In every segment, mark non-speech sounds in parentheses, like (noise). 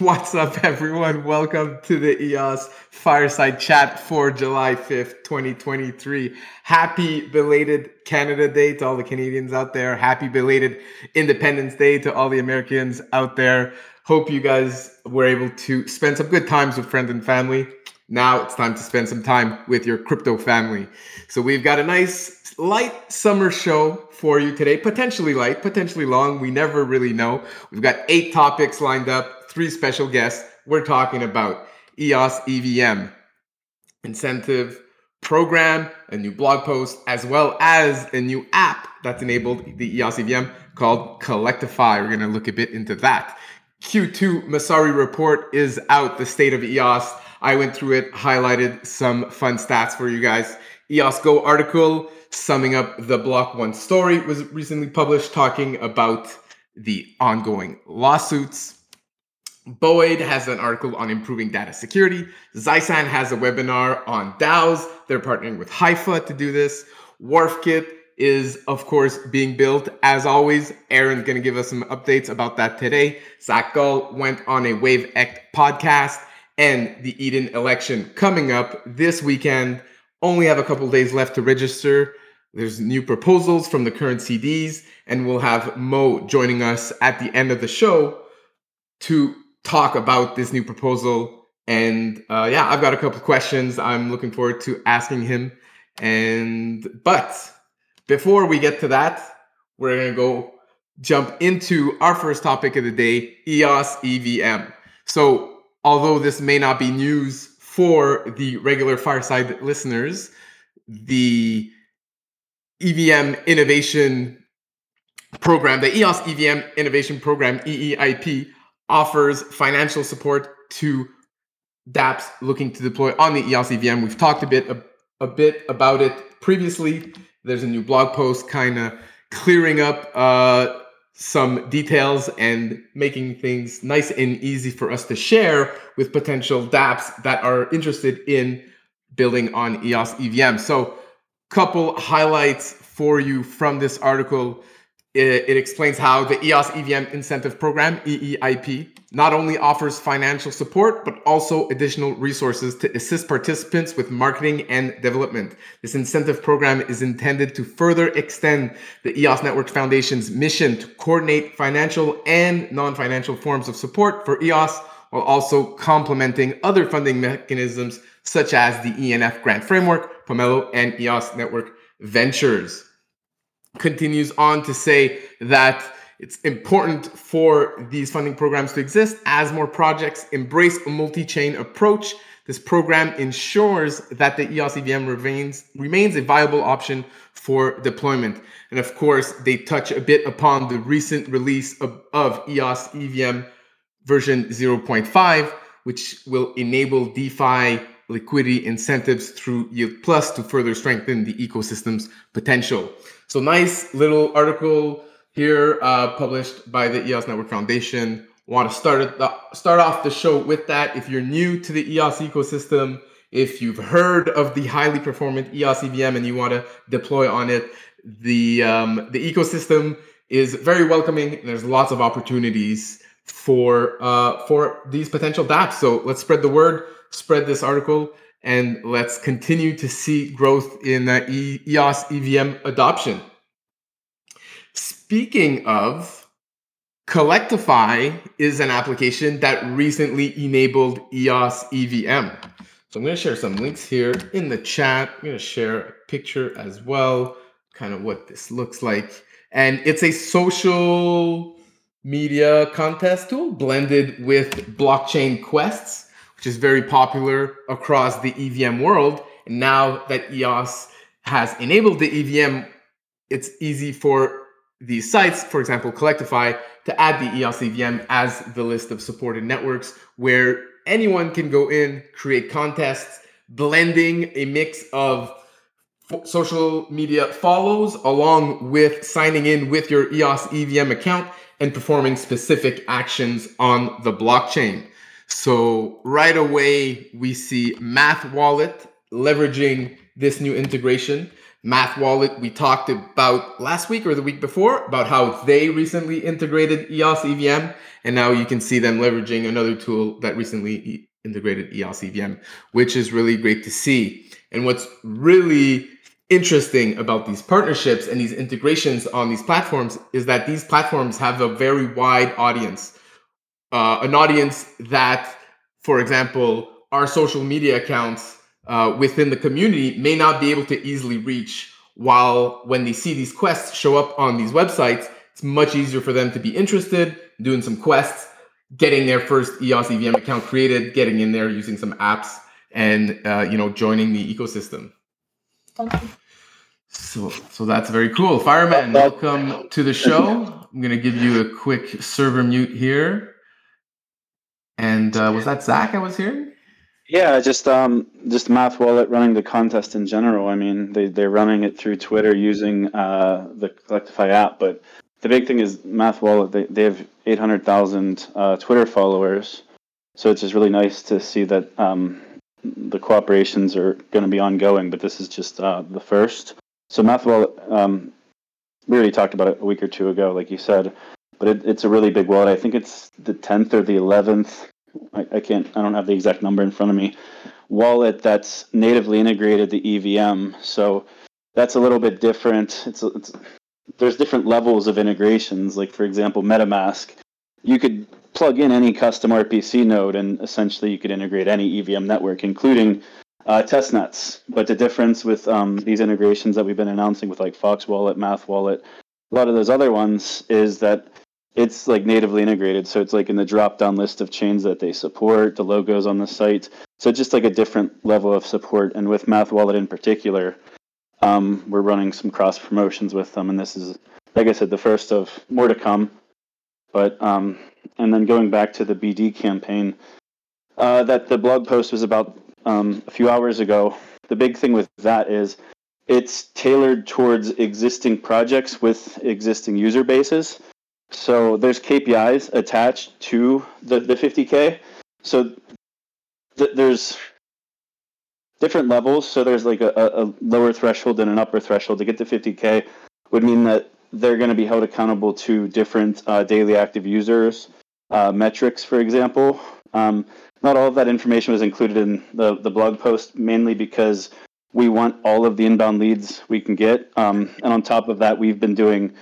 What's up, everyone? Welcome to the EOS Fireside Chat for July 5th, 2023. Happy belated Canada Day to all the Canadians out there. Happy belated Independence Day to all the Americans out there. Hope you guys were able to spend some good times with friends and family. Now it's time to spend some time with your crypto family. So we've got a nice light summer show for you today, potentially light, potentially long. We never really know. We've got eight topics lined up, three special guests. We're talking about EOS EVM incentive program, a new blog post, as well as a new app that's enabled the EOS EVM called Collectify. We're going to look a bit into that. Q2 Messari report is out, the state of EOS I went through it, highlighted some fun stats for you guys. EOS Go article summing up the Block One story was recently published talking about the ongoing lawsuits. Boid has an article on improving data security. Zysan has a webinar on DAOs. They're partnering with Haifa to do this. WharfKit is, of course, being built. As always, Aaron's going to give us some updates about that today. Zack Gall went on a Wavect podcast and the Eden election coming up this weekend. Only have a couple days left to register. There's new proposals from the current CDs, and we'll have Mo joining us at the end of the show to talk about this new proposal. And uh, yeah, I've got a couple questions I'm looking forward to asking him. And but before we get to that, we're gonna go jump into our first topic of the day, EOS EVM. So although this may not be news for the regular fireside listeners, the EVM innovation program, the EOS EVM innovation program, EEIP, offers financial support to dApps looking to deploy on the EOS EVM. We've talked a bit a, a bit about it previously. There's a new blog post kind of clearing up uh, some details and making things nice and easy for us to share with potential dApps that are interested in building on EOS EVM. So, couple highlights for you from this article. It, explains how the EOS EVM incentive program, EEIP, not only offers financial support, but also additional resources to assist participants with marketing and development. This incentive program is intended to further extend the EOS Network Foundation's mission to coordinate financial and non financial forms of support for EOS while also complementing other funding mechanisms such as the ENF grant framework, Pomelo, and EOS Network Ventures. Continues on to say that it's important for these funding programs to exist as more projects embrace a multi chain approach. This program ensures that the EOS EVM remains, remains a viable option for deployment. And of course, they touch a bit upon the recent release of, of EOS EVM version 0.5, which will enable DeFi liquidity incentives through Yield Plus to further strengthen the ecosystem's potential. So, nice little article here uh, published by the EOS Network Foundation. Want to start the, start off the show with that. If you're new to the EOS ecosystem, if you've heard of the highly performant EOS EVM and you want to deploy on it, the um, the ecosystem is very welcoming. There's lots of opportunities for uh, for these potential dApps. So let's spread the word, spread this article, and let's continue to see growth in uh, EOS EVM adoption. Speaking of, Collectify is an application that recently enabled EOS EVM. So I'm going to share some links here in the chat. I'm going to share a picture as well, kind of what this looks like. And it's a social media contest tool blended with blockchain quests, which is very popular across the EVM world. And now that EOS has enabled the EVM, it's easy for these sites, for example, Collectify, to add the EOS EVM as the list of supported networks where anyone can go in, create contests, blending a mix of social media follows along with signing in with your EOS EVM account and performing specific actions on the blockchain. So right away, we see Math Wallet leveraging this new integration Math Wallet, we talked about last week or the week before about how they recently integrated EOS EVM, and now you can see them leveraging another tool that recently integrated EOS EVM, which is really great to see. And what's really interesting about these partnerships and these integrations on these platforms is that these platforms have a very wide audience, uh, an audience that, for example, our social media accounts uh, within the community may not be able to easily reach. While when they see these quests show up on these websites, it's much easier for them to be interested, doing some quests, getting their first EOS EVM account created, getting in there using some apps, and uh, you know joining the ecosystem. Thank you so, so that's very cool. Fireman, welcome to the show. I'm gonna give you a quick server mute here. And uh, was that Zack I was hearing? Yeah, just um, just Math Wallet running the contest in general. I mean, they they're running it through Twitter using uh, the Collectify app, but the big thing is Math Wallet. They they have eight hundred thousand uh, Twitter followers, so it's just really nice to see that um, the cooperations are going to be ongoing. But this is just uh, the first. So Math Wallet, um, we already talked about it a week or two ago, like you said, but it, it's a really big wallet. I think it's the tenth or the eleventh I, I can't I don't have the exact number in front of me wallet that's natively integrated the EVM. So that's a little bit different. It's, it's there's different levels of integrations. Like for example, MetaMask, you could plug in any custom RPC node, and essentially you could integrate any EVM network, including uh, testnets. But the difference with um, these integrations that we've been announcing with like Fox Wallet, Math Wallet, a lot of those other ones is that it's like natively integrated so it's like in the drop down list of chains that they support the logos on the site. So just like a different level of support and with math wallet in particular um, we're running some cross promotions with them and this is like i said the first of more to come. But um, and then going back to the bd campaign uh, that the blog post was about um, a few hours ago. The big thing with that is it's tailored towards existing projects with existing user bases so there's KPIs attached to the, the 50K. So th- there's different levels. So there's like a, a lower threshold and an upper threshold. To get to 50K would mean that they're going to be held accountable to different uh, daily active users uh, metrics, for example. Um, not all of that information was included in the, the blog post, mainly because we want all of the inbound leads we can get. Um, and on top of that, we've been doing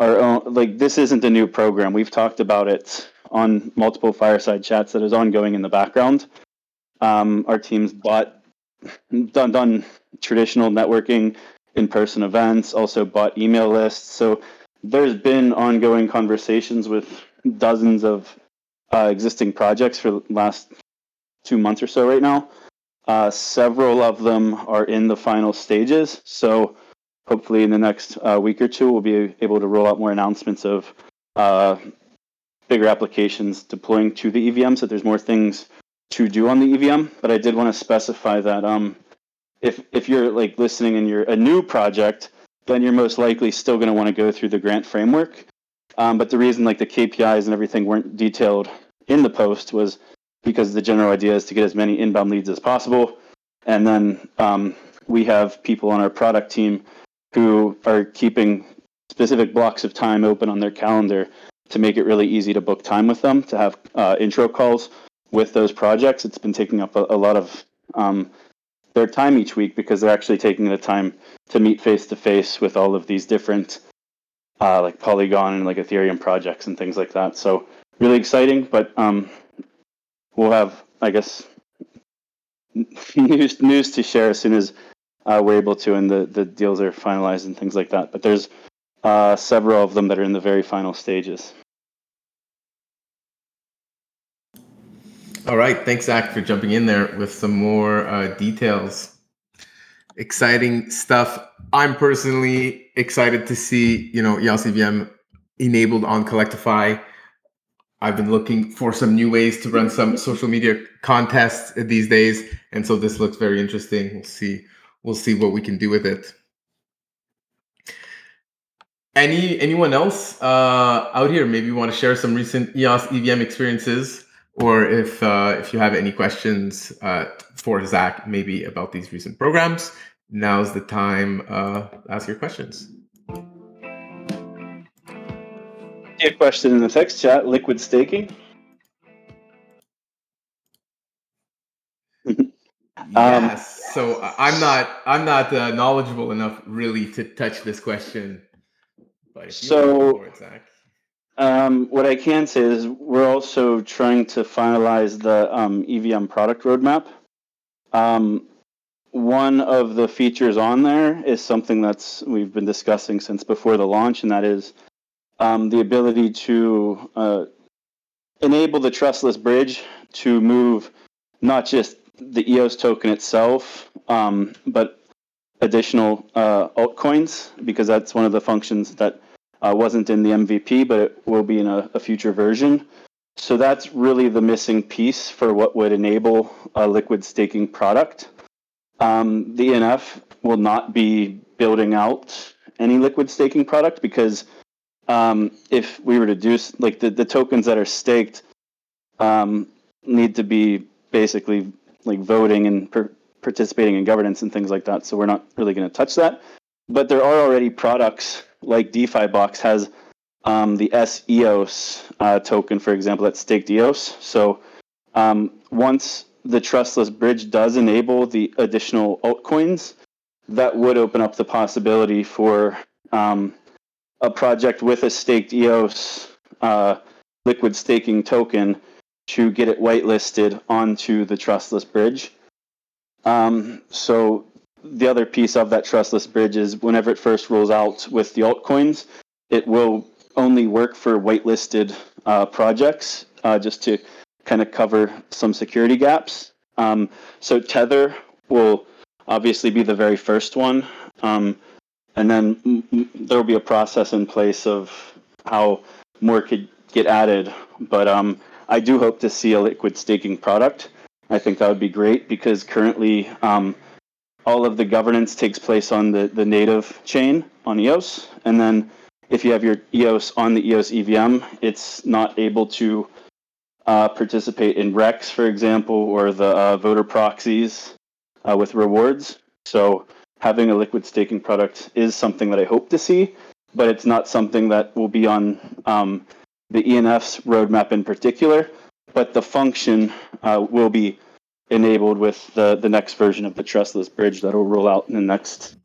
our own like this isn't a new program. We've talked about it on multiple fireside chats that is ongoing in the background. Um, our teams bought done done traditional networking in-person events also bought email lists. So there's been ongoing conversations with dozens of uh, existing projects for last two months or so right now. Uh, several of them are in the final stages. So hopefully in the next uh, week or two, we'll be able to roll out more announcements of uh, bigger applications deploying to the EVM. So there's more things to do on the EVM. But I did want to specify that um, if if you're like listening and you're a new project, then you're most likely still going to want to go through the grant framework. Um, but the reason like the KPIs and everything weren't detailed in the post was because the general idea is to get as many inbound leads as possible. And then um, we have people on our product team who are keeping specific blocks of time open on their calendar to make it really easy to book time with them, to have uh, intro calls with those projects. It's been taking up a, a lot of um, their time each week because they're actually taking the time to meet face to face with all of these different, uh, like Polygon and like Ethereum projects and things like that. So really exciting, but um, we'll have, I guess, (laughs) news news to share as soon as uh, we're able to, and the, the deals are finalized and things like that. But there's uh, several of them that are in the very final stages. All right, thanks Zack for jumping in there with some more uh, details. Exciting stuff. I'm personally excited to see you know EOS enabled on Collectify. I've been looking for some new ways to run some social media contests these days, and so this looks very interesting. We'll see we'll see what we can do with it. Any anyone else uh, out here maybe want to share some recent EOS EVM experiences, or if uh, if you have any questions uh, for Zack maybe about these recent programs, now's the time. Uh, ask your questions. A question in the text chat: liquid staking. (laughs) Um, yes. So I'm not I'm not uh, knowledgeable enough really to touch this question. But so, Zack. Um, what I can say is we're also trying to finalize the um, EVM product roadmap. Um, one of the features on there is something that's we've been discussing since before the launch, and that is um, the ability to uh, enable the trustless bridge to move not just the EOS token itself, um, but additional uh, altcoins because that's one of the functions that uh, wasn't in the MVP, but it will be in a, a, future version. So that's really the missing piece for what would enable a liquid staking product. Um, the ENF will not be building out any liquid staking product because um, if we were to do like the, the tokens that are staked um, need to be basically like voting and per- participating in governance and things like that. So we're not really going to touch that. But there are already products like DeFi Box has um, the SEOS uh, token, for example, that's staked EOS. So um, once the trustless bridge does enable the additional altcoins, that would open up the possibility for um, a project with a staked EOS uh, liquid staking token to get it whitelisted onto the trustless bridge. Um, so the other piece of that trustless bridge is whenever it first rolls out with the altcoins, it will only work for whitelisted uh, projects uh, just to kind of cover some security gaps. Um, so Tether will obviously be the very first one. Um, and then there will be a process in place of how more could get added. But um, I do hope to see a liquid staking product. I think that would be great because currently um, all of the governance takes place on the, the native chain on EOS. And then if you have your EOS on the EOS EVM, it's not able to uh, participate in REX, for example, or the uh, voter proxies uh, with rewards. So having a liquid staking product is something that I hope to see, but it's not something that will be on um, the ENF's roadmap in particular, but the function uh, will be enabled with the, the next version of the trustless bridge that will roll out in the next.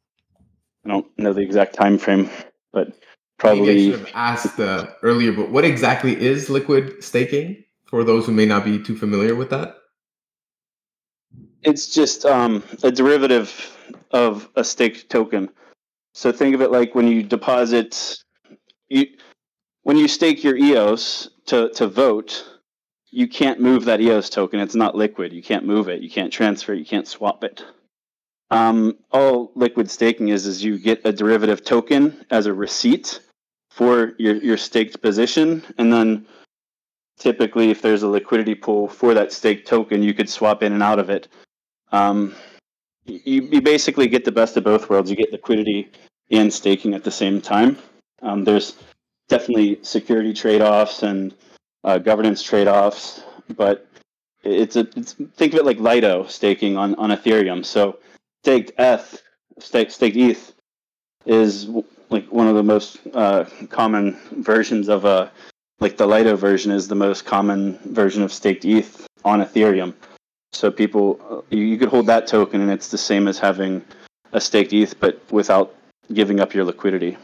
I don't know the exact time frame, but probably. Maybe I should have asked uh, earlier, but what exactly is liquid staking for those who may not be too familiar with that? It's just um, a derivative of a staked token. So think of it like when you deposit, when you stake your EOS to, to vote, you can't move that EOS token. It's not liquid. You can't move it. You can't transfer it. You can't swap it. Um, all liquid staking is is you get a derivative token as a receipt for your, your staked position, and then typically, if there's a liquidity pool for that staked token, you could swap in and out of it. Um, you, you basically get the best of both worlds. You get liquidity and staking at the same time. Um, there's definitely security trade-offs and uh, governance trade-offs, but it's a it's, think of it like Lido staking on, on Ethereum. So staked ETH, staked, staked ETH is like one of the most uh, common versions of a like the Lido version is the most common version of staked ETH on Ethereum. So people, you could hold that token, and it's the same as having a staked ETH, but without giving up your liquidity.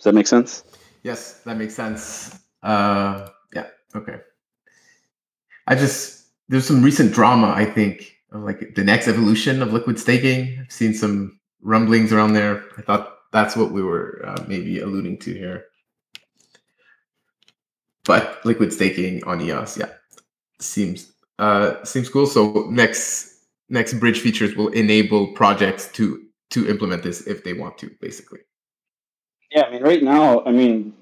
Does that make sense? Yes, that makes sense. Uh, yeah. Okay. I just there's some recent drama. I think of like the next evolution of liquid staking. I've seen some rumblings around there. I thought that's what we were uh, maybe alluding to here. But liquid staking on EOS, yeah, seems uh, seems cool. So next next bridge features will enable projects to to implement this if they want to, basically. Yeah, I mean, right now, I mean,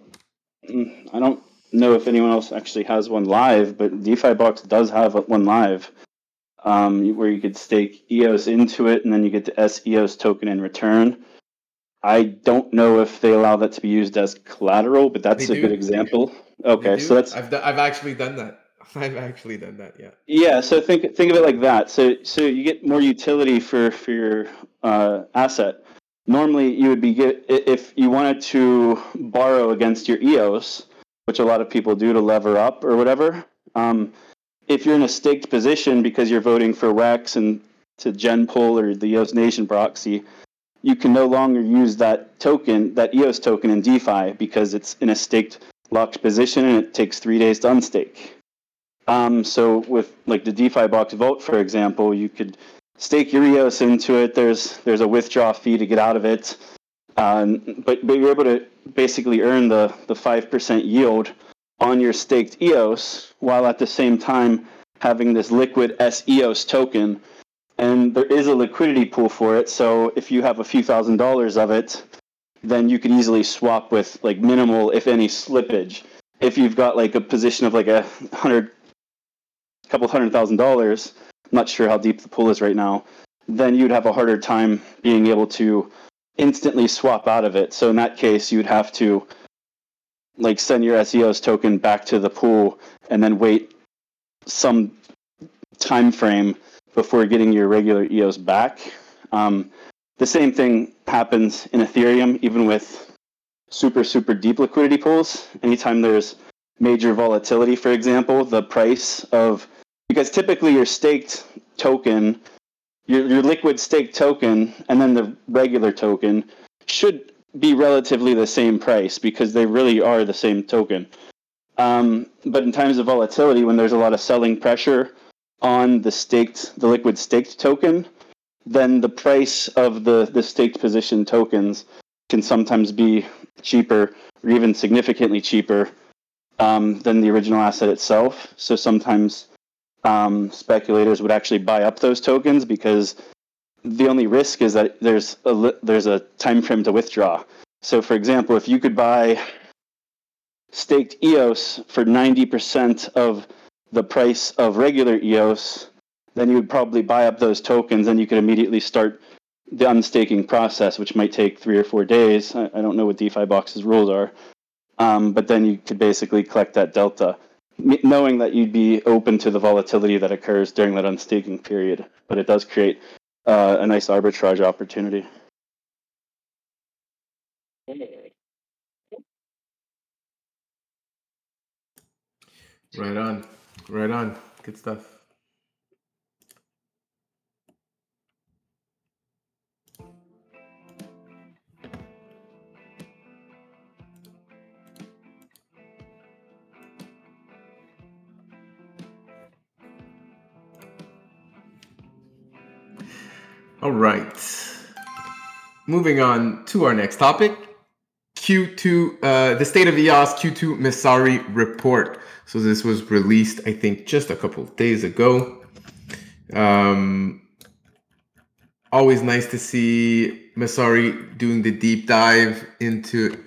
mm, I don't know if anyone else actually has one live, but DeFi Box does have one live, um, where you could stake EOS into it, and then you get the SEOS token in return. I don't know if they allow that to be used as collateral, but that's they a do. good example. Okay, so that's I've, I've actually done that. (laughs) I've actually done that. Yeah. Yeah. So think think of it like that. So so you get more utility for for your uh, asset. Normally, you would be get if you wanted to borrow against your EOS, which a lot of people do to lever up or whatever. Um, if you're in a staked position because you're voting for Wex and to Gen GenPool or the EOS Nation proxy, you can no longer use that token, that EOS token in DeFi because it's in a staked locked position and it takes three days to unstake. Um, so with like the DeFi box vote, for example, you could stake your EOS into it. There's there's a withdrawal fee to get out of it, um, but but you're able to basically earn the the five percent yield on your staked EOS while at the same time having this liquid SEOS token. And there is a liquidity pool for it. So if you have a few thousand dollars of it, then you could easily swap with like minimal, if any, slippage. If you've got like a position of like a hundred, couple hundred thousand dollars, I'm not sure how deep the pool is right now, then you'd have a harder time being able to instantly swap out of it. So in that case, you'd have to like send your SEOS token back to the pool and then wait some time frame before getting your regular EOS back. Um, the same thing happens in Ethereum, even with super, super deep liquidity pools. Anytime there's major volatility, for example, the price of, because typically your staked token, your, your liquid staked token, and then the regular token should be relatively the same price because they really are the same token. Um, but in times of volatility, when there's a lot of selling pressure on the staked, the liquid staked token, then the price of the, the staked position tokens can sometimes be cheaper or even significantly cheaper um, than the original asset itself. So sometimes um, speculators would actually buy up those tokens because the only risk is that there's a there's a time frame to withdraw. So, for example, if you could buy staked EOS for 90% of the price of regular EOS, then you would probably buy up those tokens and you could immediately start the unstaking process, which might take three or four days. I, I don't know what DeFi Box's rules are. Um, but then you could basically collect that delta, knowing that you'd be open to the volatility that occurs during that unstaking period. But it does create uh, a nice arbitrage opportunity. Right on. Right on. Good stuff. All right. Moving on to our next topic Q2, uh, the state of EOS Q2 Messari report. So this was released, I think, just a couple of days ago. Um, always nice to see Messari doing the deep dive into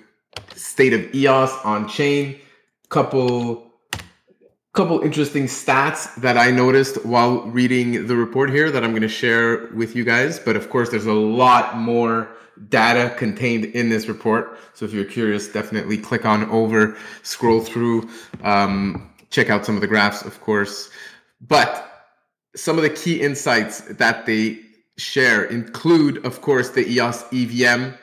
state of EOS on chain. Couple couple interesting stats that I noticed while reading the report here that I'm going to share with you guys. But of course, there's a lot more data contained in this report. So if you're curious, definitely click on over, scroll through, um, check out some of the graphs, of course. But some of the key insights that they share include, of course, the EOS EVM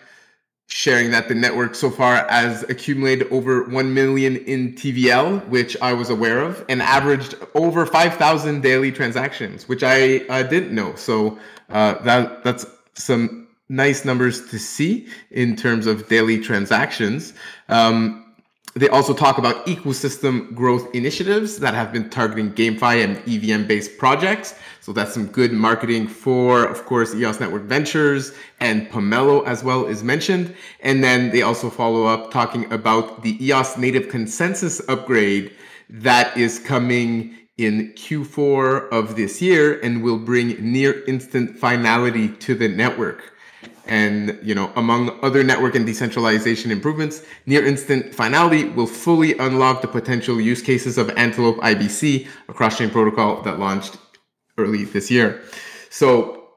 sharing that the network so far has accumulated over 1 million in TVL, which I was aware of, and averaged over 5,000 daily transactions, which I uh, didn't know. So uh, that that's some nice numbers to see in terms of daily transactions. Um, they also talk about ecosystem growth initiatives that have been targeting GameFi and EVM based projects. So that's some good marketing for, of course, EOS Network Ventures and Pomelo as well is mentioned. And then they also follow up talking about the EOS native consensus upgrade that is coming in Q4 of this year and will bring near instant finality to the network. And you know, among other network and decentralization improvements, near instant finality will fully unlock the potential use cases of Antelope IBC, a cross-chain protocol that launched early this year. So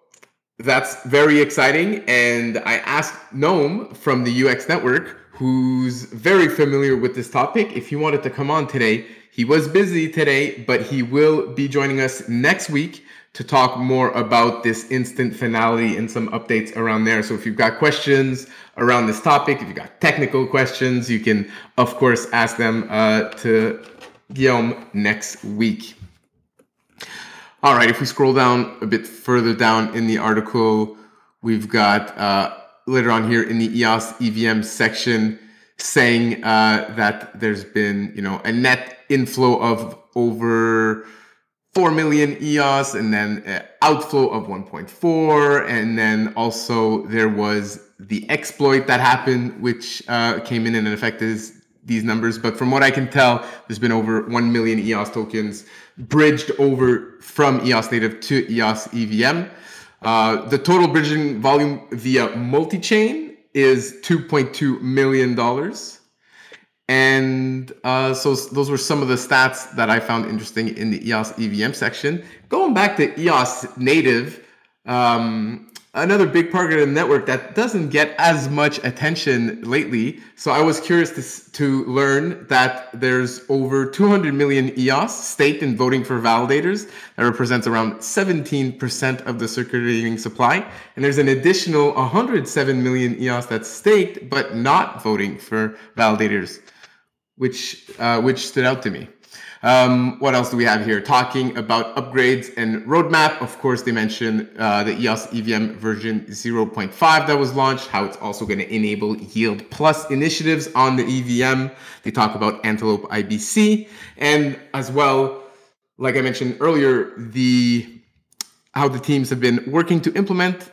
that's very exciting. And I asked Guillaume from the UX network who's very familiar with this topic. If he wanted to come on today, he was busy today, but he will be joining us next week to talk more about this instant finality and some updates around there. So if you've got questions around this topic, if you've got technical questions, you can, of course, ask them uh, to Guillaume next week. All right, if we scroll down a bit further down in the article, we've got uh, later on here in the EOS EVM section saying uh, that there's been, you know, a net inflow of over 4 million EOS and then uh, outflow of 1.4. And then also there was the exploit that happened, which uh, came in and affected these numbers. But from what I can tell, there's been over 1 million EOS tokens bridged over from EOS native to EOS EVM. Uh, the total bridging volume via multi-chain is $2.2 million. And uh, so those were some of the stats that I found interesting in the EOS EVM section. Going back to EOS native, um, another big part of the network that doesn't get as much attention lately. So I was curious to, to learn that there's over 200 million EOS staked in voting for validators. That represents around 17% of the circulating supply. And there's an additional 107 million EOS that's staked but not voting for validators, which uh, which stood out to me. Um, what else do we have here? Talking about upgrades and roadmap. Of course, they mentioned uh, the EOS EVM version 0.5 that was launched, how it's also going to enable Yield Plus initiatives on the EVM. They talk about Antelope IBC and as well, like I mentioned earlier, the how the teams have been working to implement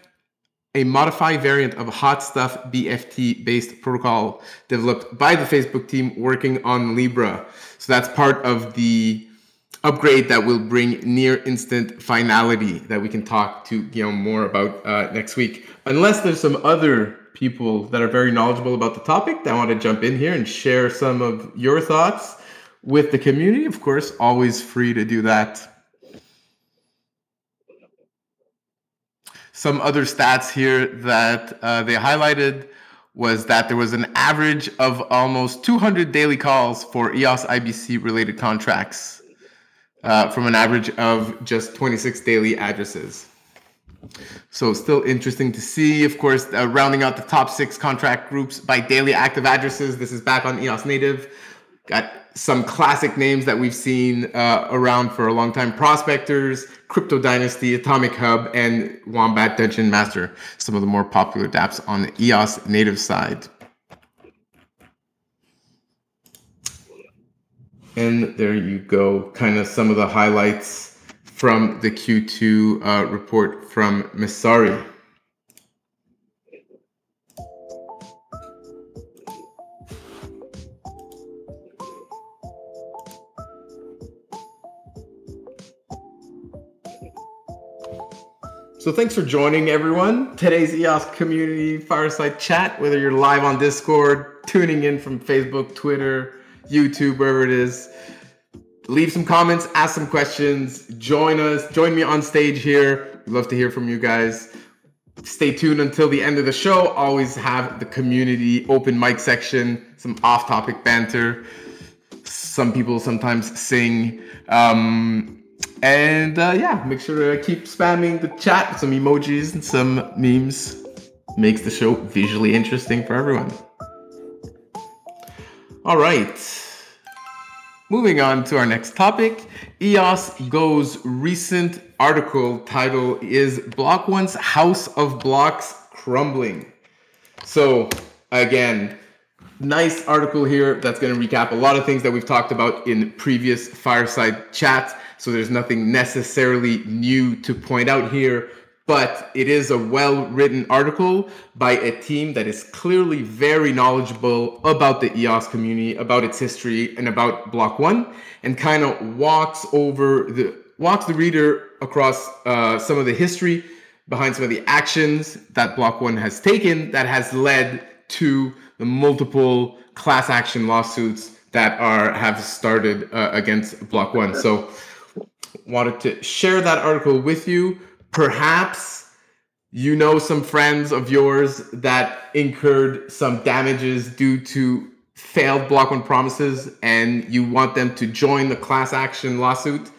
a modified variant of HotStuff BFT based protocol developed by the Facebook team working on Libra. So that's part of the upgrade that will bring near instant finality that we can talk to Guillaume more about uh, next week. Unless there's some other people that are very knowledgeable about the topic that want to jump in here and share some of your thoughts with the community, of course, always free to do that. Some other stats here that uh, they highlighted was that there was an average of almost 200 daily calls for EOS IBC related contracts uh, from an average of just 26 daily addresses. So still interesting to see. Of course, uh, rounding out the top six contract groups by daily active addresses. This is back on EOS Native. Got some classic names that we've seen uh, around for a long time. Prospectors crypto dynasty atomic hub and wombat dungeon master. Some of the more popular dapps on the eos native side. And there you go. Kind of some of the highlights from the q2 uh, report from Messari. So thanks for joining everyone. Today's EOS community fireside chat, whether you're live on Discord, tuning in from Facebook, Twitter, YouTube, wherever it is. Leave some comments, ask some questions, join us, join me on stage here. We'd love to hear from you guys. Stay tuned until the end of the show. Always have the community open mic section, some off-topic banter. Some people sometimes sing. Um, and uh, yeah, make sure to keep spamming the chat with some emojis and some memes. Makes the show visually interesting for everyone. All right. Moving on to our next topic, EOS Go's recent article title is Block One's House of Blocks Crumbling. So, again, nice article here that's going to recap a lot of things that we've talked about in previous fireside chats. So there's nothing necessarily new to point out here, but it is a well written article by a team that is clearly very knowledgeable about the EOS community, about its history, and about Block One, and kind of walks over the walks the reader across uh, some of the history behind some of the actions that Block One has taken that has led to the multiple class action lawsuits that are have started uh, against Block One. So wanted to share that article with you. Perhaps you know some friends of yours that incurred some damages due to failed block one promises and you want them to join the class action lawsuit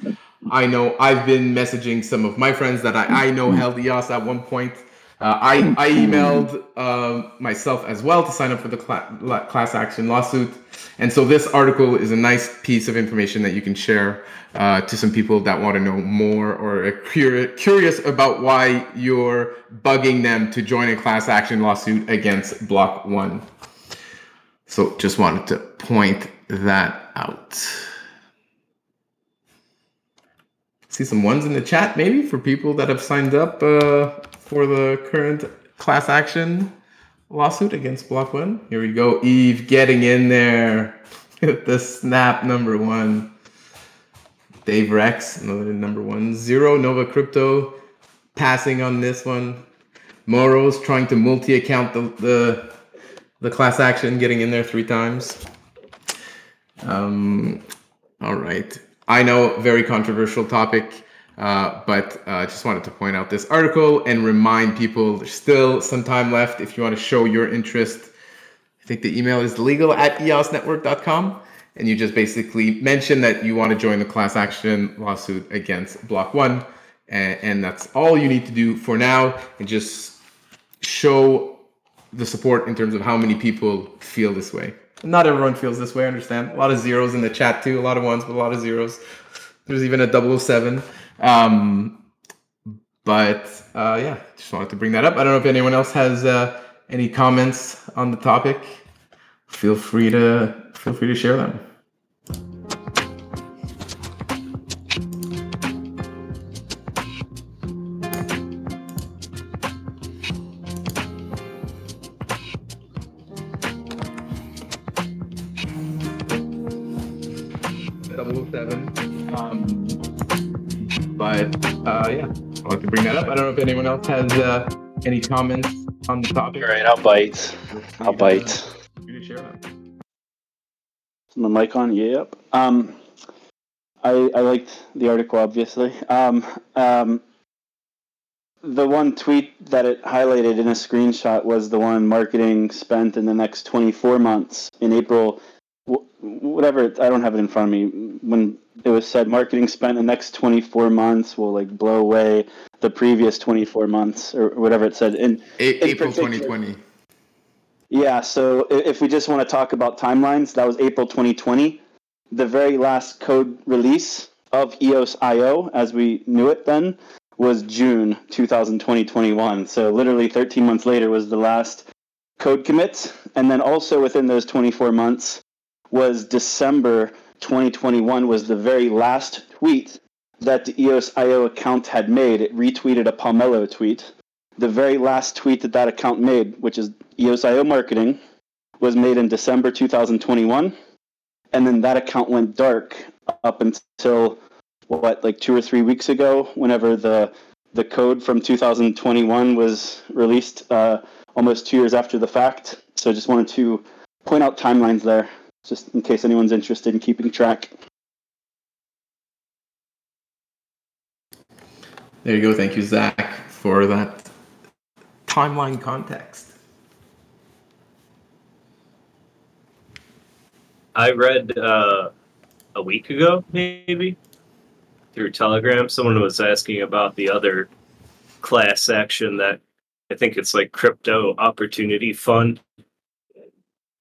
i know i've been messaging some of my friends that i, I know held eos at one point uh, I, (clears throat) I emailed uh, myself as well to sign up for the cl- class action lawsuit. And so this article is a nice piece of information that you can share uh, to some people that want to know more or are curious about why you're bugging them to join a class action lawsuit against Block One. So just wanted to point that out. See some ones in the chat, maybe for people that have signed up uh, for the current class action lawsuit against Block One. Here we go. Yves getting in there (laughs) with the snap number one. Dave Rex, another number one. Zero Nova Crypto passing on this one. Moros trying to multi-account the, the the class action, getting in there three times. Um, all right. I know, very controversial topic. Uh, but I uh, just wanted to point out this article and remind people there's still some time left if you want to show your interest. I think the email is legal at eosnetwork.com. And you just basically mention that you want to join the class action lawsuit against Block One. And, and that's all you need to do for now. And just show the support in terms of how many people feel this way. Not everyone feels this way, I understand. A lot of zeros in the chat too, a lot of ones, but a lot of zeros. There's even a 007. Um, but uh, yeah, just wanted to bring that up. I don't know if anyone else has uh, any comments on the topic. Feel free to feel free to share them. Anyone else has uh, any comments on the topic. All right, I'll bite. I'll bite. My mic on? Yep. Um, I I liked the article, obviously. Um, um, the one tweet that it highlighted in a screenshot was the one marketing spent in the next 24 months in April. Whatever, I don't have it in front of me. When it was said marketing spent the next 24 months will like blow away the previous 24 months or whatever it said in, a- in April 2020. Yeah, so if we just want to talk about timelines, that was April 2020. The very last code release of EOS IO, as we knew it then, was June 2020 So literally 13 months later was the last code commit. And then also within those 24 months was December 2021 was the very last tweet that the EOS IO account had made. It retweeted a Pomelo tweet. The very last tweet that that account made, which is EOS IO marketing, was made in December 2021. And then that account went dark up until what, like two or three weeks ago, whenever the the code from 2021 was released uh, almost two years after the fact. So I just wanted to point out timelines there, just in case anyone's interested in keeping track. There you go. Thank you, Zack, for that timeline context. I read uh, a week ago, maybe, through Telegram. Someone was asking about the other class action that I think it's like Crypto Opportunity Fund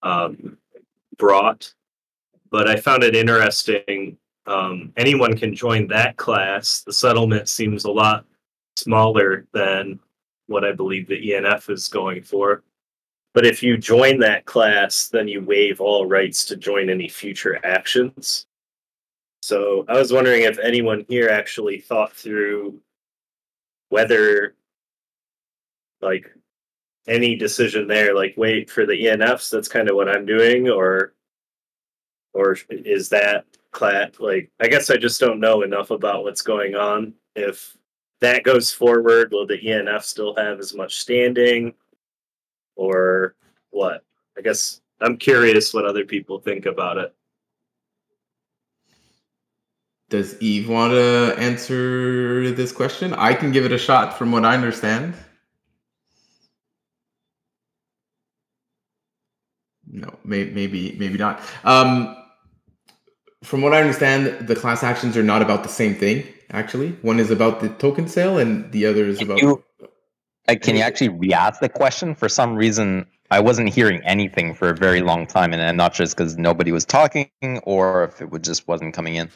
um, brought. But I found it interesting um, anyone can join that class. The settlement seems a lot smaller than what I believe the ENF is going for. But if you join that class, then you waive all rights to join any future actions. So I was wondering if anyone here actually thought through whether, like, any decision there, like wait for the ENFs. That's kind of what I'm doing, or, or is that Clat. Like, I guess I just don't know enough about what's going on. If that goes forward, will the ENF still have as much standing, or what? I guess I'm curious what other people think about it. Does Yves want to answer this question? I can give it a shot from what I understand. No, may, maybe maybe not. Um, from what I understand, the class actions are not about the same thing. Actually, one is about the token sale, and the other is Can about. you, uh, can you actually re-ask the question? For some reason, I wasn't hearing anything for a very long time, and I'm not sure it's because nobody was talking or if it would just wasn't coming in.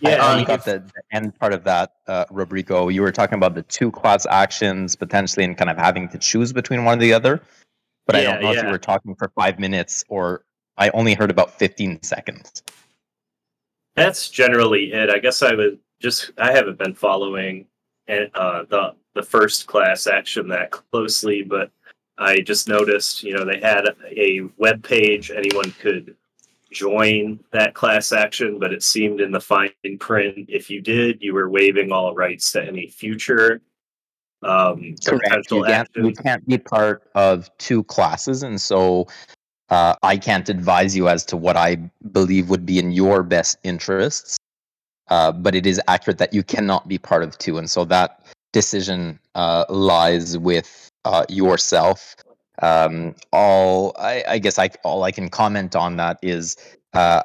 Yeah, I only if- got the, the end part of that, uh, Rubrico. You were talking about the two class actions potentially and kind of having to choose between one or the other. But I don't know if you were talking for five minutes or I only heard about 15 seconds. That's generally it. I guess I would just I haven't been following uh, the the first class action that closely, but I just noticed you know they had a web page anyone could join that class action, but it seemed in the fine print if you did, you were waiving all rights to any future um, Correct. You can't, you can't be part of two classes, and so uh, I can't advise you as to what I believe would be in your best interests. Uh, but it is accurate that you cannot be part of two, and so that decision uh, lies with uh, yourself. Um, all I, I guess I all I can comment on that is uh,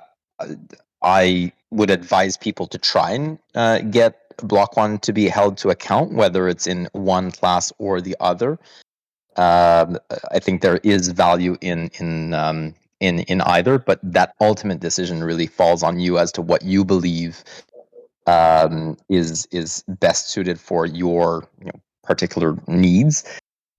I would advise people to try and uh, get Block One to be held to account, whether it's in one class or the other. Um, I think there is value in in um, in in either, but that ultimate decision really falls on you as to what you believe um, is is best suited for your you know, particular needs.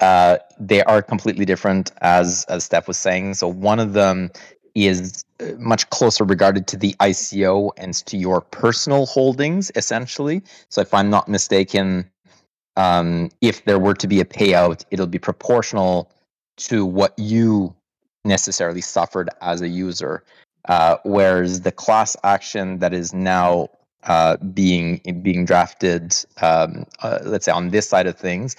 Uh, they are completely different, as as Steph was saying. So one of them is uh, much closer regarded to the ICO and to your personal holdings, essentially. So if I'm not mistaken, um, if there were to be a payout, it'll be proportional to what you necessarily suffered as a user. Uh, whereas the class action that is now uh, being being drafted, um, uh, let's say on this side of things,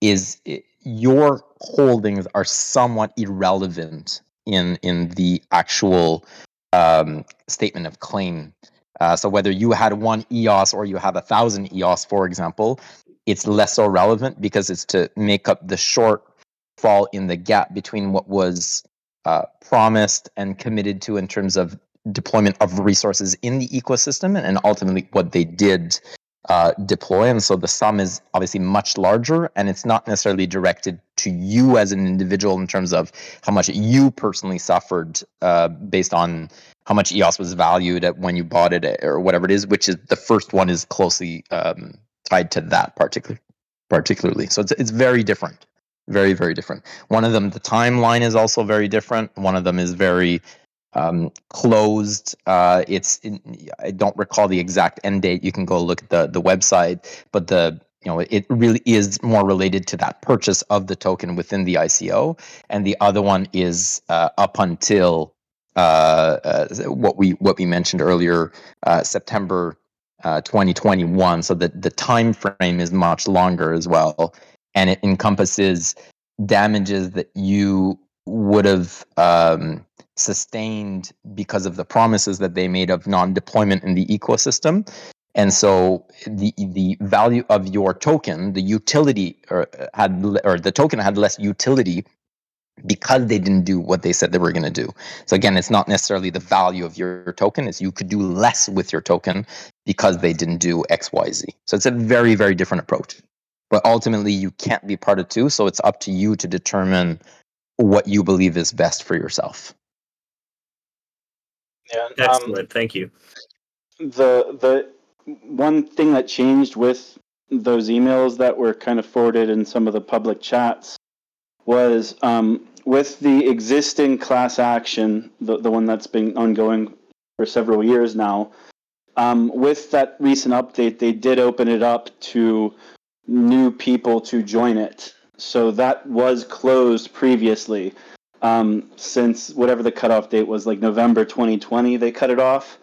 is i- your holdings are somewhat irrelevant in in the actual um, statement of claim. Uh, so whether you had one EOS or you have a thousand EOS, for example, it's less so relevant because it's to make up the shortfall in the gap between what was uh, promised and committed to in terms of deployment of resources in the ecosystem and, and ultimately what they did uh, deploy. And so the sum is obviously much larger and it's not necessarily directed to you as an individual in terms of how much you personally suffered uh, based on how much EOS was valued at when you bought it or whatever it is, which is the first one is closely um, tied to that particular particularly. So it's it's very different. Very, very different. One of them, the timeline is also very different. One of them is very um, closed. Uh, it's in, I don't recall the exact end date. You can go look at the the website, but the you know it really is more related to that purchase of the token within the ICO, and the other one is uh, up until uh, uh, what we what we mentioned earlier, uh, September uh, 2021. So the the time frame is much longer as well, and it encompasses damages that you would have um, sustained because of the promises that they made of non-deployment in the ecosystem. And so the the value of your token, the utility or uh, had or the token had less utility because they didn't do what they said they were going to do. So again, it's not necessarily the value of your token; it's you could do less with your token because they didn't do X, Y, Z. So it's a very very different approach. But ultimately, you can't be part of two. So it's up to you to determine what you believe is best for yourself. Yeah. Um, Excellent. Thank you. the the one thing that changed with those emails that were kind of forwarded in some of the public chats was um, with the existing class action, the, the one that's been ongoing for several years now. Um, with that recent update, they did open it up to new people to join it. So that was closed previously. Um, since whatever the cutoff date was, like November 2020, they cut it off.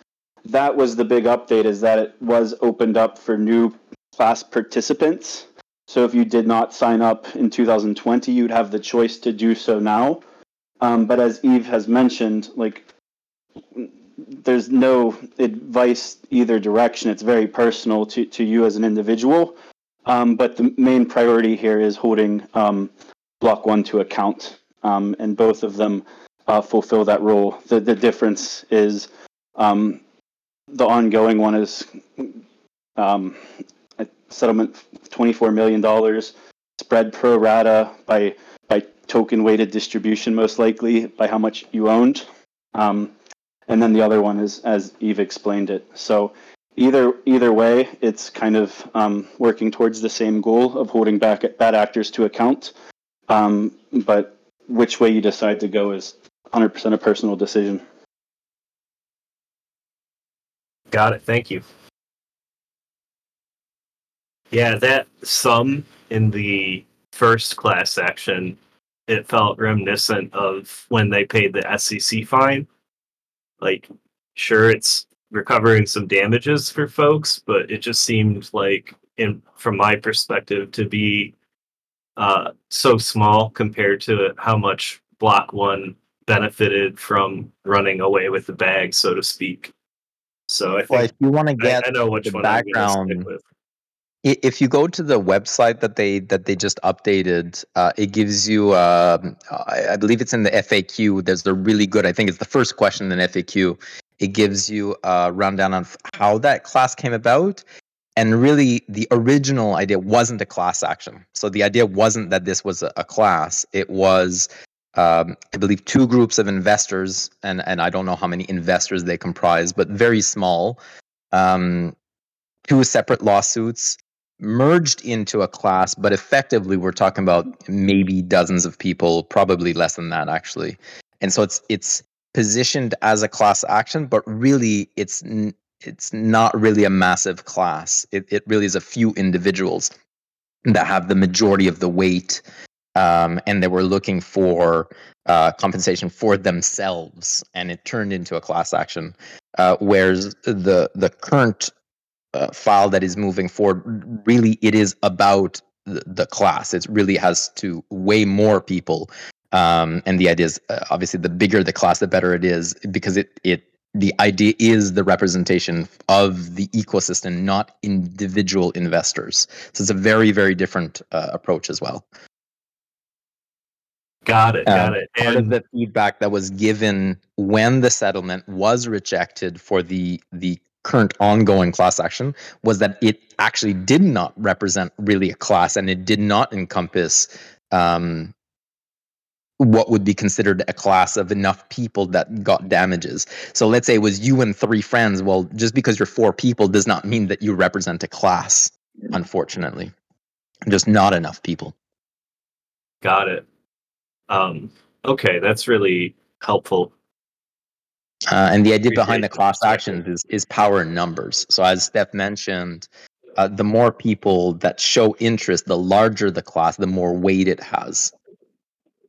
That was the big update is that it was opened up for new class participants. So if you did not sign up in 2020 you'd have the choice to do so now. Um, but as Yves has mentioned like there's no advice either direction. It's very personal to, to you as an individual. Um, but the main priority here is holding um, block one to account um, and both of them uh, fulfill that role. The the difference is um, the ongoing one is um, a settlement twenty four million dollars spread pro rata by by token weighted distribution, most likely by how much you owned. Um, and then the other one is as Yves explained it. So either either way, it's kind of um, working towards the same goal of holding back bad actors to account. Um, but which way you decide to go is 100% a personal decision. Got it. Thank you. Yeah, that sum in the first class action, it felt reminiscent of when they paid the SEC fine. Like, sure, it's recovering some damages for folks, but it just seemed like, in from my perspective, to be uh, so small compared to how much Block One benefited from running away with the bag, so to speak. So I think Well, if you want to get I, I know which the one background-. If you go to the website that they that they just updated uh, it gives you um, I, I believe it's in the faq there's a really good i think it's the first question in faq it gives you a rundown on how that class came about and really the original idea wasn't a class action so the idea wasn't that this was a, class it was um, i believe two groups of investors and and i don't know how many investors they comprise but very small um, two separate lawsuits merged into a class, but effectively we're talking about maybe dozens of people, probably less than that actually. And so it's it's positioned as a class action, but really it's it's not really a massive class. It it really is a few individuals that have the majority of the weight, um, and they were looking for uh, compensation for themselves, and it turned into a class action. Uh, whereas the the current uh, file that is moving forward really it is about the, the class it really has to weigh more people um, and the idea is uh, obviously the bigger the class the better it is because it it the idea is the representation of the ecosystem not individual investors so it's a very very different uh, approach as well Got it. Um, Got it. part of And the feedback that was given when the settlement was rejected for the the current ongoing class action was that it actually did not represent really a class and it did not encompass um, what would be considered a class of enough people that got damages. So let's say it was you and three friends. Well, just because you're four people does not mean that you represent a class, unfortunately. Just not enough people. got it. Um, okay, that's really helpful. Uh, and the idea behind the class perspective. actions is, is power in numbers. So, as Steph mentioned, uh, the more people that show interest, the larger the class, the more weight it has.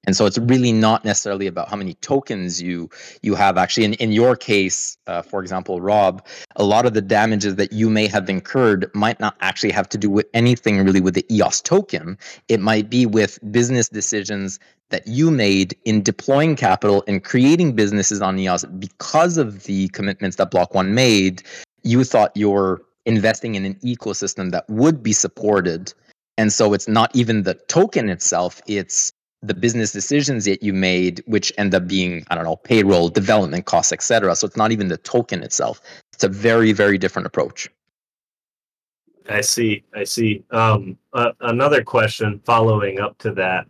And so, it's really not necessarily about how many tokens you you have. Actually, in in your case, uh, for example, Rob, a lot of the damages that you may have incurred might not actually have to do with anything really with the EOS token. It might be with business decisions that you made in deploying capital and creating businesses on EOS because of the commitments that Block One made, you thought you're investing in an ecosystem that would be supported. And so it's not even the token itself, it's the business decisions that you made, which end up being, I don't know, payroll, development costs, etc. So it's not even the token itself. It's a very, very different approach. I see. I see. Um, uh, another question following up to that: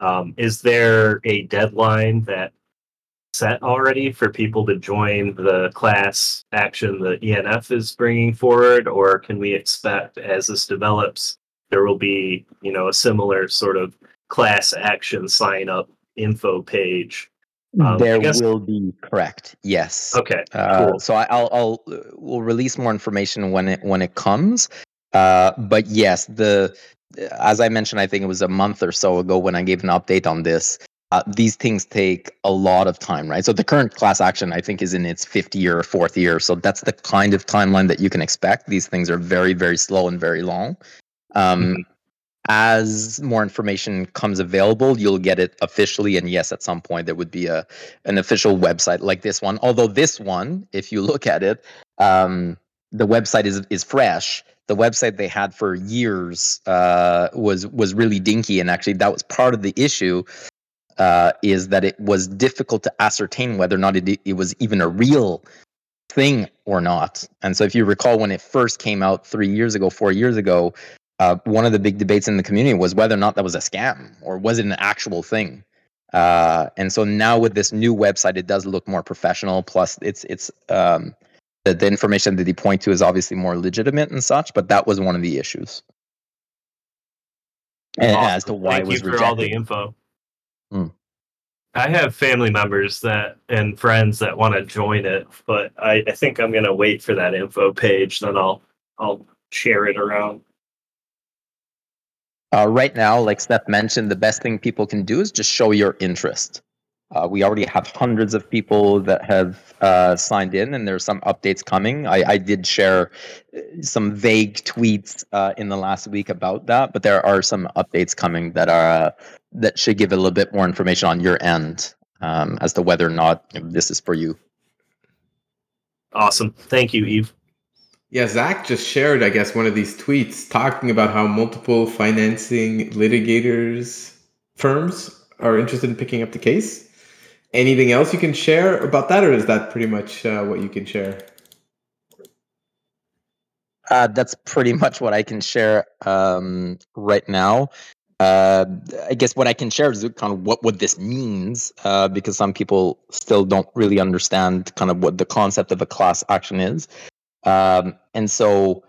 um, Is there a deadline that set already for people to join the class action the ENF is bringing forward, or can we expect as this develops there will be, you know, a similar sort of class action sign up info page? Um, there guess- will be correct. Yes. Okay. Uh, Cool. So I, I'll, I'll we'll release more information when it when it comes. Uh, but yes, the as I mentioned, I think it was a month or so ago when I gave an update on this. Uh, these things take a lot of time, right? So the current class action, I think, is in its fifth year or fourth year. So that's the kind of timeline that you can expect. These things are very, very slow and very long. Um, Mhm. As more information comes available, you'll get it officially. And yes, at some point there would be a an official website like this one. Although this one, if you (laughs) look at it, um, the website is is fresh. The website they had for years uh, was was really dinky, and actually that was part of the issue. uh, is that it was difficult to ascertain whether or not it, it was even a real thing or not. And so, if you recall, when it first came out three years ago, four years ago, uh, one of the big debates in the community was whether or not that was a scam or was it an actual thing. Uh, and so now with this new website, it does look more professional. Plus, it's it's um, the, the information that they point to is obviously more legitimate and such. But that was one of the issues. And Awesome. as to why Thank it was you for rejected. all the info. Hmm. I have family members that and friends that want to join it, but I, I think I'm gonna wait for that info page. Then I'll I'll share it around. Uh, right now, like Steph mentioned, the best thing people can do is just show your interest. Uh, we already have hundreds of people that have uh, signed in, and there's some updates coming. I, I did share uh, some vague tweets uh, in the last week about that, but there are some updates coming that are uh, that should give a little bit more information on your end um, as to whether or not this is for you. Awesome. Thank you, Yves. Yeah, Zack just shared, I guess, one of these tweets talking about how multiple financing litigators firms are interested in picking up the case. Anything else you can share about that, or is that pretty much uh, what you can share? Uh, that's pretty (laughs) much what I can share um, right now. Uh, I guess what I can share is kind of what what this means, uh, because some people still don't really understand kind of what the concept of a class action is. Um, and so,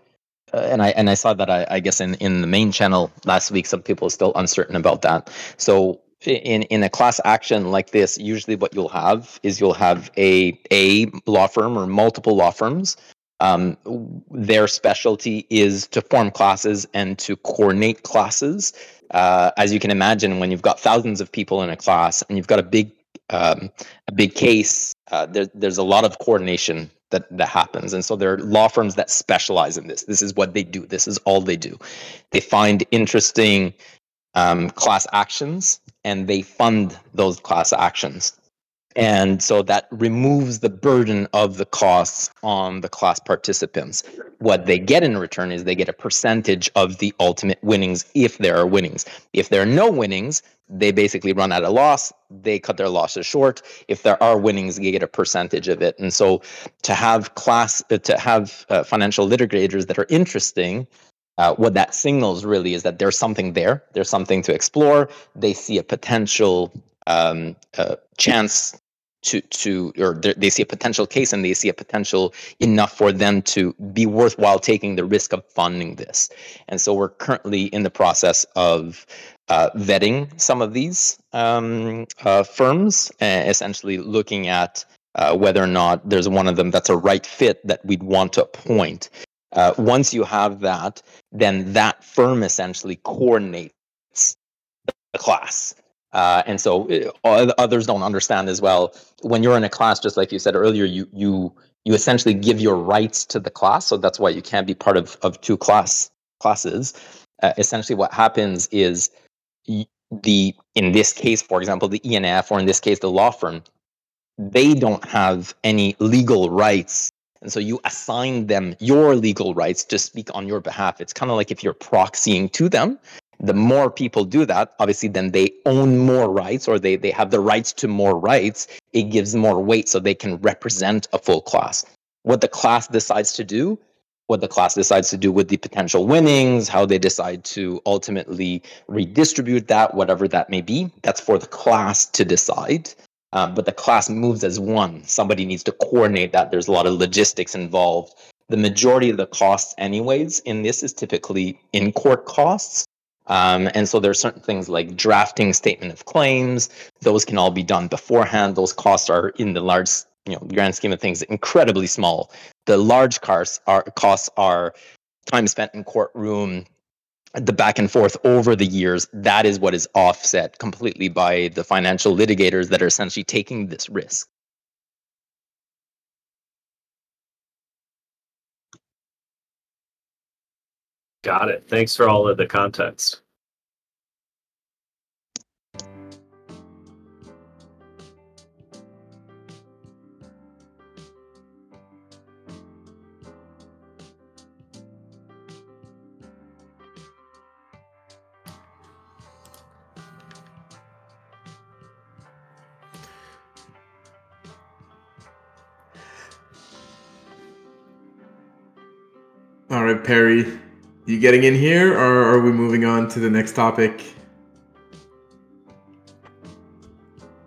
uh, and I and I saw that I, I guess in in the main channel last week, some people are still uncertain about that. So in in a class action like this, usually what you'll have is you'll have a a law firm or multiple law firms um, their specialty is to form classes and to coordinate classes. Uh, as you can imagine, when you've got thousands of people in a class and you've got a big um, a big case, uh, there, there's a lot of coordination that that happens. And so there are law firms that specialize in this. This is what they do. This is all they do. They find interesting um, class actions and they fund those class actions. And so that removes the burden of the costs on the class participants. What they get in return is they get a percentage of the ultimate winnings if there are winnings. If there are no winnings, they basically run at a loss. They cut their losses short. If there are winnings, they get a percentage of it. And so to have class, uh, to have uh, financial litigators that are interesting, uh, what that signals really is that there's something there. There's something to explore. They see a potential um, uh, chance to to or they see a potential case and they see a potential enough for them to be worthwhile taking the risk of funding this. And so we're currently in the process of uh, vetting some of these um, uh, firms and essentially looking at uh, whether or not there's one of them that's a right fit that we'd want to appoint. Uh, once you have that then that firm essentially coordinates the class uh, and so uh, others don't understand as well. When you're in a class, just like you said earlier, you you you essentially give your rights to the class. So that's why you can't be part of of two class classes. Uh, essentially, what happens is the in this case, for example, the ENF, or in this case, the law firm, they don't have any legal rights. And so you assign them your legal rights to speak on your behalf. It's kind of like if you're proxying to them the more people do that obviously then they own more rights or they, they have the rights to more rights. It gives more weight so they can represent a full class. What the class decides to do what the class decides to do with the potential winnings how they decide to ultimately redistribute that whatever that may be that's for the class to decide. Um, but the class moves as one. Somebody needs to coordinate that. There's a lot of logistics involved. The majority of the costs anyways in this is typically in court costs um, and so there are certain things like drafting statement of claims; those can all be done beforehand. Those costs are in the large, you know, grand scheme of things, incredibly small. The large costs are costs are time spent in courtroom, the back and forth over the years. That is what is offset completely by the financial litigators that are essentially taking this risk. Got it. Thanks for all of the context. All right, Perry you getting in here, or are we moving on to the next topic?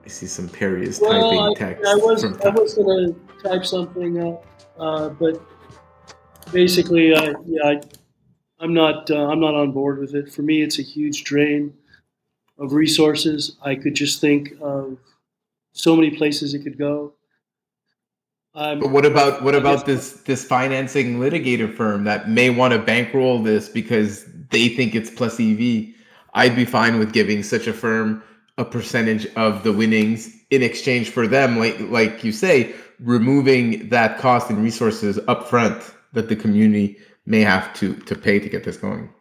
I see some Perry is Well, typing I, text. I was from I was gonna type something up, uh, but basically, I, yeah, I, I'm not uh, I'm not on board with it. For me, it's a huge drain of resources. I could just think of so many places it could go. Um, But what about what about this this financing litigator firm that may want to bankroll this because they think it's plus EV? I'd be fine with giving such a firm a percentage of the winnings in exchange for them, like like you say, removing that cost and resources up front that the community may have to to pay to get this going.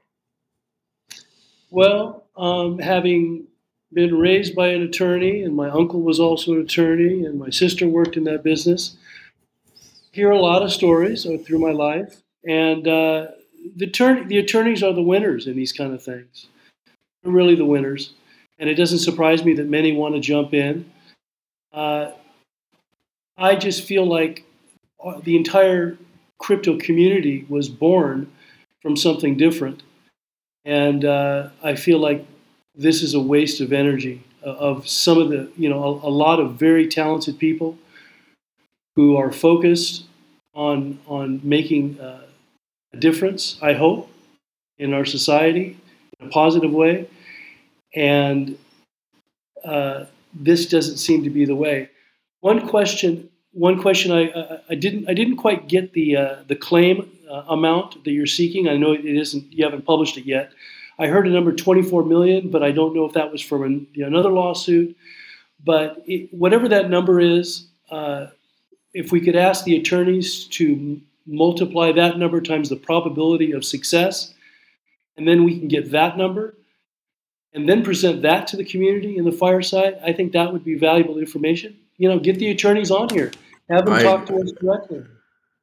Well, um, having been raised by an attorney, and my uncle was also an attorney, and my sister worked in that business, hear a lot of stories uh, through my life, and uh, the attorney, the attorneys are the winners in these kind of things. They're really the winners, and it doesn't surprise me that many want to jump in. Uh, I just feel like uh, the entire crypto community was born from something different and uh, I feel like this is a waste of energy uh, of some of the you know a, a lot of very talented people who are focused on on making uh, a difference. I hope in our society in a positive way, and uh, this doesn't seem to be the way. One question. One question I, I, I didn't I didn't quite get the uh, the claim uh, amount that you're seeking. I know it isn't you haven't published it yet. I heard a number 24 million, but I don't know if that was from an, another lawsuit. But it, whatever that number is, uh, if we could ask the attorneys to multiply that number times the probability of success, and then we can get that number, and then present that to the community in the fireside, I think that would be valuable information. You know, get the attorneys on here, have them I- talk to us directly.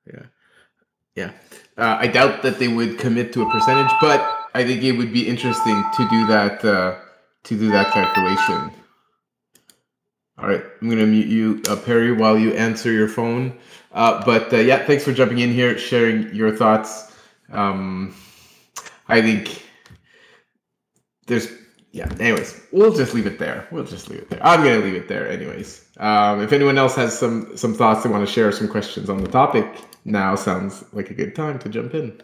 Yeah, yeah. Uh, I doubt that they would commit to a percentage, but I think it would be interesting to do that uh, to do that calculation. All right, I'm gonna mute you, uh, Perry, while you answer your phone. Uh, but uh, yeah, thanks for jumping in here, sharing your thoughts. Um, I think there's yeah. Anyways, we'll just leave it there. We'll just leave it there. I'm gonna leave it there, anyways. Um, if anyone else has some some thoughts they want to share, some questions on the topic, now sounds like a good time to jump in.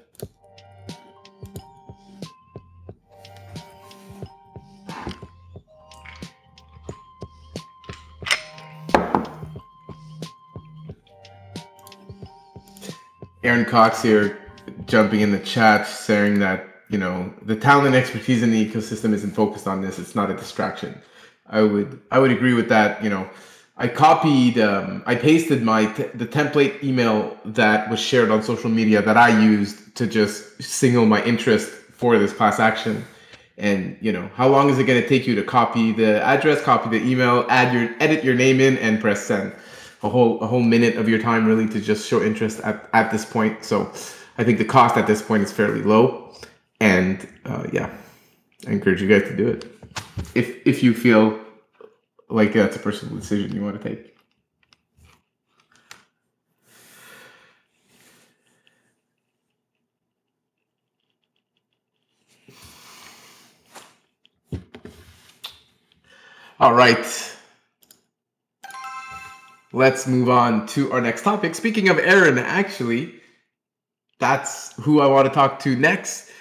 Aaron Cox here, jumping in the chat, saying that you know the talent and expertise in the ecosystem isn't focused on this. It's not a distraction. I would I would agree with that. You know, I copied, um, I pasted my t- the template email that was shared on social media that I used to just signal my interest for this class action. And you know, how long is it going to take you to copy the address, copy the email, add your edit your name in, and press send? A whole a whole minute of your time really to just show interest at at this point. So, I think the cost at this point is fairly low, and uh, yeah, I encourage you guys to do it if if you feel like that's a personal decision you want to take. All right. Let's move on to our next topic. Speaking of Aaron, actually, that's who I want to talk to next.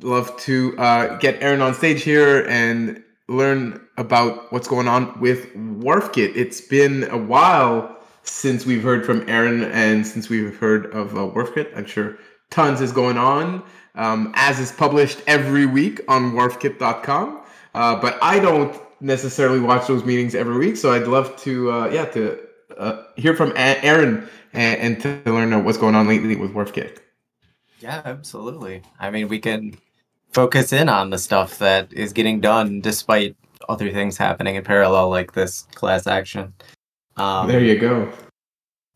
Love to uh, get Aaron on stage here and learn about what's going on with WharfKit. It's been a while since we've heard from Aaron and since we've heard of uh, WharfKit. I'm sure tons is going on, um, as is published every week on wharfkit.com. Uh, but I don't necessarily watch those meetings every week, so I'd love to, uh, yeah, to uh, hear from Aaron and, and to learn uh, what's going on lately with WharfKit. Yeah, absolutely. I mean, we can focus in on the stuff that is getting done despite other things happening in parallel, like this class action. Um, there you go.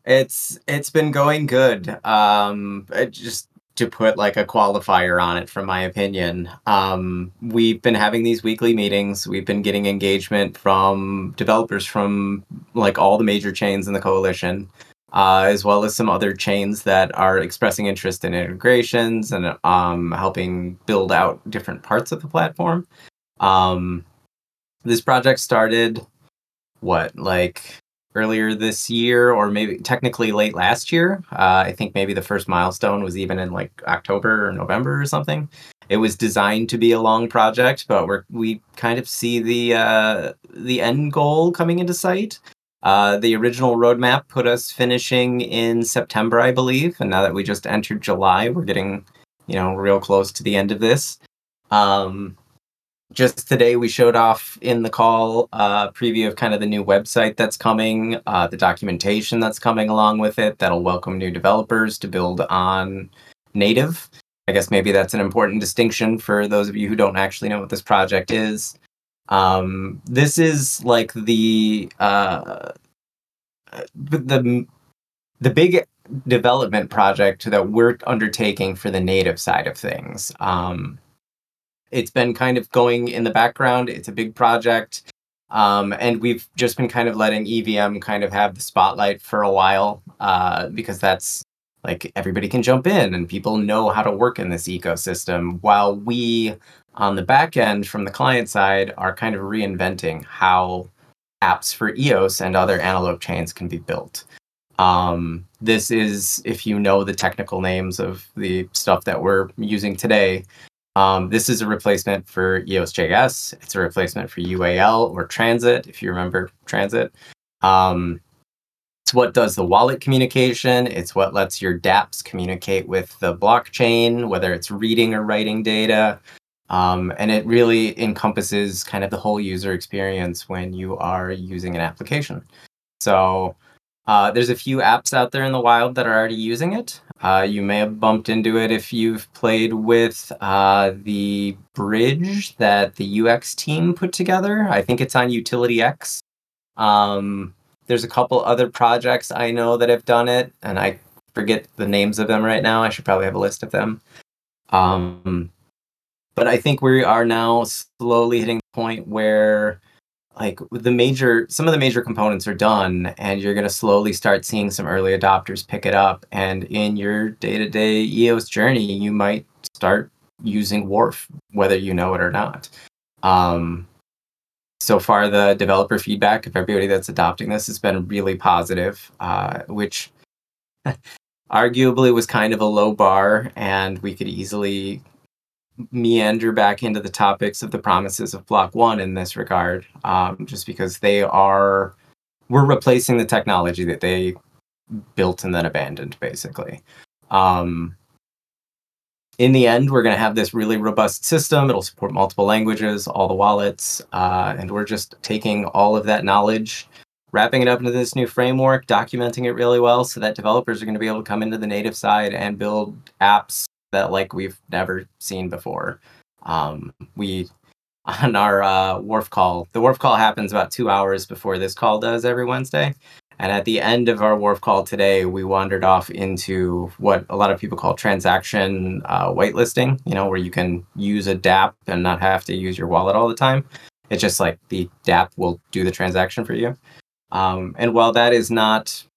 It's it's been going good. Um, it just to put like a qualifier on it, from my opinion, um, we've been having these weekly meetings. We've been getting engagement from developers from like all the major chains in the coalition. uh, as well as some other chains that are expressing interest in integrations and um, helping build out different parts of the platform. Um, this project started what like earlier this year or maybe technically late last year. Uh, i think maybe the first milestone was even in like october or november or something. It was designed to be a long project but we're we kind of see the uh, the end goal coming into sight. Uh, the original roadmap put us finishing in september i believe and now that we just entered july we're getting you know real close to the end of this. Um, just today we showed off in the call uh, preview of kind of the new website that's coming uh, the documentation that's coming along with it that'll welcome new developers to build on native. I guess maybe that's an important distinction for those of you who don't actually know what this project is. Um, this is like the uh, the the big development project that we're undertaking for the native side of things. Um, it's been kind of going in the background. It's a big project. Um, and we've just been kind of letting EVM kind of have the spotlight for a while uh, because that's like everybody can jump in and people know how to work in this ecosystem while we on the back end from the client side are kind of reinventing how apps for EOS and other analog chains can be built. Um, this is, if you know the technical names of the stuff that we're using today, um, this is a replacement for EOS.js. It's a replacement for UAL or Transit, if you remember Transit. Um, it's what does the wallet communication. It's what lets your dApps communicate with the blockchain, whether it's reading or writing data. Um, and it really encompasses kind of the whole user experience when you are using an application. So uh, there's a few apps out there in the wild that are already using it. Uh, you may have bumped into it if you've played with uh, the bridge that the UX team put together. I think it's on Utility X. Um, there's a couple other projects I know that have done it, and I forget the names of them right now. I should probably have a list of them. Um, but I think we are now slowly hitting the point where like the major some of the major components are done and you're going to slowly start seeing some early adopters pick it up. And in your day-to-day eos journey you might start using wharf whether you know it or not. Um, so far the developer feedback of everybody that's adopting this has been really positive uh, which (laughs) arguably was kind of a low bar and we could easily meander back into the topics of the promises of block one in this regard um, just because they are we're replacing the technology that they built and then abandoned basically. Um, in the end we're going to have this really robust system. It'll support multiple languages all the wallets uh, and we're just taking all of that knowledge wrapping it up into this new framework documenting it really well so that developers are going to be able to come into the native side and build apps that like we've never seen before. Um, we (laughs) on our uh, wharf call. The wharf call happens about two hours before this call does every Wednesday. And at the end of our wharf call today, we wandered off into what a lot of people call transaction uh, whitelisting, you know, where you can use a DAP and not have to use your wallet all the time. It's just like the DAP will do the transaction for you. Um, and while that is not,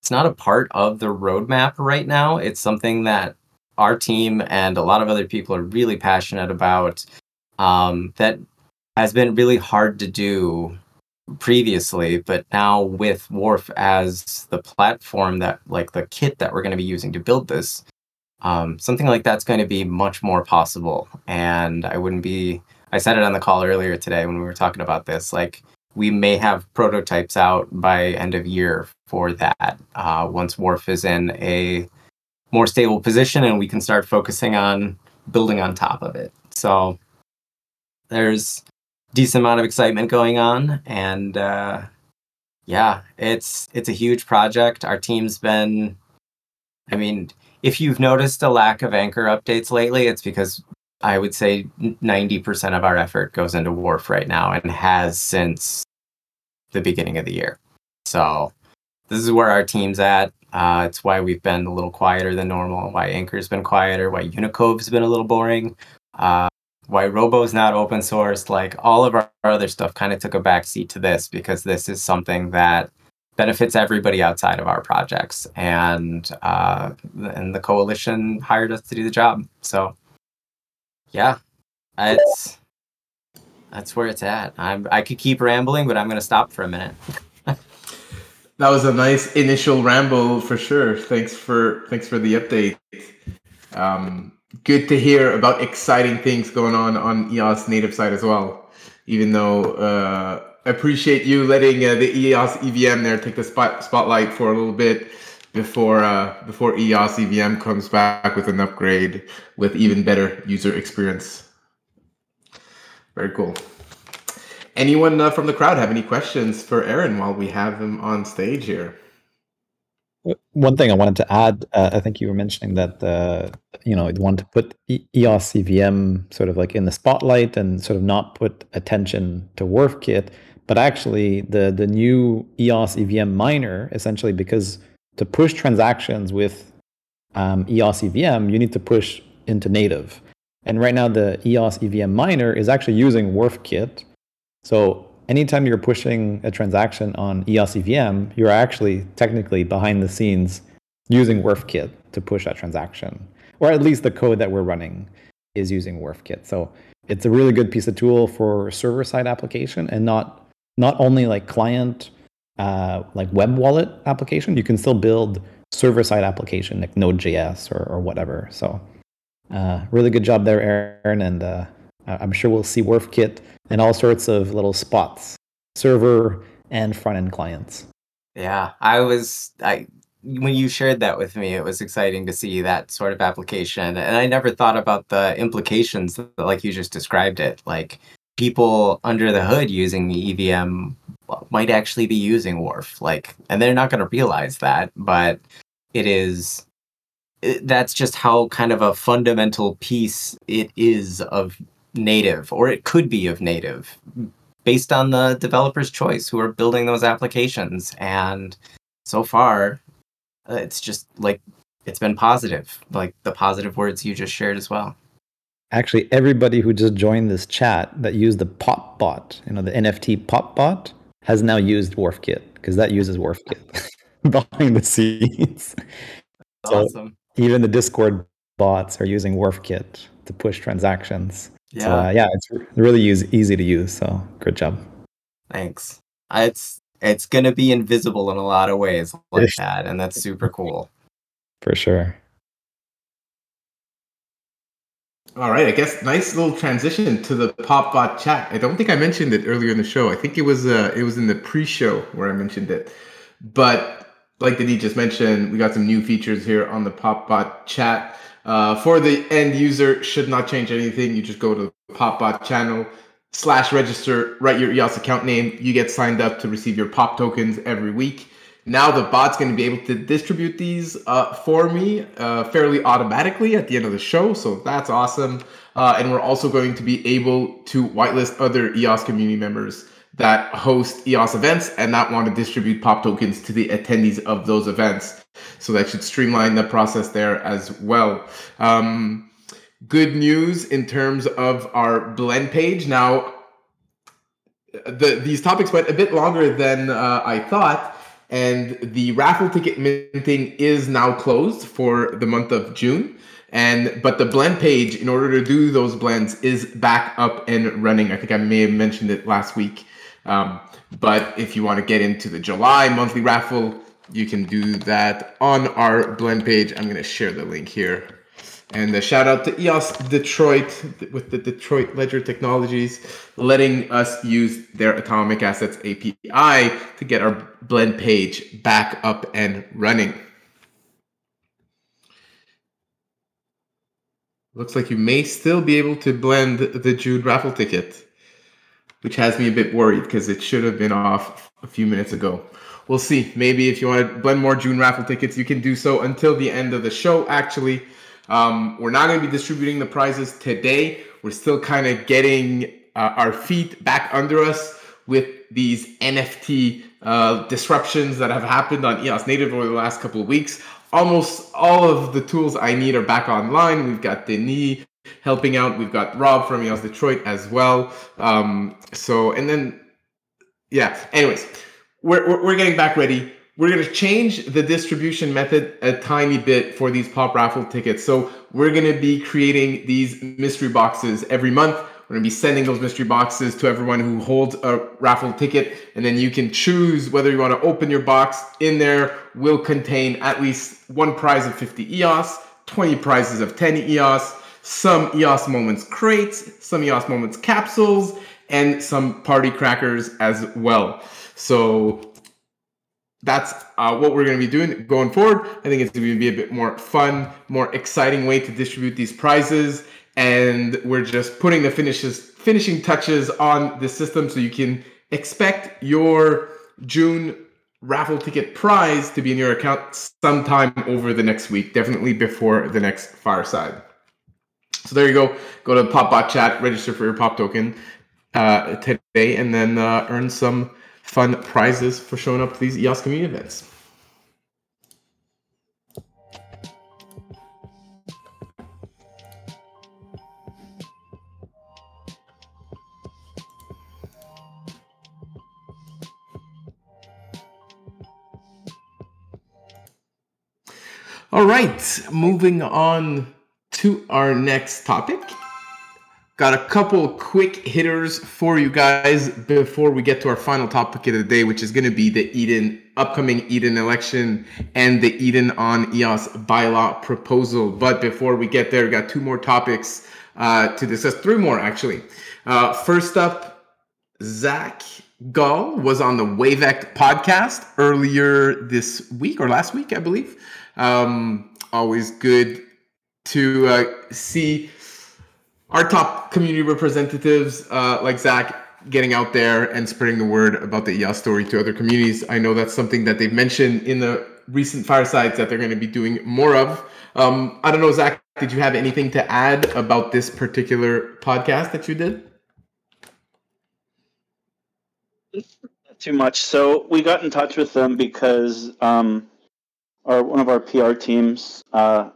it's not a part of the roadmap right now, it's something that our team and a lot of other people are really passionate about um, that has been really hard to do previously but now with wharf as the platform that like the kit that we're going to be using to build this um, something like that's going to be much more possible. And i wouldn't be i said it on the call earlier today when we were talking about this like we may have prototypes out by end of year for that uh, once wharf is in a more stable position and we can start focusing on building on top of it. So there's decent amount of excitement going on and uh, yeah, it's it's a huge project. Our team's been I mean, if you've noticed a lack of anchor updates lately, it's because I would say 90% of our effort goes into Wharf right now and has since the beginning of the year. So this is where our team's at. Uh, it's why we've been a little quieter than normal. Why Anchor's been quieter. Why Unicove's been a little boring. Uh, why Robo's not open sourced. Like all of our, our other stuff kind of took a backseat to this because this is something that benefits everybody outside of our projects. And uh, and the coalition hired us to do the job. So yeah, it's that's where it's at. I'm I could keep rambling, but I'm going to stop for a minute. That was a nice initial ramble for sure. Thanks for thanks for the update. Um, good to hear about exciting things going on on EOS native side as well. Even though uh, appreciate you letting uh, the EOS EVM there take the spot spotlight for a little bit before uh, before EOS EVM comes back with an upgrade with even better user experience. Very cool. Anyone uh, from the crowd have any questions for Aaron while we have him on stage here? One thing I wanted to add, uh, I think you were mentioning that uh, you know you want to put EOS EVM sort of like in the spotlight and sort of not put attention to WharfKit, but actually the the new EOS EVM miner essentially because to push transactions with um, EOS EVM you need to push into native, and right now the EOS EVM miner is actually using WharfKit, so anytime you're pushing a transaction on EOS EVM, you're actually technically behind the scenes using WharfKit to push that transaction, or at least the code that we're running is using WharfKit. So it's a really good piece of tool for server side application and not not only like client uh, like web wallet application. You can still build server side application like Node.js or, or whatever. So uh, really good job there, Aaron, and uh, I'm sure we'll see WharfKit and all sorts of little spots, server and front end clients. Yeah, I was I when you shared that with me, it was exciting to see that sort of application, and I never thought about the implications like you just described it. Like people under the hood using the EVM might actually be using Wharf, like, and they're not going to realize that, but it is that's just how kind of a fundamental piece it is of native, or it could be of native, based on the developer's choice who are building those applications. And so far, uh, it's just like it's been positive, like the positive words you just shared as well. Actually, everybody who just joined this chat that used the pop bot, you know, the NFT pop bot, has now used WharfKit because that uses WharfKit (laughs) behind the scenes. So awesome. Even the Discord bots are using WharfKit to push transactions. Yeah, so, uh, yeah, it's really use, easy to use. So good job. Thanks. It's it's gonna be invisible in a lot of ways like that, and that's super cool. For sure. All right, I guess nice little transition to the PopBot chat. I don't think I mentioned it earlier in the show. I think it was uh, it was in the pre-show where I mentioned it. But like Denis just mentioned, we got some new features here on the PopBot chat. Uh, for the end user, should not change anything. You just go to the PopBot channel slash register, write your EOS account name. You get signed up to receive your POP tokens every week. Now the bot's going to be able to distribute these uh, for me uh, fairly automatically at the end of the show. So that's awesome. Uh, and we're also going to be able to whitelist other EOS community members that host EOS events and not want to distribute POP tokens to the attendees of those events. So that should streamline the process there as well. Um, good news in terms of our blend page. Now, the, these topics went a bit longer than uh, I thought, and the raffle ticket minting is now closed for the month of June. And but the blend page, in order to do those blends, is back up and running. I think I may have mentioned it last week. Um, but if you want to get into the July monthly raffle, you can do that on our blend page. I'm going to share the link here. And a shout out to EOS Detroit with the Detroit Ledger Technologies, letting us use their Atomic Assets API to get our blend page back up and running. Looks like you may still be able to blend the Jude raffle ticket, which has me a bit worried because it should have been off a few minutes ago we'll see. Maybe if you want to blend more June raffle tickets, you can do so until the end of the show. Actually, um, we're not going to be distributing the prizes today. We're still kind of getting uh, our feet back under us with these NFT uh, disruptions that have happened on EOS Native over the last couple of weeks. Almost all of the tools I need are back online. We've got Denis helping out. We've got Rob from EOS Detroit as well. Um, so, and then, yeah, anyways we're, we're, we're getting back ready. We're going to change the distribution method a tiny bit for these pop raffle tickets. So we're going to be creating these mystery boxes every month. We're going to be sending those mystery boxes to everyone who holds a raffle ticket. And then you can choose whether you want to open your box. In there will contain at least one prize of 50 EOS, 20 prizes of 10 EOS, some EOS Moments crates, some EOS Moments capsules, and some party crackers as well. So that's uh, what we're going to be doing going forward. I think it's going to be a bit more fun, more exciting way to distribute these prizes, and we're just putting the finishes, finishing touches on the system, so you can expect your June raffle ticket prize to be in your account sometime over the next week, definitely before the next fireside. So there you go. Go to PopBot Chat, register for your Pop token uh, today, and then uh, earn some fun prizes for showing up to these EOS community events. All right, moving on to our next topic. Got a couple quick hitters for you guys before we get to our final topic of the day, which is going to be the Eden upcoming Eden election and the Eden on EOS bylaw proposal. But before we get there, we got two more topics uh, to discuss, three more actually. Uh, first up, Zack Gall was on the Wavect podcast earlier this week or last week, I believe. Um, always good to uh, see our top community representatives uh, like Zack getting out there and spreading the word about the EOS story to other communities. I know that's something that they've mentioned in the recent firesides that they're going to be doing more of. Um, I don't know, Zack, did you have anything to add about this particular podcast that you did? Too much. So we got in touch with them because um, our one of our PR teams uh,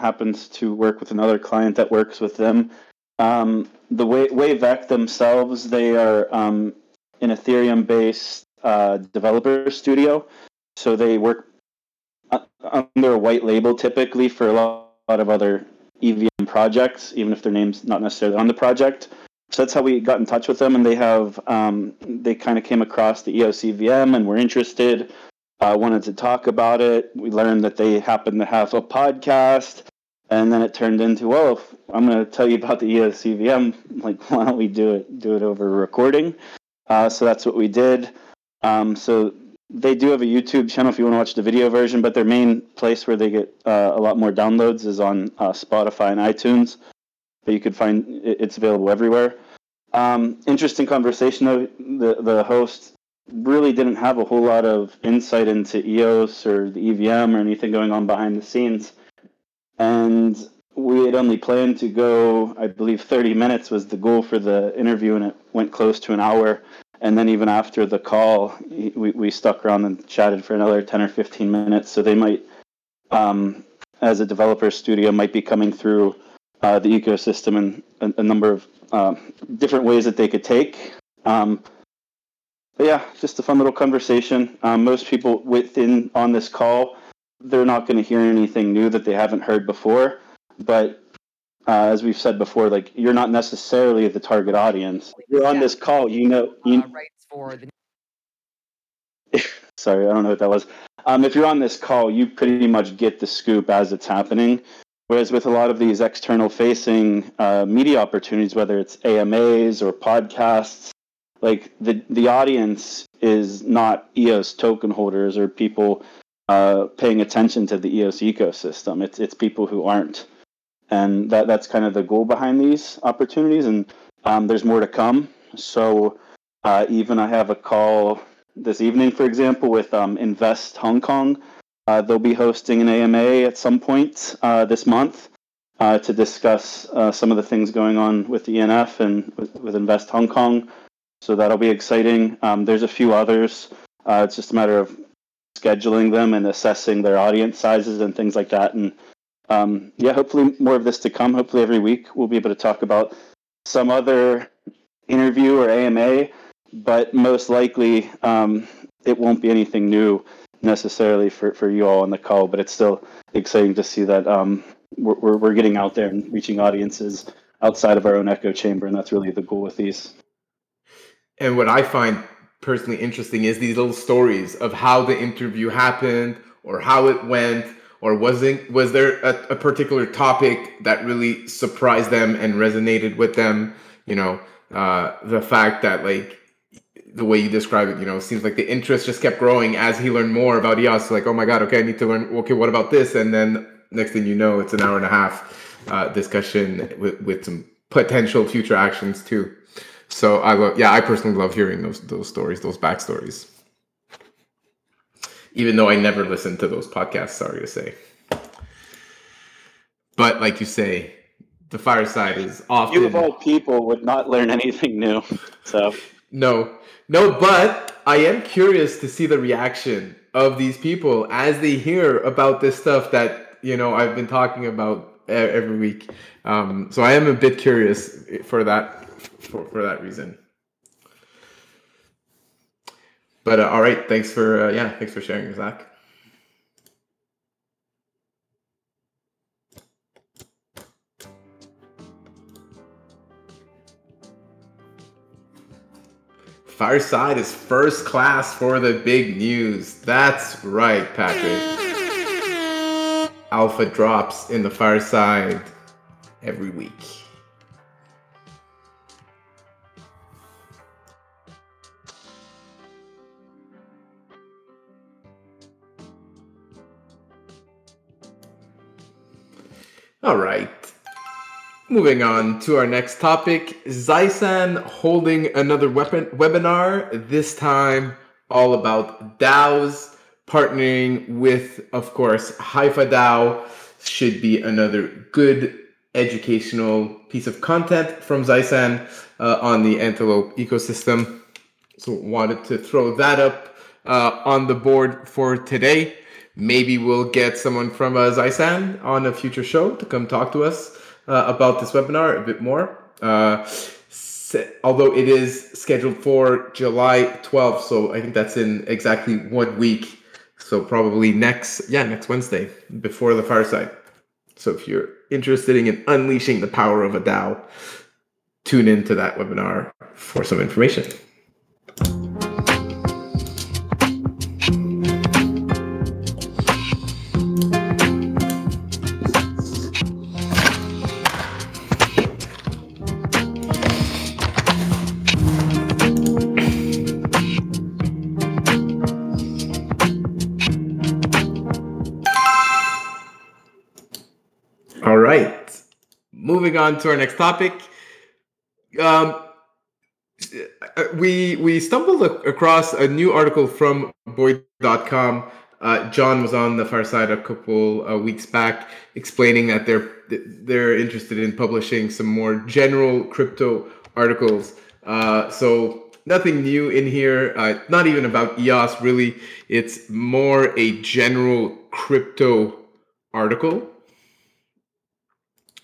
happens to work with another client that works with them um, the way Wavect themselves, they are um, an Ethereum-based uh, developer studio, so they work under a white label typically for a lot, of other EVM projects, even if their name's not necessarily on the project. So that's how we got in touch with them, and they have um, they kind of came across the EOS EVM and were interested. Uh, wanted to talk about it. We learned that they happen to have a podcast and then it turned into well if i'm going to tell you about the EOS EVM (laughs) like why don't we do it do it over recording? Uh, so that's what we did. Um, so they do have a youtube channel if you want to watch the video version but their main place where they get uh, a lot more downloads is on uh, spotify and itunes. But you could find it's available everywhere. Um, interesting conversation though. The, the host really didn't have a whole lot of insight into eos or the evm or anything going on behind the scenes and we had only planned to go i believe 30 minutes was the goal for the interview and it went close to an hour. And then even after the call we, we stuck around and chatted for another 10 or 15 minutes. So they might um, as a developer studio might be coming through uh, the ecosystem in a, a number of uh, different ways that they could take. Um, but yeah just a fun little conversation. Um, most people within on this call they're not going to hear anything new that they haven't heard before. But uh, as we've said before, like you're not necessarily the target audience. You're on this call, you know. You... Uh, rights for the. (laughs) Sorry, I don't know what that was. Um, if you're on this call, you pretty much get the scoop as it's happening. Whereas with a lot of these external facing uh, media opportunities, whether it's AMAs or podcasts, like the the audience is not EOS token holders or people uh, paying attention to the EOS ecosystem. It's it's people who aren't, and that that's kind of the goal behind these opportunities. And um, there's more to come. So uh, even I have a call this evening, for example, with um, Invest Hong Kong. Uh, they'll be hosting an AMA at some point uh, this month uh, to discuss some of the things going on with the ENF and with, with Invest Hong Kong. So that'll be exciting. Um, there's a few others. it's just a matter of scheduling them and assessing their audience sizes and things like that. And um, yeah, hopefully more of this to come. Hopefully every week we'll be able to talk about some other interview or AMA, but most likely um, it won't be anything new necessarily for, for you all on the call, but it's still exciting to see that um, we're, we're, we're getting out there and reaching audiences outside of our own echo chamber, and that's really the goal with these. And what I find personally interesting is these little stories of how the interview happened or how it went or was it was there a, a particular topic that really surprised them and resonated with them you know uh, the fact that like the way you describe it, you know, seems like the interest just kept growing as he learned more about EOS. Like, oh my God, okay, I need to learn. Okay, what about this? And then next thing you know, it's an hour and a half uh, discussion with, with some potential future actions too. So I love, yeah, I personally love hearing those those stories, those backstories. Even though I never listened to those podcasts, sorry to say. But like you say, the fireside is often. You of all people would not learn anything new. So no, no, but I am curious to see the reaction of these people as they hear about this stuff that you know I've been talking about every week. Um, so I am a bit curious for that for, for that reason. But uh, all right, thanks for uh, yeah, thanks for sharing, Zack. Fireside is first class for the big news. That's right, Patrick. Alpha drops in the Fireside every week. All right. Moving on to our next topic, Zysan holding another weapon webinar, this time all about DAOs, partnering with, of course, Hypha DAO should be another good educational piece of content from Zysan uh, on the Antelope ecosystem. So wanted to throw that up uh, on the board for today. Maybe we'll get someone from uh, Zysan on a future show to come talk to us uh, about this webinar a bit more. Uh, although it is scheduled for July 12th, so I think that's in exactly one week. So probably next, yeah, next Wednesday before the fireside. So if you're interested in unleashing the power of a DAO, tune into that webinar for some information. Moving on to our next topic. Um, we we stumbled across a new article from Boid.com. Uh, John was on the Fireside a couple uh, weeks back, explaining that they're they're interested in publishing some more general crypto articles. Uh, so nothing new in here. Uh, not even about EOS really. It's more a general crypto article.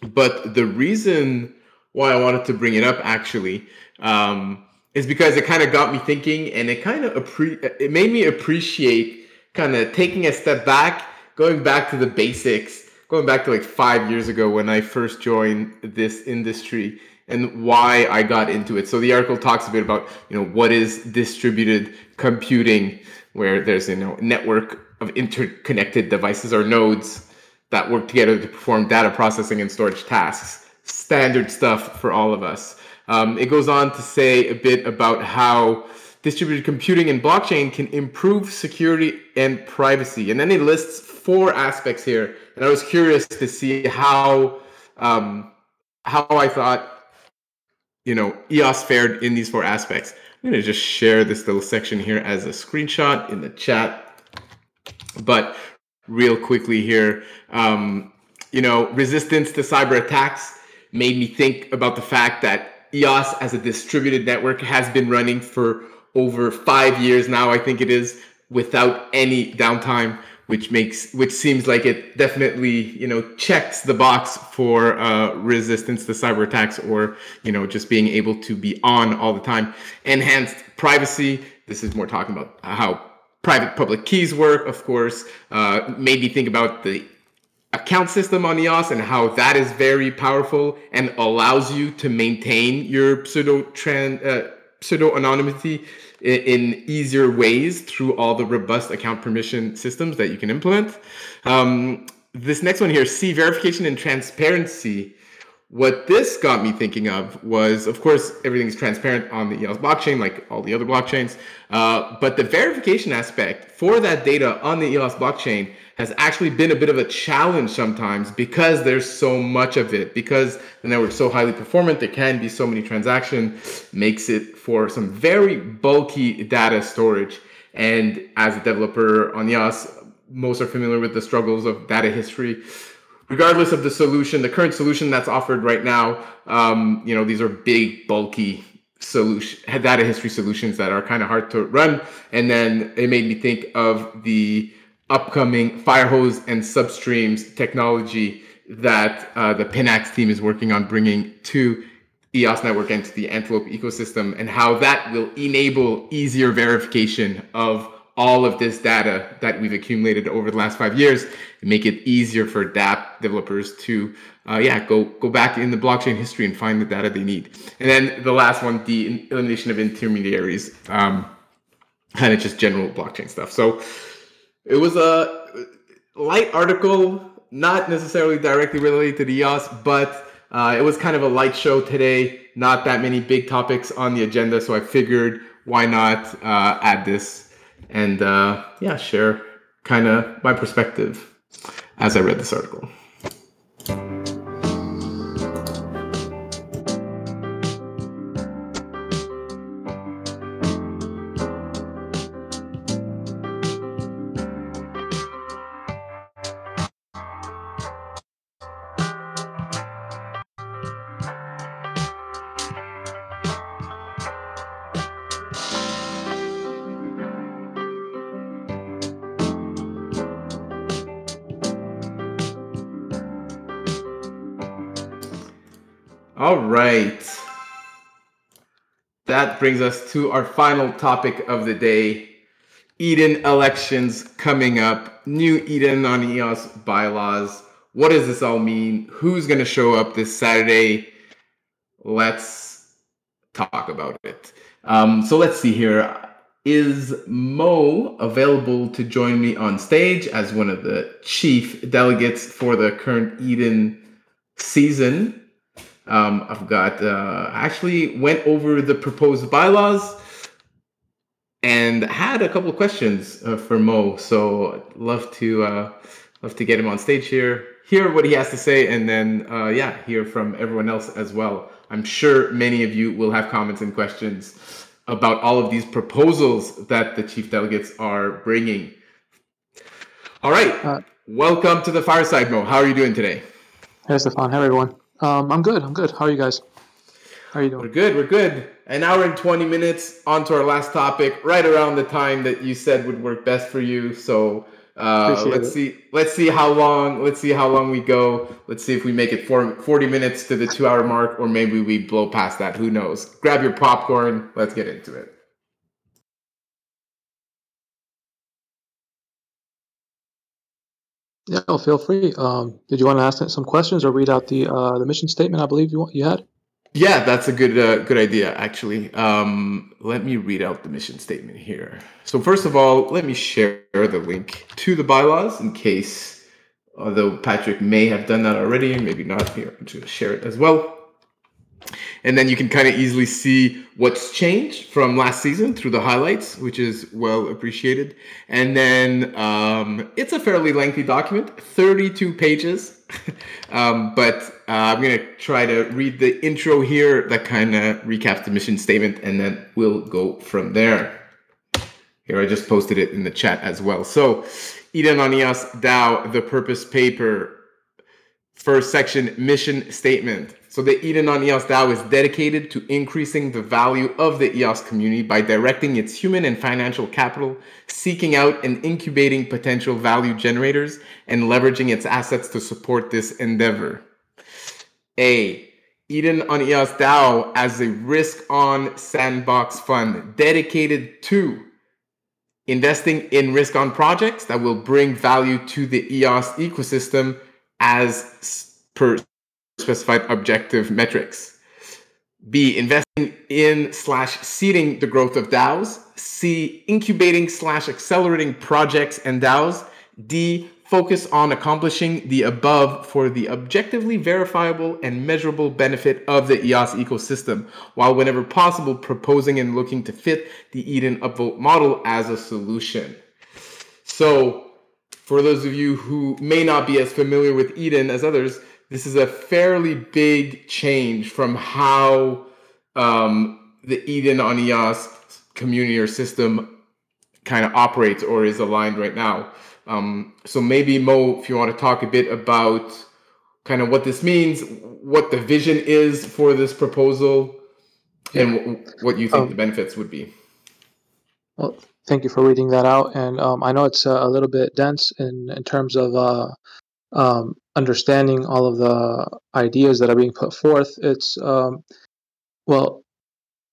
But the reason why I wanted to bring it up actually um, is because it kind of got me thinking, and it kind of appre- it made me appreciate kind of taking a step back, going back to the basics, going back to like five years ago when I first joined this industry and why I got into it. So the article talks a bit about you know what is distributed computing, where there's you know network of interconnected devices or nodes that work together to perform data processing and storage tasks. Standard stuff for all of us. Um, it goes on to say a bit about how distributed computing and blockchain can improve security and privacy. And then it lists four aspects here. And I was curious to see how um, how I thought you know EOS fared in these four aspects. I'm going to just share this little section here as a screenshot in the chat. But real quickly here. Um, you know, resistance to cyber attacks made me think about the fact that EOS as a distributed network has been running for over five years now, I think it is, without any downtime, which makes which seems like it definitely you know checks the box for uh, resistance to cyber attacks or you know just being able to be on all the time. Enhanced privacy. This is more talking about how private public keys work, of course, uh, made me think about the account system on EOS and how that is very powerful and allows you to maintain your pseudo trans, uh, pseudo anonymity in, easier ways through all the robust account permission systems that you can implement. Um, this next one here, C verification and transparency. What this got me thinking of was, of course, everything's transparent on the EOS blockchain, like all the other blockchains. Uh, but the verification aspect for that data on the EOS blockchain has actually been a bit of a challenge sometimes because there's so much of it. Because the network's so highly performant, there can be so many transactions, makes it for some very bulky data storage. And as a developer on EOS, most are familiar with the struggles of data history regardless of the solution, the current solution that's offered right now, um, you know, these are big, bulky solution data history solutions that are kind of hard to run. And then it made me think of the upcoming Firehose and Substreams technology that uh, the Pinax team is working on bringing to EOS network and to the Antelope ecosystem, and how that will enable easier verification of all of this data that we've accumulated over the last five years and make it easier for dApp developers to uh, yeah go go back in the blockchain history and find the data they need. And then the last one the elimination of intermediaries um, kind of just general blockchain stuff. So it was a light article not necessarily directly related to the EOS but uh, it was kind of a light show today. Not that many big topics on the agenda so i figured why not uh, add this and uh, yeah, share kind of my perspective as I read this article. Brings us to our final topic of the day Eden elections coming up. New Eden on EOS bylaws. What does this all mean? Who's going to show up this Saturday? Let's talk about it. Um, so let's see here. Is Mo available to join me on stage as one of the chief delegates for the current Eden season? Um, I've got uh, actually went over the proposed bylaws and had a couple of questions uh, for Mo. So love to uh, love to get him on stage here, hear what he has to say, and then uh, yeah, hear from everyone else as well. I'm sure many of you will have comments and questions about all of these proposals that the chief delegates are bringing. All right, uh, welcome to the fireside, Mo. How are you doing today? Hey, Stephane. Hey, everyone. Um, I'm good. I'm good. How are you guys? How are you doing? We're good. We're good. An hour and 20 minutes on to our last topic, right around the time that you said would work best for you. So uh, let's it. see. Let's see how long. Let's see how long we go. Let's see if we make it for 40 minutes to the two hour mark, or maybe we blow past that. Who knows? Grab your popcorn. Let's get into it. Yeah, well, feel free. Um, did you want to ask some questions or read out the uh, the mission statement? I believe you you had. Yeah, that's a good uh, good idea. Actually, um, let me read out the mission statement here. So first of all, let me share the link to the bylaws in case, although Patrick may have done that already, maybe not. Here, I'm just share it as well. And then you can kind of easily see what's changed from last season through the highlights, which is well appreciated. And then um, it's a fairly lengthy document, 32 pages. (laughs) um, but uh, I'm going to try to read the intro here that kind of recaps the mission statement, and then we'll go from there. Here, I just posted it in the chat as well. So, Eden EOS DAO, the purpose paper, first section, mission statement. So the Eden on EOS DAO is dedicated to increasing the value of the EOS community by directing its human and financial capital, seeking out and incubating potential value generators, and leveraging its assets to support this endeavor. A. Eden on EOS DAO as a risk on sandbox fund dedicated to investing in risk on projects that will bring value to the EOS ecosystem as per specified objective metrics. B, investing in slash seeding the growth of DAOs. C, incubating slash accelerating projects and DAOs. D, focus on accomplishing the above for the objectively verifiable and measurable benefit of the EOS ecosystem, while whenever possible proposing and looking to fit the Eden upvote model as a solution. So, for those of you who may not be as familiar with Eden as others, this is a fairly big change from how um, the Eden on EOS community or system kind of operates or is aligned right now. Um, so maybe Mo, if you want to talk a bit about kind of what this means, what the vision is for this proposal, and w- what you think Um, the benefits would be. Well, thank you for reading that out. And um, I know it's uh, a little bit dense in, in terms of uh, um, understanding all of the ideas that are being put forth. It's, um, well,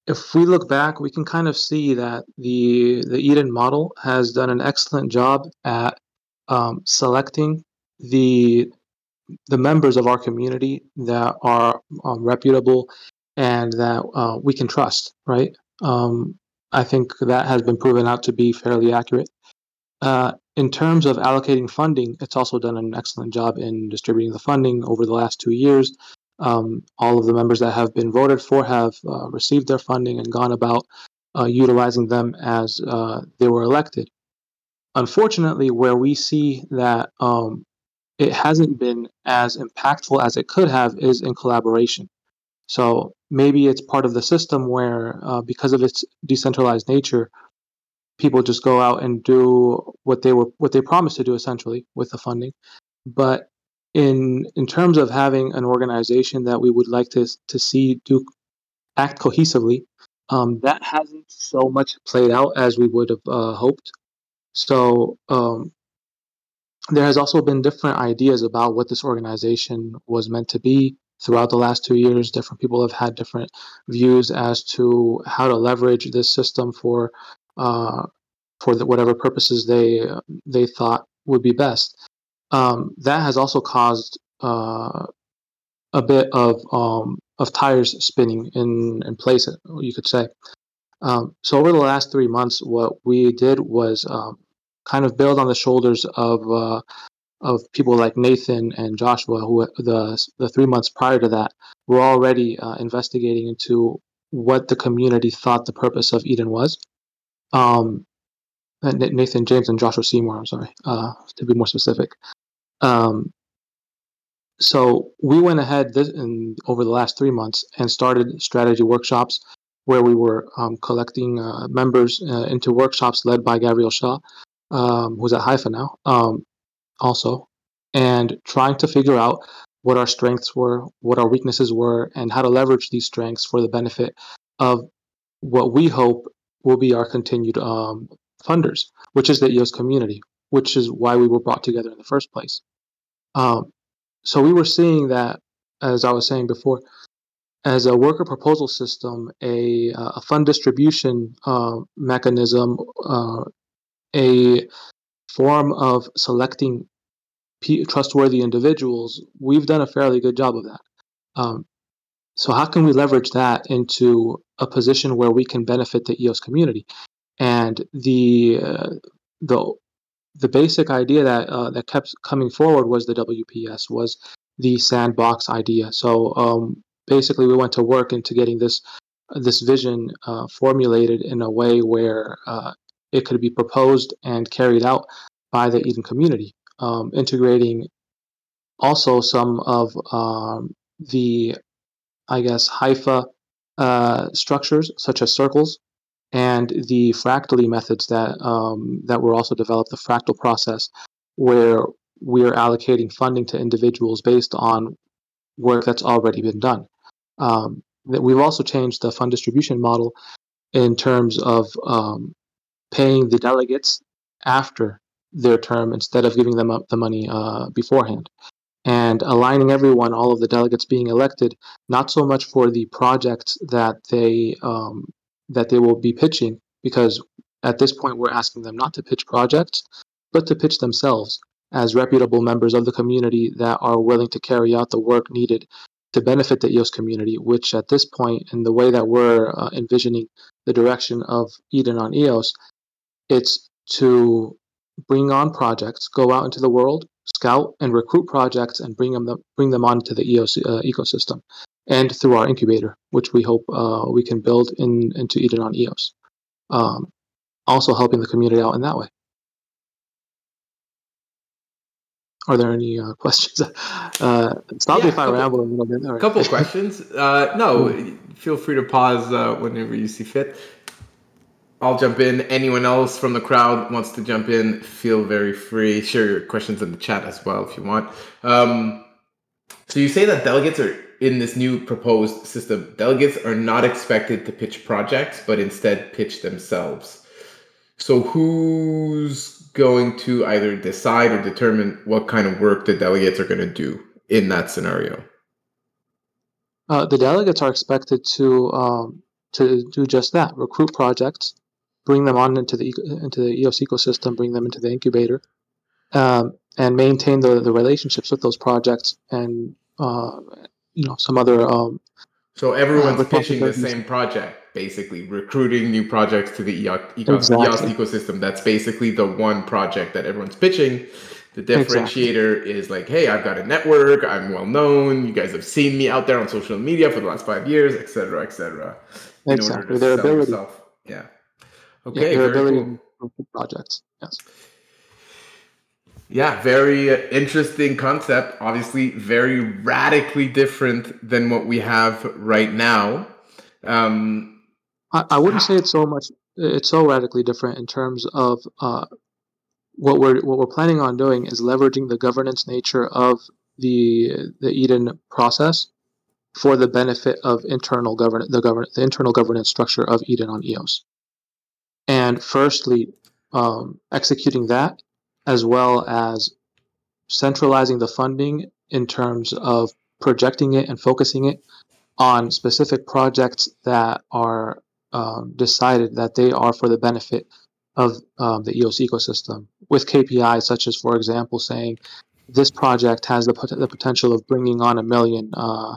if we look back, we can kind of see that the, the Eden model has done an excellent job at um, selecting the the members of our community that are um, reputable and that uh, we can trust, right? Um, I think that has been proven out to be fairly accurate. Uh, in terms of allocating funding, it's also done an excellent job in distributing the funding over the last two years. Um, all of the members that have been voted for have uh, received their funding and gone about uh, utilizing them as uh, they were elected. Unfortunately, where we see that um, it hasn't been as impactful as it could have is in collaboration. So maybe it's part of the system where, uh, because of its decentralized nature, people just go out and do what they were what they promised to do essentially with the funding. But in in terms of having an organization that we would like to to see do act cohesively, um, that hasn't so much played out as we would have uh, hoped. So um, there has also been different ideas about what this organization was meant to be throughout the last two years. Different people have had different views as to how to leverage this system for uh, for the, whatever purposes they they thought would be best. Um, that has also caused uh, a bit of um, of tires spinning in in place, you could say. Um, so over the last three months, what we did was um, kind of build on the shoulders of uh, of people like Nathan and Joshua, who the the three months prior to that were already uh, investigating into what the community thought the purpose of Eden was. Um, Nathan James and Joshua Seymour. I'm sorry, uh, to be more specific. Um, so we went ahead this, in, over the last three months and started strategy workshops where we were um, collecting uh, members uh, into workshops led by Gabriel Shaw, um, who's at Hypha now, um, also, and trying to figure out what our strengths were, what our weaknesses were, and how to leverage these strengths for the benefit of what we hope will be our continued um, funders, which is the EOS community, which is why we were brought together in the first place. Um, so we were seeing that, as I was saying before, as a worker proposal system, a, a fund distribution uh, mechanism, uh, a form of selecting p- trustworthy individuals, we've done a fairly good job of that. Um, so how can we leverage that into a position where we can benefit the EOS community? And the uh, the the basic idea that uh, that kept coming forward was the WPS was the sandbox idea. So um, basically, we went to work into getting this this vision uh, formulated in a way where uh, it could be proposed and carried out by the Eden community, um, integrating also some of um, the, I guess, Hypha uh, structures such as circles and the fractally methods that um, that were also developed, the fractal process, where we're allocating funding to individuals based on work that's already been done. Um, that we've also changed the fund distribution model in terms of um, paying the delegates after their term instead of giving them up the money uh, beforehand. And aligning everyone all of the delegates being elected not so much for the projects that they um, that they will be pitching because at this point, we're asking them not to pitch projects, but to pitch themselves as reputable members of the community that are willing to carry out the work needed to benefit the EOS community, which at this point, in the way that we're uh, envisioning the direction of Eden on EOS, it's to bring on projects, go out into the world, scout and recruit projects, and bring them bring them onto the EOS uh, ecosystem, and through our incubator, which we hope uh, we can build in into Eden on EOS, um, also helping the community out in that way. Are there any uh, (laughs) questions? Uh, stop Yeah, me if I couple- ramble a little bit. A right. couple of (laughs) questions. Uh, no, feel free to pause uh, whenever you see fit. I'll jump in. Anyone else from the crowd wants to jump in, feel very free. Share your questions in the chat as well if you want. Um, so you say that delegates are in this new proposed system. Delegates are not expected to pitch projects, but instead pitch themselves. So who's going to either decide or determine what kind of work the delegates are going to do in that scenario? Uh, the delegates are expected to um, to do just that: recruit projects, bring them on into the into the EOS ecosystem, bring them into the incubator, um, and maintain the, the relationships with those projects and uh, you know some other um, So everyone's Uh, pitching the same project, basically recruiting new projects to the EOS, Exactly. EOS ecosystem. That's basically the one project that everyone's pitching. The differentiator is like, hey, I've got a network. I'm well known. You guys have seen me out there on social media for the last five years, et cetera, et cetera. exactly their ability, yourself. Yeah. Yeah, Okay. ability cool. projects. Yes. Yeah, very uh, interesting concept. Obviously, very radically different than what we have right now. Um, I, I wouldn't say it's so much. It's so radically different in terms of uh, what we're what we're planning on doing is leveraging the governance nature of the the Eden process for the benefit of internal govern the govern the internal governance structure of Eden on EOS. And firstly, um, executing that as well as centralizing the funding in terms of projecting it and focusing it on specific projects that are um, decided that they are for the benefit of um, the EOS ecosystem. With KPIs such as, for example, saying this project has the, pot- the potential of bringing on a million uh,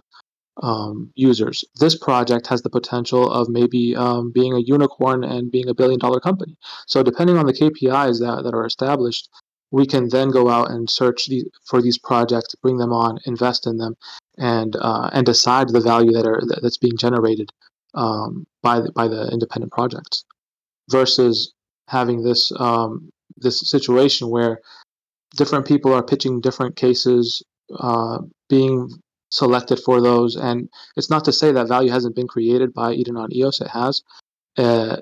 um, users. This project has the potential of maybe um, being a unicorn and being a billion dollar company. So, depending on the KPIs that, that are established, we can then go out and search the, for these projects, bring them on, invest in them, and uh, and decide the value that are that's being generated um, by the, by the independent projects, versus having this um, this situation where different people are pitching different cases, uh, being selected for those, and it's not to say that value hasn't been created by Eden on EOS. It has. Uh,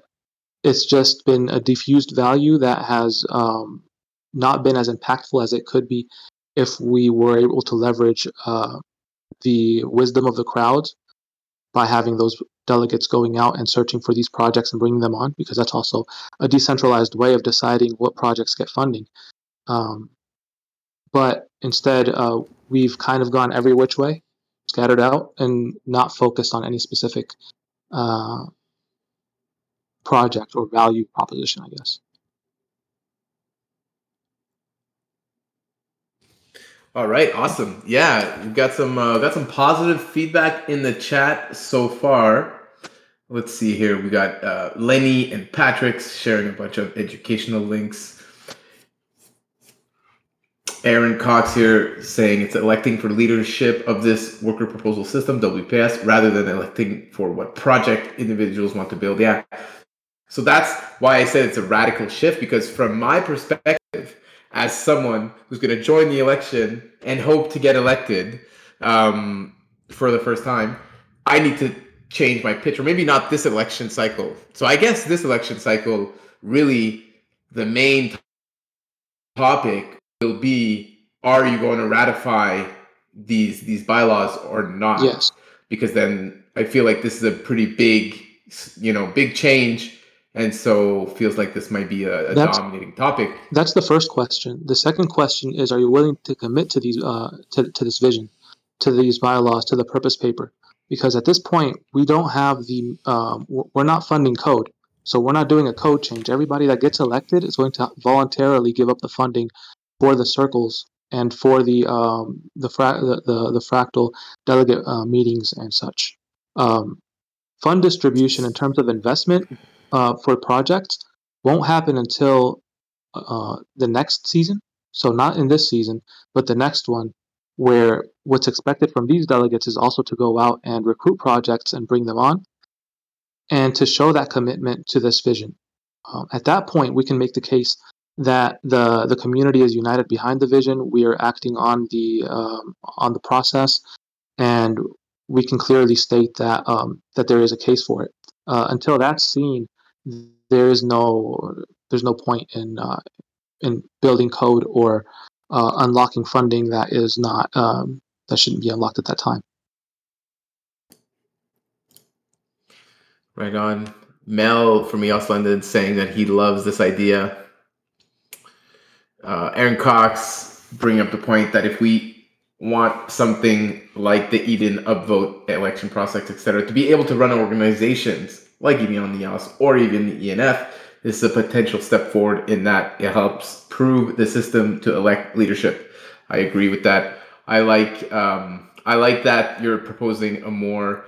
it's just been a diffused value that has um, not been as impactful as it could be if we were able to leverage uh, the wisdom of the crowds by having those delegates going out and searching for these projects and bringing them on, because that's also a decentralized way of deciding what projects get funding. Um, but instead, uh, we've kind of gone every which way, scattered out, and not focused on any specific uh, project or value proposition, I guess. All right, awesome. Yeah, we've got some uh, got some positive feedback in the chat so far. Let's see here. We got uh, Lenny and Patrick sharing a bunch of educational links. Aaron Cox here saying it's electing for leadership of this worker proposal system, WPS, rather than electing for what project individuals want to build. Yeah. So that's why I said it's a radical shift because from my perspective, as someone who's going to join the election and hope to get elected um, for the first time, I need to change my pitch, or maybe not this election cycle. So I guess this election cycle, really, the main topic will be: Are you going to ratify these these bylaws or not? Yes. Because then I feel like this is a pretty big, you know, big change. And so feels like this might be a, a dominating topic. That's the first question. The second question is: Are you willing to commit to these uh, to, to this vision, to these bylaws, to the purpose paper? Because at this point, we don't have the um, we're not funding code. So we're not doing a code change. Everybody that gets elected is going to voluntarily give up the funding for the circles and for the um, the, fra- the, the the fractal delegate uh, meetings and such. Um, fund distribution in terms of investment uh, for projects won't happen until uh, the next season. So not in this season, but the next one, where what's expected from these delegates is also to go out and recruit projects and bring them on, and to show that commitment to this vision. Um, at that point, we can make the case that the the community is united behind the vision. We are acting on the um, on the process, and we can clearly state that um, that there is a case for it. Uh, until that's seen, there is no there's no point in uh, in building code or uh, unlocking funding that is not um, that shouldn't be unlocked at that time. Right on. Mel from EOS London saying that he loves this idea. Uh, Aaron Cox bringing up the point that if we want something like the Eden upvote election process, etc., to be able to run organizations like even on the EOS or even the ENF, this is a potential step forward in that it helps prove the system to elect leadership. I agree with that. I like um, I like that you're proposing a more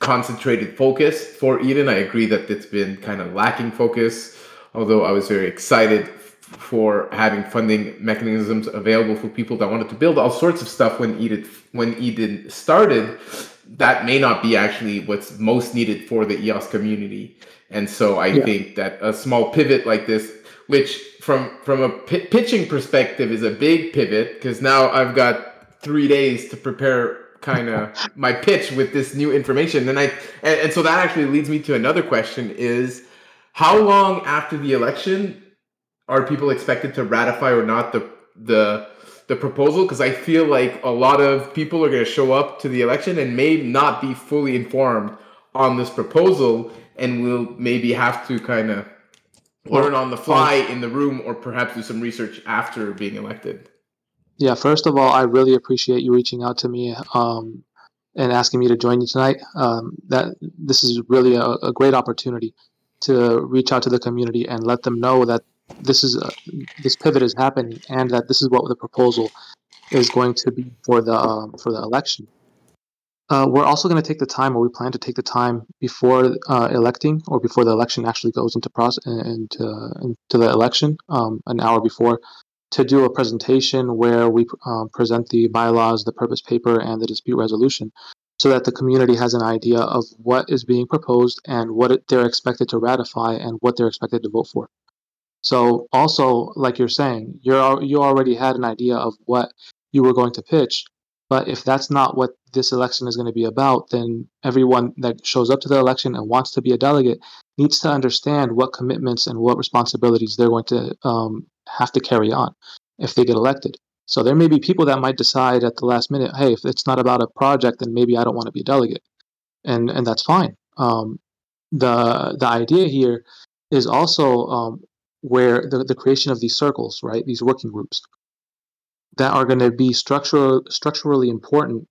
concentrated focus for Eden. I agree that it's been kind of lacking focus, although I was very excited for having funding mechanisms available for people that wanted to build all sorts of stuff when Eden when Eden started. That may not be actually what's most needed for the EOS community, and so I yeah. think that a small pivot like this, which from from a p- pitching perspective is a big pivot, because now I've got three days to prepare kind of (laughs) my pitch with this new information and i and, and, so that actually leads me to another question is how long after the election are people expected to ratify or not the the the proposal because i feel like a lot of people are going to show up to the election and may not be fully informed on this proposal and will maybe have to kind of learn on the fly in the room or perhaps do some research after being elected yeah, first of all, I really appreciate you reaching out to me um, and asking me to join you tonight. Um, that this is really a, a, great opportunity to reach out to the community and let them know that this is a, this pivot is happening and that this is what the proposal is going to be for the um, for the election. Uh, we're also going to take the time, or we plan to take the time before uh, electing, or before the election actually goes into process into into the election, um, an hour before, to do a presentation where we um, present the bylaws, the purpose paper, and the dispute resolution so that the community has an idea of what is being proposed and what it, they're expected to ratify and what they're expected to vote for. So also, like you're saying, you're you already had an idea of what you were going to pitch, but if that's not what this election is going to be about, then everyone that shows up to the election and wants to be a delegate needs to understand what commitments and what responsibilities they're going to um, have to carry on if they get elected. So there may be people that might decide at the last minute, hey, if it's not about a project, then maybe I don't want to be a delegate, and and that's fine. Um, the the idea here is also um, where the, the creation of these circles, right, these working groups, that are going to be structural structurally important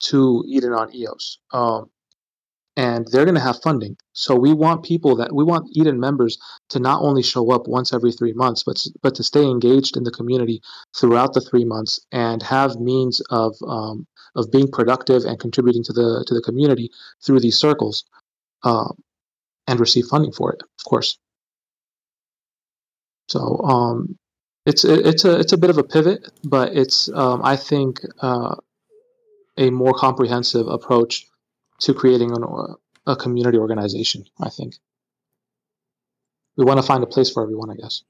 to Eden on EOS. Um, and they're going to have funding. So we want people that we want Eden members to not only show up once every three months, but but to stay engaged in the community throughout the three months and have means of um, of being productive and contributing to the to the community through these circles, uh, and receive funding for it, of course. So um, it's it's a it's a bit of a pivot, but it's um, I think uh, a more comprehensive approach to creating an, a community organization. I think we want to find a place for everyone. I guess.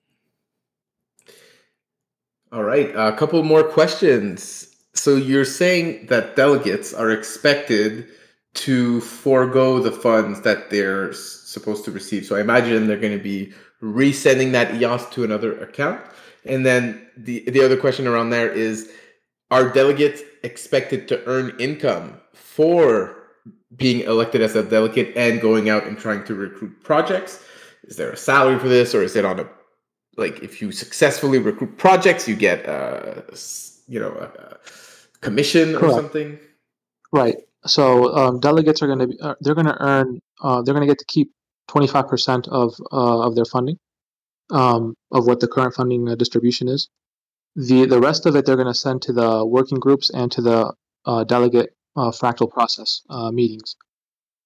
All right, a couple more questions. So you're saying that delegates are expected to forego the funds that they're supposed to receive. So I imagine they're going to be resending that EOS to another account. And then the the other question around there is are delegates expected to earn income for being elected as a delegate and going out and trying to recruit projects? Is there a salary for this, or is it on a like if you successfully recruit projects, you get a you know a commission Correct. or something? Right. So um, delegates are going to be uh, they're going to earn uh, they're going to get to keep 25% of uh, of their funding, um, of what the current funding uh, distribution is. The the rest of it they're going to send to the working groups and to the uh, delegate uh, fractal process uh, meetings.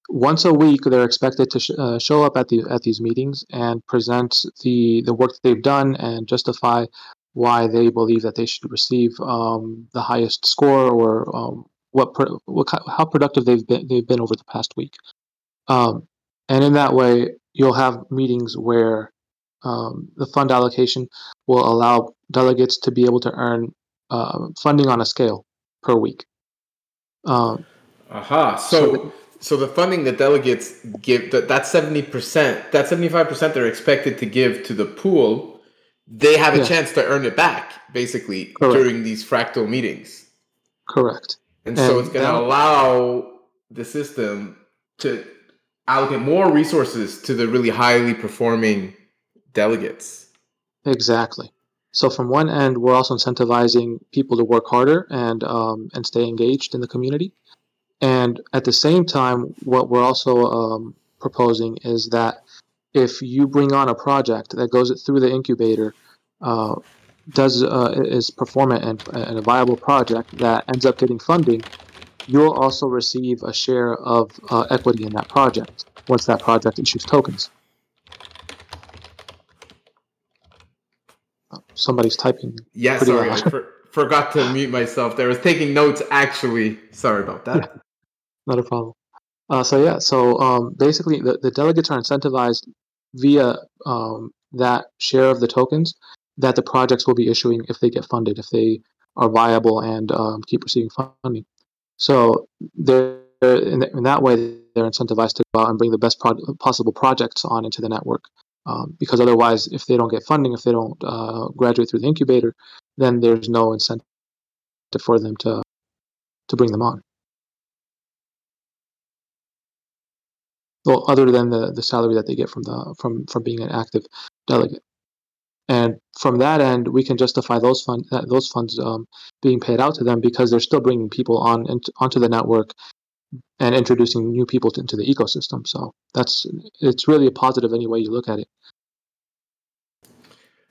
Once a week, they're expected to sh- uh, show up at the at these meetings and present the the work that they've done and justify why they believe that they should receive um, the highest score or um, what, pro- what how productive they've been they've been over the past week. Um, and in that way, you'll have meetings where um, the fund allocation will allow delegates to be able to earn uh, funding on a scale per week. Um, Aha. So, so the funding that delegates give that that seventy percent, that seventy five percent they're expected to give to the pool, they have a Yeah. chance to earn it back basically Correct. during these fractal meetings, correct. and so it's going to allow the system to allocate more resources to the really highly performing delegates. Exactly. So from one end, we're also incentivizing people to work harder and um, and stay engaged in the community. And at the same time, what we're also um, proposing is that if you bring on a project that goes through the incubator, uh, does uh, is performant and, and a viable project that ends up getting funding, you'll also receive a share of uh, equity in that project once that project issues tokens. Oh, Somebody's typing. Yeah, Pretty sorry, I for, forgot to mute myself. There was taking notes actually. Sorry about that. (laughs) Not a problem. Uh, so yeah, so um, basically the, the delegates are incentivized via um, that share of the tokens that the projects will be issuing if they get funded, if they are viable and um, keep receiving funding. So they're in, in that way they're incentivized to go out and bring the best pro- possible projects on into the network. Um, because otherwise, if they don't get funding, if they don't uh, graduate through the incubator, then there's no incentive for them to to bring them on. well, other than the, the salary that they get from the from from being an active delegate. And from that end, we can justify those fund that, those funds um, being paid out to them because they're still bringing people on onto the network and introducing new people to, into the ecosystem. So that's it's really a positive any way you look at it.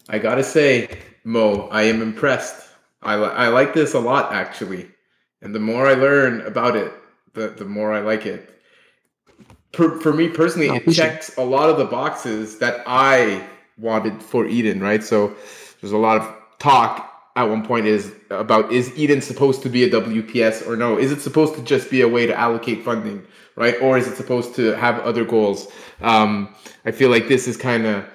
I gotta say, Mo, I am impressed. I, li- I like this a lot, actually. And the more I learn about it, the, the more I like it. Per, for me personally, No, it appreciate it. checks a lot of the boxes that I wanted for Eden, right? So there's a lot of talk at one point is about is Eden supposed to be a WPS or no? Is it supposed to just be a way to allocate funding, right? Or is it supposed to have other goals? Um, I feel like this is kind of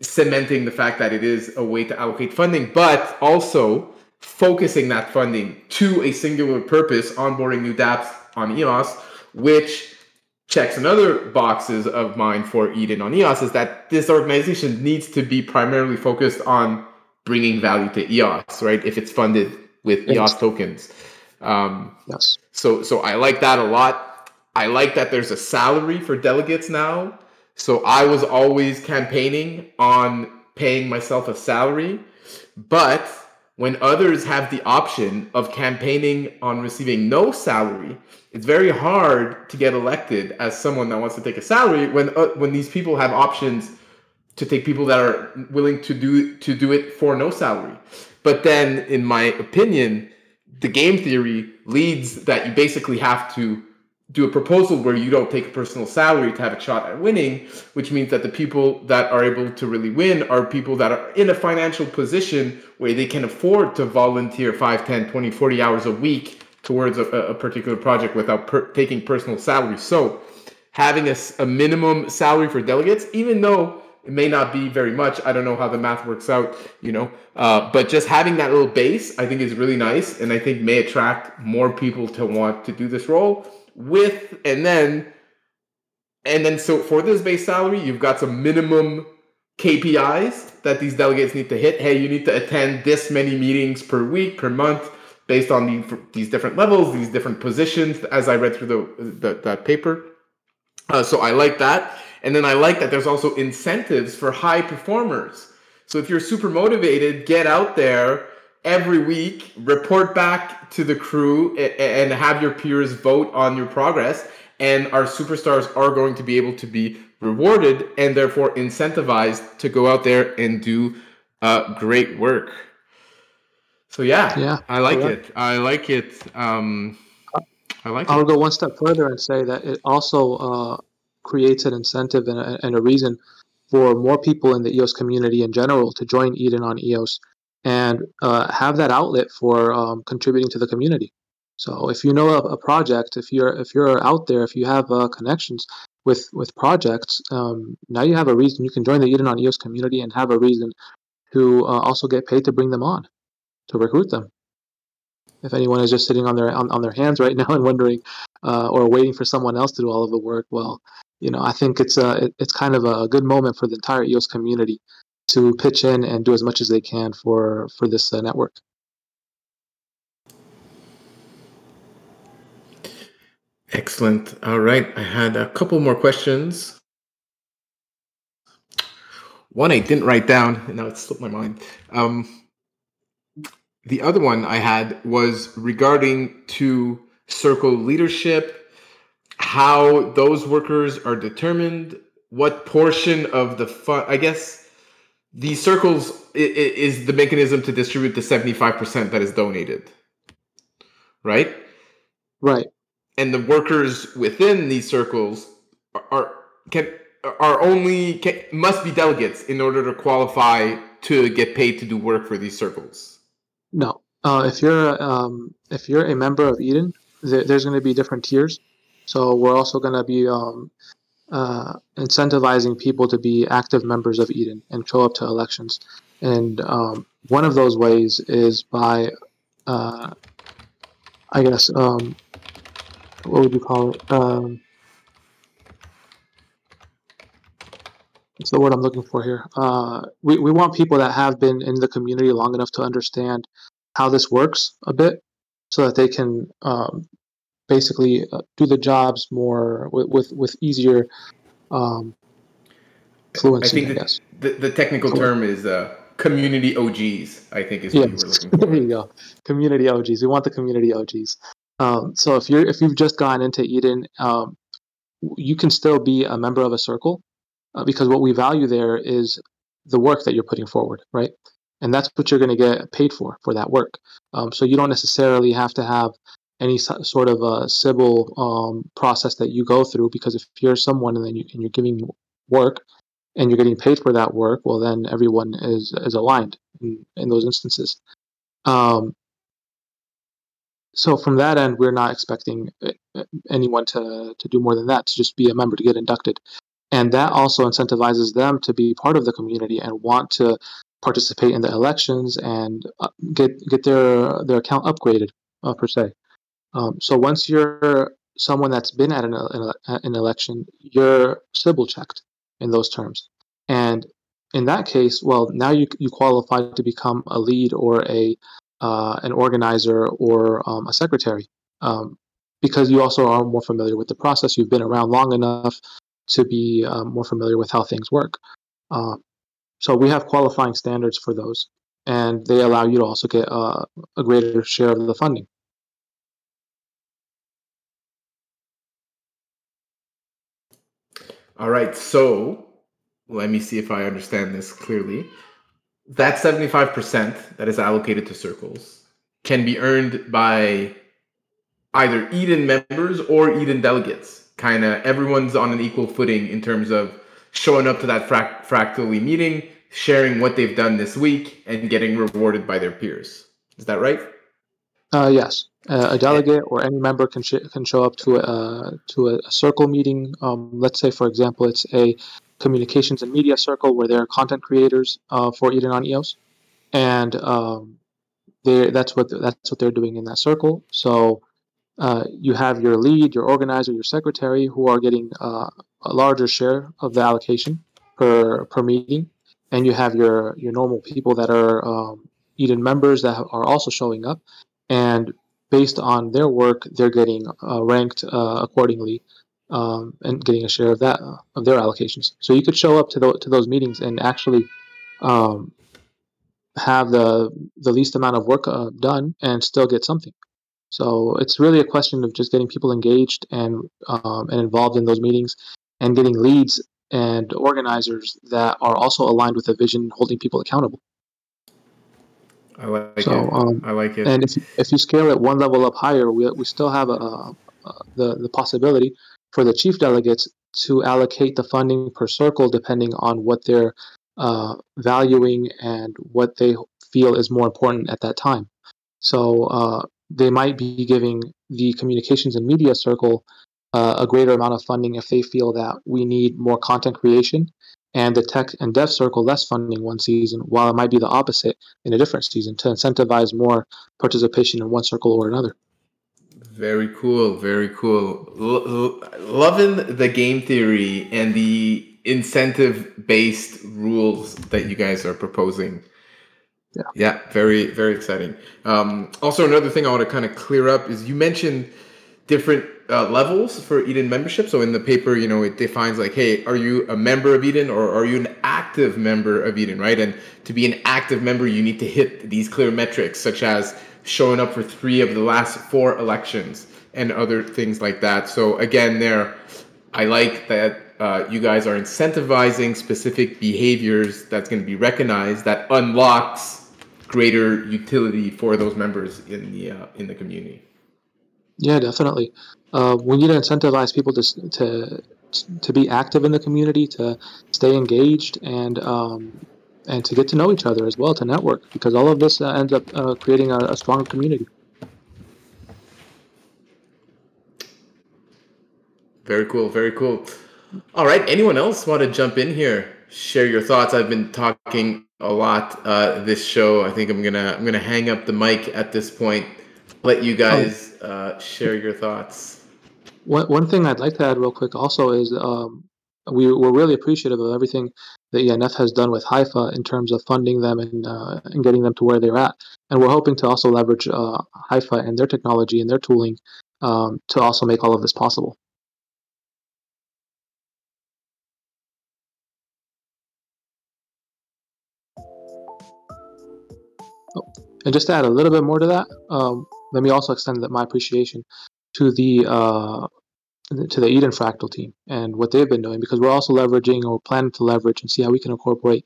cementing the fact that it is a way to allocate funding, but also focusing that funding to a singular purpose, onboarding new dApps on EOS, which checks another boxes of mine for Eden on EOS is that this organization needs to be primarily focused on bringing value to EOS, right? If it's funded with Yes. EOS tokens. Um, Yes. so so I like that a lot. I like that there's a salary for delegates now. So I was always campaigning on paying myself a salary, but when others have the option of campaigning on receiving no salary, it's very hard to get elected as someone that wants to take a salary when uh, when these people have options to take people that are willing to do to do it for no salary. But then, in my opinion, the game theory leads that you basically have to do a proposal where you don't take a personal salary to have a shot at winning, which means that the people that are able to really win are people that are in a financial position where they can afford to volunteer 5, 10, 20, 40 hours a week towards a, a particular project without per- taking personal salary. So, having a minimum salary for delegates, even though it may not be very much, I don't know how the math works out, you know, uh, but just having that little base, I think is really nice, and I think may attract more people to want to do this role. With and then, and then so for this base salary, you've got some minimum KPIs that these delegates need to hit. Hey, you need to attend this many meetings per week, per month, based on the, these different levels, these different positions. As I read through the, the that paper, uh, so I like that, and then I like that there's also incentives for high performers. So if you're super motivated, get out there every week, report back to the crew, and have your peers vote on your progress. And our superstars are going to be able to be rewarded and therefore incentivized to go out there and do uh, great work. So yeah, Yeah, I like correct. it. I like it. Um, I like I'll it. go one step further and say that it also uh, creates an incentive and a, and a reason for more people in the EOS community in general to join Eden on EOS and uh, have that outlet for um, contributing to the community. So if you know a, a project, if you're if you're out there, if you have uh, connections with with projects, um, now you have a reason. You can join the Eden on EOS community and have a reason to uh, also get paid to bring them on, to recruit them if anyone is just sitting on their on, on their hands right (laughs) now and wondering uh, or waiting for someone else to do all of the work well you know i think it's a it, it's kind of a good moment for the entire eos community to pitch in and do as much as they can for for this uh, network Excellent. All right. I had a couple more questions. One I didn't write down, and now it slipped my mind. Um, the other one I had was regarding to circle leadership, how those workers are determined, what portion of the fund. I guess the circles is the mechanism to distribute the seventy-five percent that is donated, right? right and the workers within these circles are, are can are only can, must be delegates in order to qualify to get paid to do work for these circles. no uh, if you're um, if you're a member of eden th- there's going to be different tiers so we're also going to be um, uh, incentivizing people to be active members of eden and show up to elections. And um, one of those ways is by uh, i guess um, what would you call it? Um, what's the word i'm looking for here? Uh, we, we want people that have been in the community long enough to understand how this works a bit so that they can um, basically uh, do the jobs more with with, with easier um, I fluency think i that guess the, the technical term is uh, community OGs. I think is what you were Yes, looking (laughs) there for. you go. Community OGs. We want the community OGs. Um, so if you're if you've just gone into Eden, um, you can still be a member of a circle uh, because what we value there is the work that you're putting forward, right? And that's what you're going to get paid for for that work. Um, so you don't necessarily have to have any sort of a Sybil um, process that you go through because if you're someone and then you and you're giving work and you're getting paid for that work, well then everyone is is aligned in, in those instances. Um, so from that end, we're not expecting uh, uh, anyone to to do more than that to just be a member to get inducted, and that also incentivizes them to be part of the community and want to participate in the elections and uh, get get their their account upgraded uh, per se. Um, so once you're someone that's been at an, an, an election, you're Sybil checked in those terms, and in that case, well, now you you qualify to become a lead or a uh, an organizer or um, a secretary um, because you also are more familiar with the process. You've been around long enough to be um, more familiar with how things work. Uh, so we have qualifying standards for those, and they allow you to also get uh, a greater share of the funding. All right, so let me see if I understand this clearly. That 75% that is allocated to circles can be earned by either Eden members or Eden delegates. Kind of everyone's on an equal footing in terms of showing up to that frac- fractally meeting, sharing what they've done this week, and getting rewarded by their peers. Is that right? Uh, yes, uh, a delegate or any member can sh- can show up to a uh, to a, circle meeting. Um, let's say, for example, it's a communications and media circle where there are content creators uh, for Eden on EOS, and um, they that's what that's what they're doing in that circle. So uh, you have your lead, your organizer, your secretary, who are getting uh, a larger share of the allocation per per meeting, and you have your your normal people that are um, Eden members that are also showing up, and based on their work, they're getting uh, ranked uh, accordingly. Um, and getting a share of that uh, of their allocations. So you could show up to the, to those meetings and actually um, have the the least amount of work uh, done and still get something. So it's really a question of just getting people engaged and um, and involved in those meetings and getting leads and organizers that are also aligned with the vision holding people accountable. I like So, it. um, I like it. And if if you scale it one level up higher, we, we still have a, a, the the possibility for the chief delegates to allocate the funding per circle depending on what they're uh, valuing and what they feel is more important at that time. So uh, they might be giving the communications and media circle uh, a greater amount of funding if they feel that we need more content creation, and the tech and dev circle less funding one season, while it might be the opposite in a different season to incentivize more participation in one circle or another. Very cool. Very cool. Loving the game theory and the incentive based rules that you guys are proposing. Yeah. Yeah. Very, very exciting. Um, also, another thing I want to kind of clear up is you mentioned different uh, levels for Eden membership. So in the paper, you know, it defines like, hey, are you a member of Eden or are you an active member of Eden, right? And to be an active member, you need to hit these clear metrics, such as showing up for three of the last four elections and other things like that. So again, there, I like that uh, you guys are incentivizing specific behaviors that's going to be recognized that unlocks greater utility for those members in the uh, in the community. Yeah, definitely. Uh, we need to incentivize people to to to be active in the community, to stay engaged, and um, and to get to know each other as well, to network, because all of this uh, ends up uh, creating a, a stronger community. Very cool. Very cool. All right. Anyone else want to jump in here? Share your thoughts. I've been talking a lot uh, this show. I think I'm gonna I'm gonna hang up the mic at this point. Let you guys uh, share your thoughts. One, one thing I'd like to add real quick also is um, we, we're really appreciative of everything the ENF has done with Hypha in terms of funding them and, uh, and getting them to where they're at. And we're hoping to also leverage uh, Hypha and their technology and their tooling um, to also make all of this possible. Oh, and just to add a little bit more to that, um, let me also extend that my appreciation to the uh, to the Eden Fractal team and what they've been doing because we're also leveraging or planning to leverage and see how we can incorporate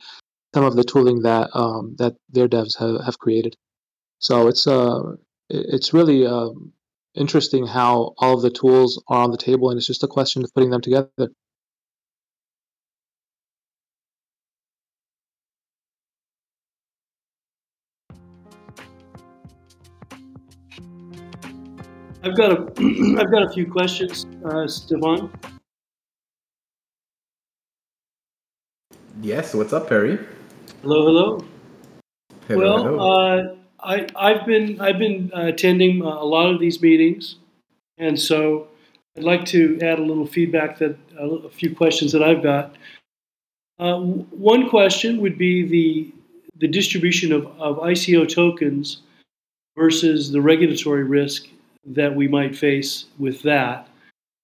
some of the tooling that um, that their devs have, have created. So it's uh it's really um, interesting how all of the tools are on the table and it's just a question of putting them together. I've got a, (clears throat) I've got a few questions, uh. Yes. What's up, Perry? Hello, hello. Hello, well, hello. Uh, I, I've been I've been uh, attending uh, a lot of these meetings, and so I'd like to add a little feedback that a, a few questions that I've got. Uh, w- one question would be the the distribution of, of ICO tokens versus the regulatory risk that we might face with that.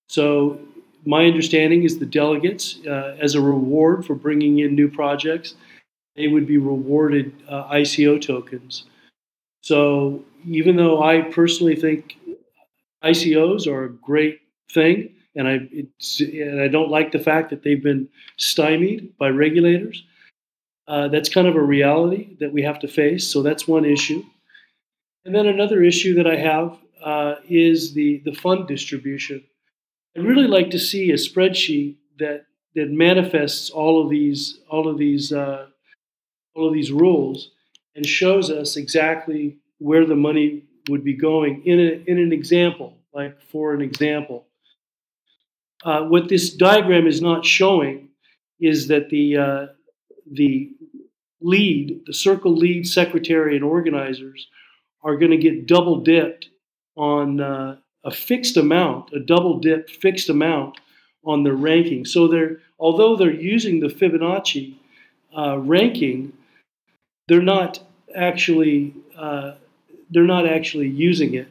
So, my understanding is the delegates, uh, as a reward for bringing in new projects, they would be rewarded uh, ICO tokens. So, even though I personally think ICOs are a great thing, and I and I don't like the fact that they've been stymied by regulators. Uh, that's kind of a reality that we have to face. So that's one issue. And then another issue that I have uh, is the the fund distribution. I'd really like to see a spreadsheet that that manifests all of these all of these uh, all of these rules and shows us exactly where the money would be going in a, in an example. Like for an example, uh, what this diagram is not showing is that the uh, the lead, the circle lead, secretary, and organizers are going to get double dipped on uh, a fixed amount, a double dip fixed amount on their ranking. So they're although they're using the Fibonacci uh, ranking, they're not actually uh, they're not actually using it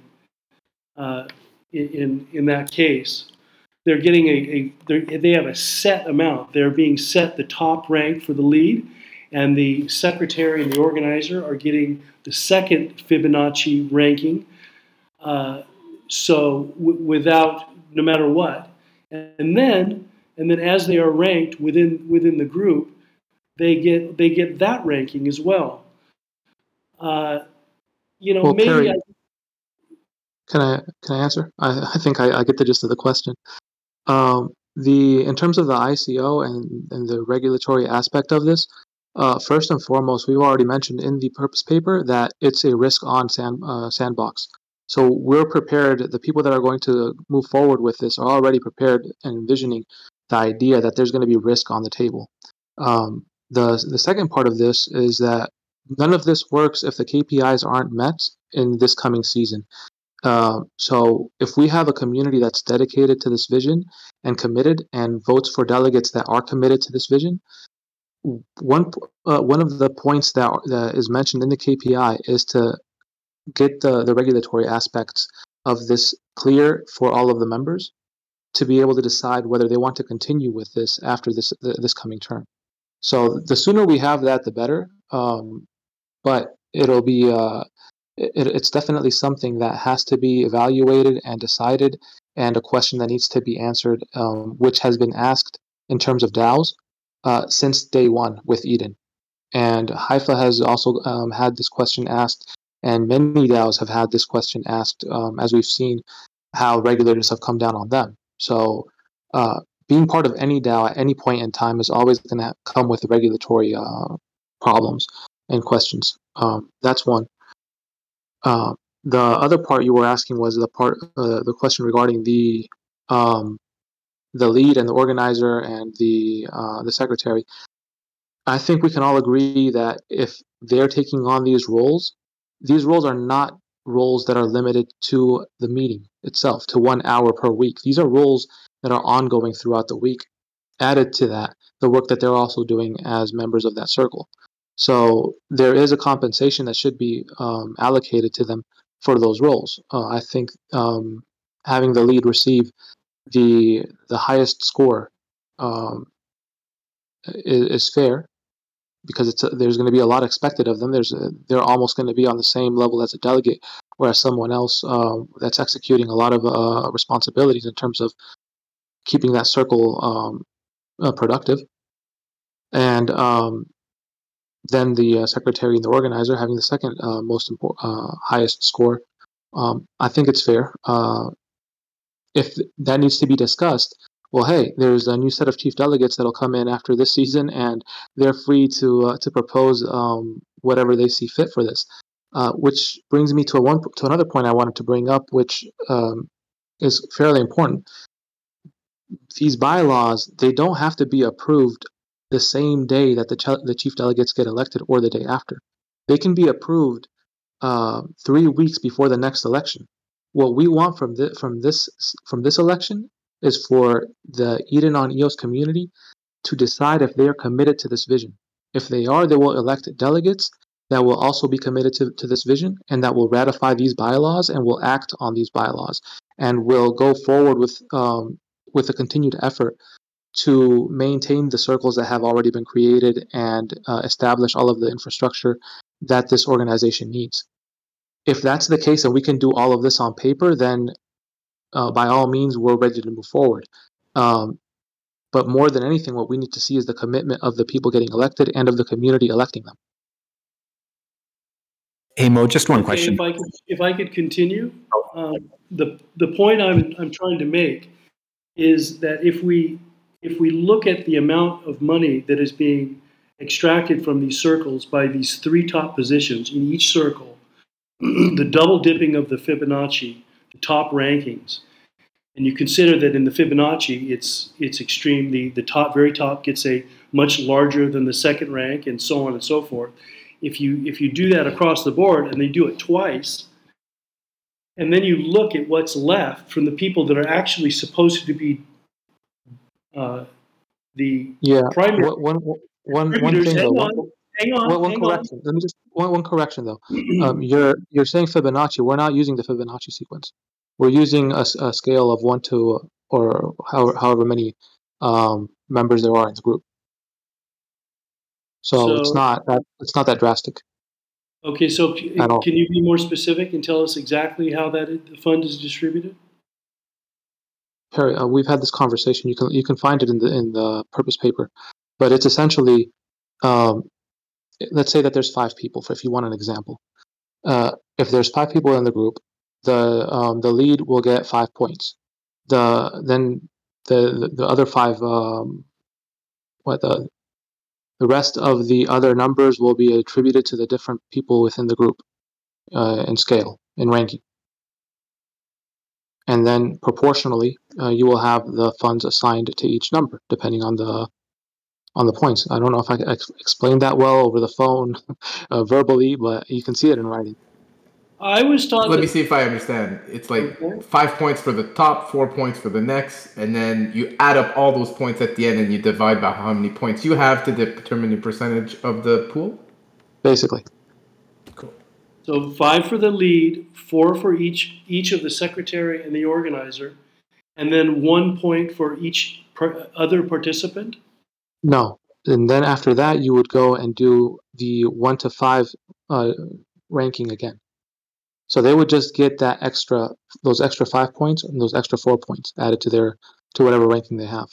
uh, in in that case. They're getting a, a they have a set amount. They're being set the top rank for the lead, and the secretary and the organizer are getting the second Fibonacci ranking. Uh, so w- without no matter what, and then and then as they are ranked within within the group, they get they get that ranking as well. Uh, you know, Well, maybe Perry- I, Can I can I answer? I, I think I, I get the gist of the question. Um, the in terms of the ICO and, and the regulatory aspect of this, uh, first and foremost, we've already mentioned in the purpose paper that it's a risk on sand, uh, sandbox. So we're prepared. The people that are going to move forward with this are already prepared and envisioning the idea that there's going to be risk on the table. Um, the the second part of this is that none of this works if the KPIs aren't met in this coming season. Uh, so if we have a community that's dedicated to this vision and committed and votes for delegates that are committed to this vision, one uh, one of the points that that is mentioned in the KPI is to get the the regulatory aspects of this clear for all of the members to be able to decide whether they want to continue with this after this th- this coming term. So the sooner we have that, the better. Um, but it'll be uh, it, it's definitely something that has to be evaluated and decided, and a question that needs to be answered, um, which has been asked in terms of DAOs uh, since day one with Eden. And Hypha has also um, had this question asked, and many DAOs have had this question asked, um, as we've seen how regulators have come down on them. So, uh, being part of any DAO at any point in time is always going to come with regulatory uh, problems and questions. Um, that's one. Uh, the other part you were asking was the part, uh, the question regarding the um, the lead and the organizer and the uh, the secretary. I think we can all agree that if they're taking on these roles, these roles are not roles that are limited to the meeting itself, to one hour per week. These are roles that are ongoing throughout the week. Added to that, the work that they're also doing as members of that circle. So there is a compensation that should be um, allocated to them for those roles. Uh, I think um, having the lead receive the the highest score um, is, is fair because it's a, there's going to be a lot expected of them. There's a, they're almost going to be on the same level as a delegate, whereas someone else um, that's executing a lot of uh, responsibilities in terms of keeping that circle um, uh, productive, and um, then the uh, secretary and the organizer having the second uh, most important uh, highest score. Um, I think it's fair. Uh, if that needs to be discussed, well, hey, there's a new set of chief delegates that'll come in after this season, and they're free to uh, to propose um, whatever they see fit for this. Uh, which brings me to a one to another point I wanted to bring up, which um, is fairly important. These bylaws they don't have to be approved the same day that the ch- the chief delegates get elected or the day after. They can be approved uh, three weeks before the next election. What we want from this from this from this election is for the Eden on EOS community to decide if they are committed to this vision. If they are, they will elect delegates that will also be committed to, to this vision and that will ratify these bylaws and will act on these bylaws and will go forward with um, with a continued effort to maintain the circles that have already been created and uh, establish all of the infrastructure that this organization needs. If that's the case and we can do all of this on paper, then uh, by all means, we're ready to move forward. Um, but more than anything, what we need to see is the commitment of the people getting elected and of the community electing them. Hey Mo, just one Okay, question. If I could, if I could continue, um, the the point I'm I'm trying to make is that if we if we look at the amount of money that is being extracted from these circles by these three top positions in each circle, (clears throat) the double dipping of the Fibonacci, the top rankings, and you consider that in the Fibonacci, it's it's extreme. The the top very top gets a much larger than the second rank, and so on and so forth. If you if you do that across the board, and they do it twice, and then you look at what's left from the people that are actually supposed to be uh, the Yeah. primary One, one, one, one thing Hang on, hang on, one hang on. Let me just one, one correction though. (clears throat) Um, you're you're saying Fibonacci. We're not using the Fibonacci sequence. We're using a scale of one to or however, however many um, members there are in the group. So, it's not that it's not that drastic. Okay, so c- can you be more specific and tell us exactly how that the fund is distributed? Perry, uh, we've had this conversation. You can you can find it in the in the purpose paper, but it's essentially, um, let's say that there's five people. If you want an example, uh, if there's five people in the group, the um, the lead will get five points. The then the the, the other five um, what the the rest of the other numbers will be attributed to the different people within the group uh, in scale in ranking and then proportionally uh, you will have the funds assigned to each number depending on the on the points i don't know if i ex- explained that well over the phone (laughs) uh, verbally but you can see it in writing I was taught. Let that- me see if I understand. It's like Okay. five points for the top, four points for the next, and then you add up all those points at the end and you divide by how many points you have to determine the percentage of the pool. basically Cool. So five for the lead, four for each each of the secretary and the organizer, and then one point for each per, other participant. No and then after that you would go and do the one to five uh, ranking again so they would just get that extra those extra five points and those extra four points added to their to whatever ranking they have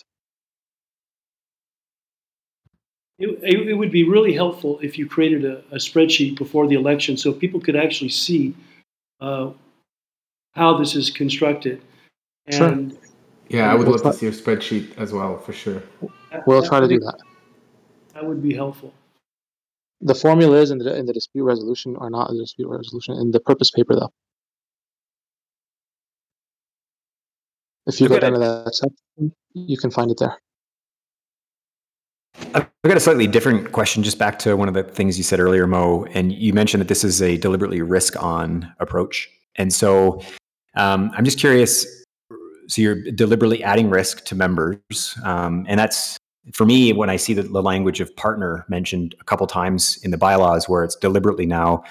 It, it, it would be really helpful if you created a, a spreadsheet before the election so people could actually see uh, how this is constructed. Sure. And Yeah, I would love to see a spreadsheet as well, for sure. We'll try to do that That would be helpful. The formula is in the in the dispute resolution or not in the dispute resolution in the purpose paper though. If you go down to that section, you can find it there. I've got a slightly different question, just back to one of the things you said earlier, Mo. And you mentioned that this is a deliberately risk on approach. And so um, I'm just curious so you're deliberately adding risk to members. Um, and that's for me, when I see the, the language of partner mentioned a couple times in the bylaws, where it's deliberately now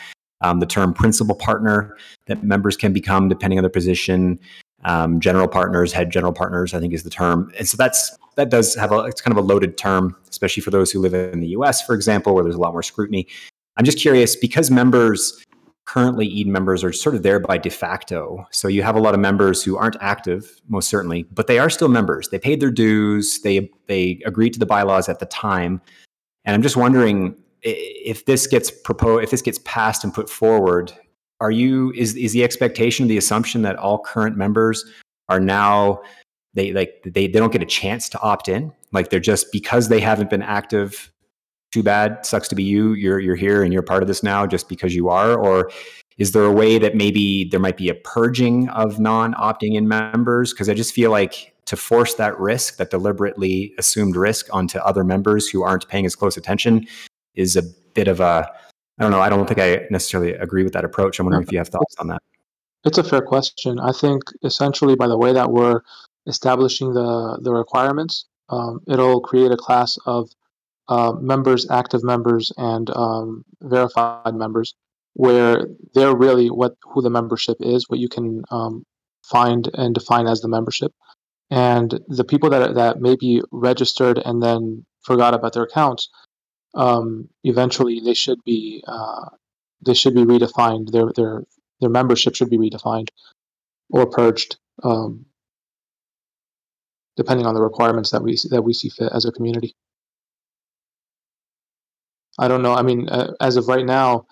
um, the term principal partner that members can become depending on their position. Um, general partners, head general partners, I think is the term. And so that's that does have a it's kind of a loaded term, especially for those who live in the U.S., for example, where there's a lot more scrutiny. I'm just curious because members currently Eden members are sort of there by de facto. So you have a lot of members who aren't active, most certainly, but they are still members. They paid their dues. They they agreed to the bylaws at the time, and I'm just wondering if this gets proposed, if this gets passed and put forward. Are you is is the expectation, the assumption that all current members are now they like they, they don't get a chance to opt in like they're just because they haven't been active too bad sucks to be you you're you're here and you're part of this now just because you are? Or is there a way that maybe there might be a purging of non opting in members? Because i just feel like to force that risk that deliberately assumed risk onto other members who aren't paying as close attention is a bit of a i don't know i don't think i necessarily agree with that approach. I'm wondering if you have thoughts on that. It's a fair question. I think essentially by the way that we're establishing the the requirements, um, it'll create a class of uh, members, active members, and um, verified members, where they're really what who the membership is, what you can um, find and define as the membership, and the people that that may be registered and then forgot about their accounts. Um, eventually, they should be uh, they should be redefined. Their their their membership should be redefined or purged, um, depending on the requirements that we that we see fit as a community. I don't know. I mean, uh, as of right now,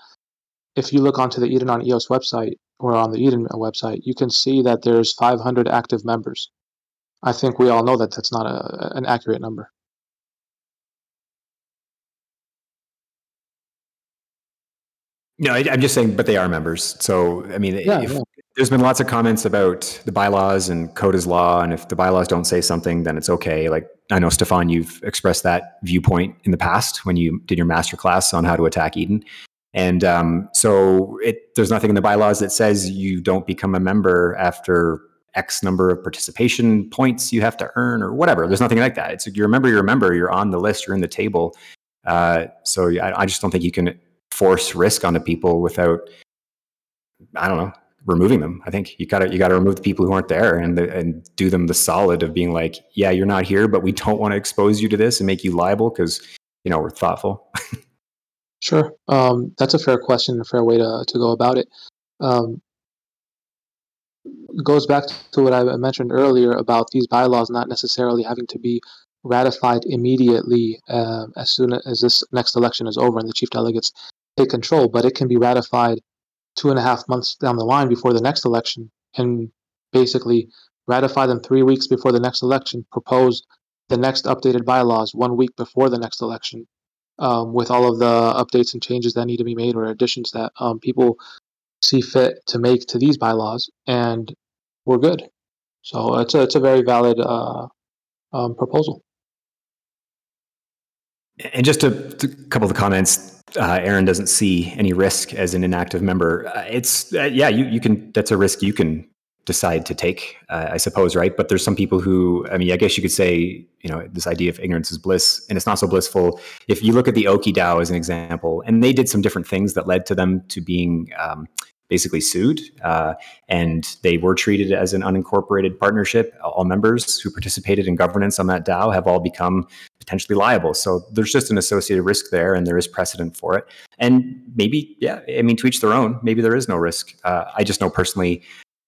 if you look onto the Eden on EOS website or on the Eden website, you can see that there's 500 active members. I think we all know that that's not a, an accurate number. No, I, I'm just saying, but they are members. So, I mean, Yeah, if, yeah. There's been lots of comments about the bylaws and code is law, and if the bylaws don't say something, then it's okay. Like I know, Stephane, you've expressed that viewpoint in the past when you did your master class on how to attack Eden. And um, so, it there's nothing in the bylaws that says you don't become a member after X number of participation points you have to earn or whatever. There's nothing like that. It's you're a member, you're a member, you're on the list, you're in the table. Uh, so I, I just don't think you can force risk onto people without I don't know removing them. I think you got to you got to remove the people who aren't there and the, and do them the solid of being like, yeah, you're not here, but we don't want to expose you to this and make you liable because you know we're thoughtful. (laughs) Sure. Um, that's a fair question, a fair way to, to go about it. Um, goes back to what I mentioned earlier about these bylaws not necessarily having to be ratified immediately uh, as soon as this next election is over and the chief delegates take control, but it can be ratified two and a half months down the line before the next election and basically ratify them three weeks before the next election, propose the next updated bylaws one week before the next election um, with all of the updates and changes that need to be made or additions that um, people see fit to make to these bylaws, and we're good. So it's a, it's a very valid uh, um, proposal. And just a, a couple of comments, uh, Aaron doesn't see any risk as an inactive member. Uh, it's uh, yeah, you you can. That's a risk you can decide to take, uh, I suppose, right? But there's some people who, I mean, I guess you could say, you know, this idea of ignorance is bliss, and it's not so blissful. If you look at the Ooki DAO as an example, and they did some different things that led to them to being um, basically sued, uh, and they were treated as an unincorporated partnership. All members who participated in governance on that DAO have all become potentially liable. So there's just an associated risk there, and there is precedent for it. And maybe, yeah, I mean, to each their own. Maybe there is no risk. Uh, I just know personally,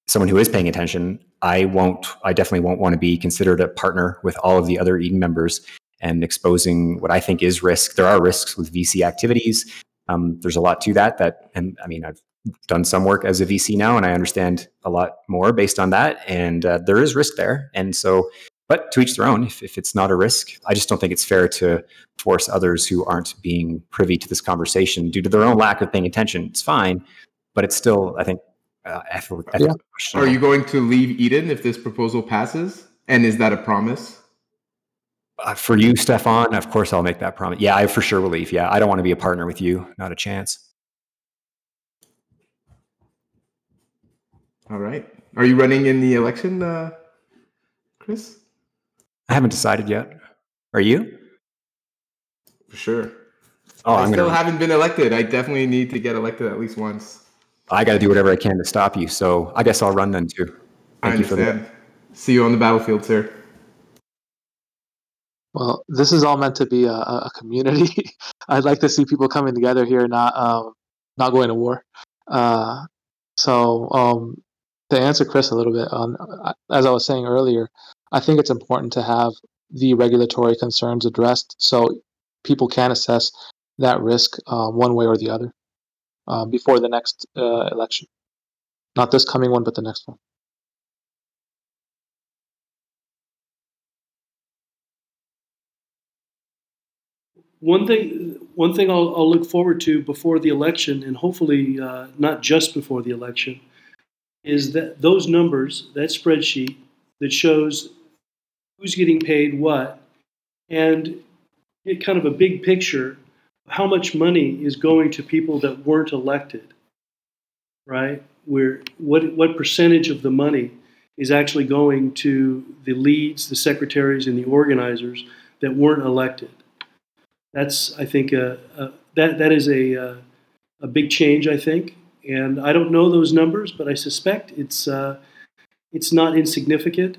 someone who is paying attention, I won't. I definitely won't want to be considered a partner with all of the other Eden members and exposing what I think is risk. There are risks with VC activities. Um, there's a lot to that. That, and I mean, I've done some work as a VC now, and I understand a lot more based on that. And uh, there is risk there. And so, but to each their own. If, if it's not a risk, I just don't think it's fair to force others who aren't being privy to this conversation due to their own lack of paying attention. It's fine, but it's still, I think, uh, ethical, Yeah. Are you going to leave Eden if this proposal passes? And is that a promise? Uh, for you, Stephane, of course, I'll make that promise. Yeah, I for sure will leave. Yeah, I don't want to be a partner with you. Not a chance. All right. Are you running in the election, uh, Chris? I haven't decided yet. Are you? For sure. Oh, I I'm still gonna. haven't been elected. I definitely need to get elected at least once. I got to do whatever I can to stop you. So I guess I'll run then too. I Thank you for that. See you on the battlefield, sir. Well, this is all meant to be a, a a community. (laughs) I'd like to see people coming together here, not um, not going to war. Uh, so, um, to answer Chris a little bit, on uh, as I was saying earlier, I think it's important to have the regulatory concerns addressed so people can assess that risk uh, one way or the other uh, before the next uh, election. Not this coming one, but the next one. One thing, one thing I'll, I'll look forward to before the election, and hopefully uh, not just before the election, is that those numbers, that spreadsheet that shows who's getting paid what, and get kind of a big picture of how much money is going to people that weren't elected, right? Where what what percentage of the money is actually going to the leads, the secretaries, and the organizers that weren't elected? That's I think a, a, that that is a uh, a big change. I think, and I don't know those numbers, but I suspect it's uh, it's not insignificant.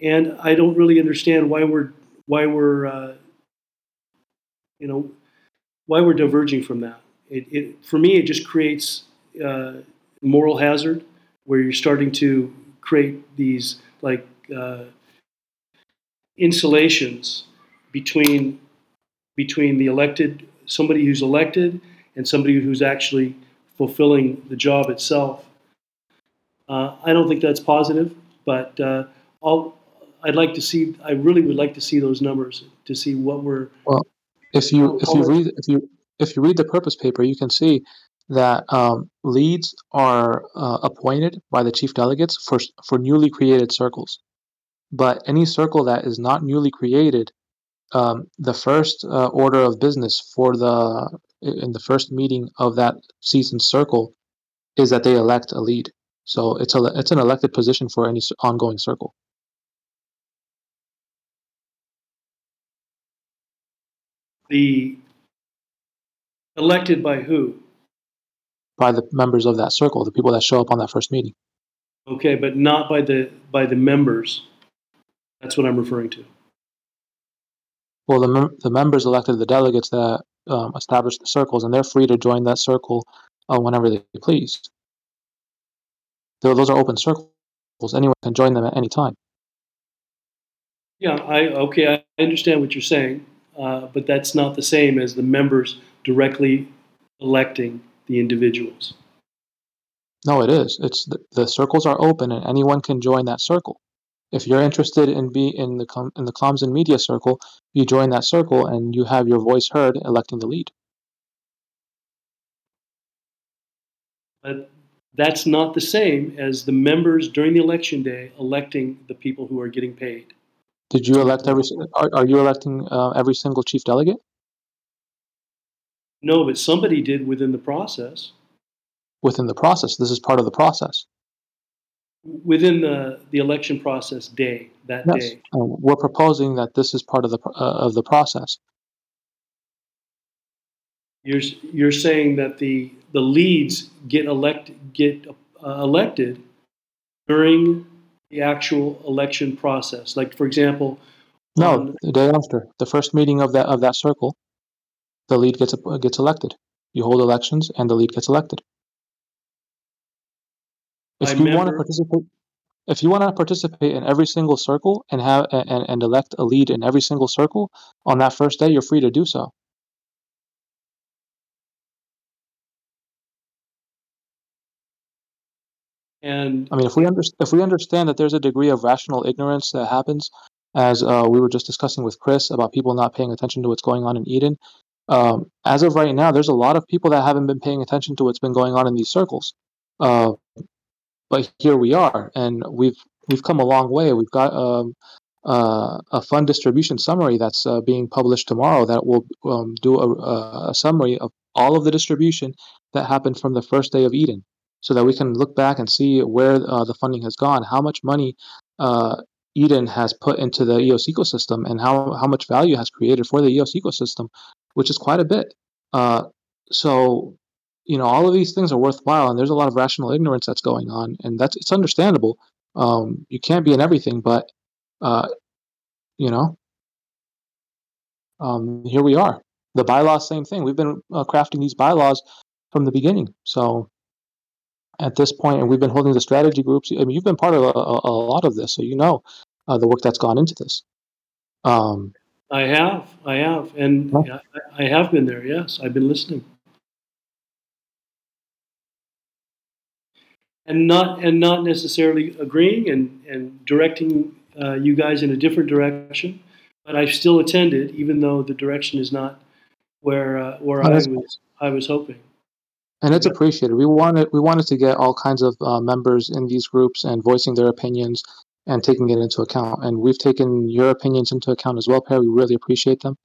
And I don't really understand why we're why we're uh, you know why we're diverging from that. It, it for me it just creates uh, moral hazard where you're starting to create these like uh, insulations between between the elected somebody who's elected and somebody who's actually fulfilling the job itself. Uh, I don't think that's positive, but uh, I'll, I'd like to see. I really would like to see those numbers to see what we're. Well, if you if you read if you if you read the purpose paper, you can see that um, leads are uh, appointed by the chief delegates for for newly created circles. But any circle that is not newly created, um, the first uh, order of business for the in the first meeting of that season circle is that they elect a lead. So it's a it's an elected position for any ongoing circle. the elected by who? by the members of that circle, the people that show up on that first meeting. Okay, but not by the by the members. That's what I'm referring to. Well, the, the members elected the delegates that um, established the circles, and they're free to join that circle uh, whenever they please. Tho- those are open circles. Anyone can join them at any time. Yeah, I okay, I understand what you're saying, uh, but that's not the same as the members directly electing the individuals. No, it is. It's the, the circles are open, and anyone can join that circle. If you're interested in be in the com, in the comms and media circle, you join that circle, and you have your voice heard, electing the lead. But that's not the same as the members during the election day electing the people who are getting paid. Did you elect every? Are, are you electing uh, every single chief delegate? No, but somebody did within the process. Within the process, this is part of the process. Within the, the election process day, that Yes, day. uh, we're proposing that this is part of the uh, of the process. You're, you're saying that the, the leads get elect, get uh, elected during the actual election process. Like, for example, No, on- the day after the first meeting of that of that circle, the lead gets uh, gets elected. You hold elections, and the lead gets elected. If By you want to participate, if you want to participate in every single circle and have and, and elect a lead in every single circle on that first day, you're free to do so. and I mean, if we under, if we understand that there's a degree of rational ignorance that happens, as uh, we were just discussing with Chris about people not paying attention to what's going on in Eden, um, as of right now, there's a lot of people that haven't been paying attention to what's been going on in these circles. Uh, but here we are, and we've we've come a long way. We've got um, uh, a fund distribution summary that's uh, being published tomorrow that will um, do a, a summary of all of the distribution that happened from the first day of Eden so that we can look back and see where uh, the funding has gone, how much money uh, Eden has put into the EOS ecosystem, and how, how much value has created for the EOS ecosystem, which is quite a bit. Uh, so, you know, all of these things are worthwhile, and there's a lot of rational ignorance that's going on, and that's it's understandable. Um, you can't be in everything, but uh, you know, um, here we are. The bylaws, same thing. We've been uh, crafting these bylaws from the beginning, so at this point, and we've been holding the strategy groups. I mean, you've been part of a, a, a lot of this, so you know uh, the work that's gone into this. Um, I have, I have, and Yeah. I, I have been there. Yes, I've been listening, and not and not necessarily agreeing and and directing uh, you guys in a different direction, but I've still attended, even though the direction is not where uh, where Oh, I was I was hoping. and it's appreciated. We wanted we wanted to get all kinds of uh, members in these groups and voicing their opinions and taking it into account. And we've taken your opinions into account as well, Perry. We really appreciate them.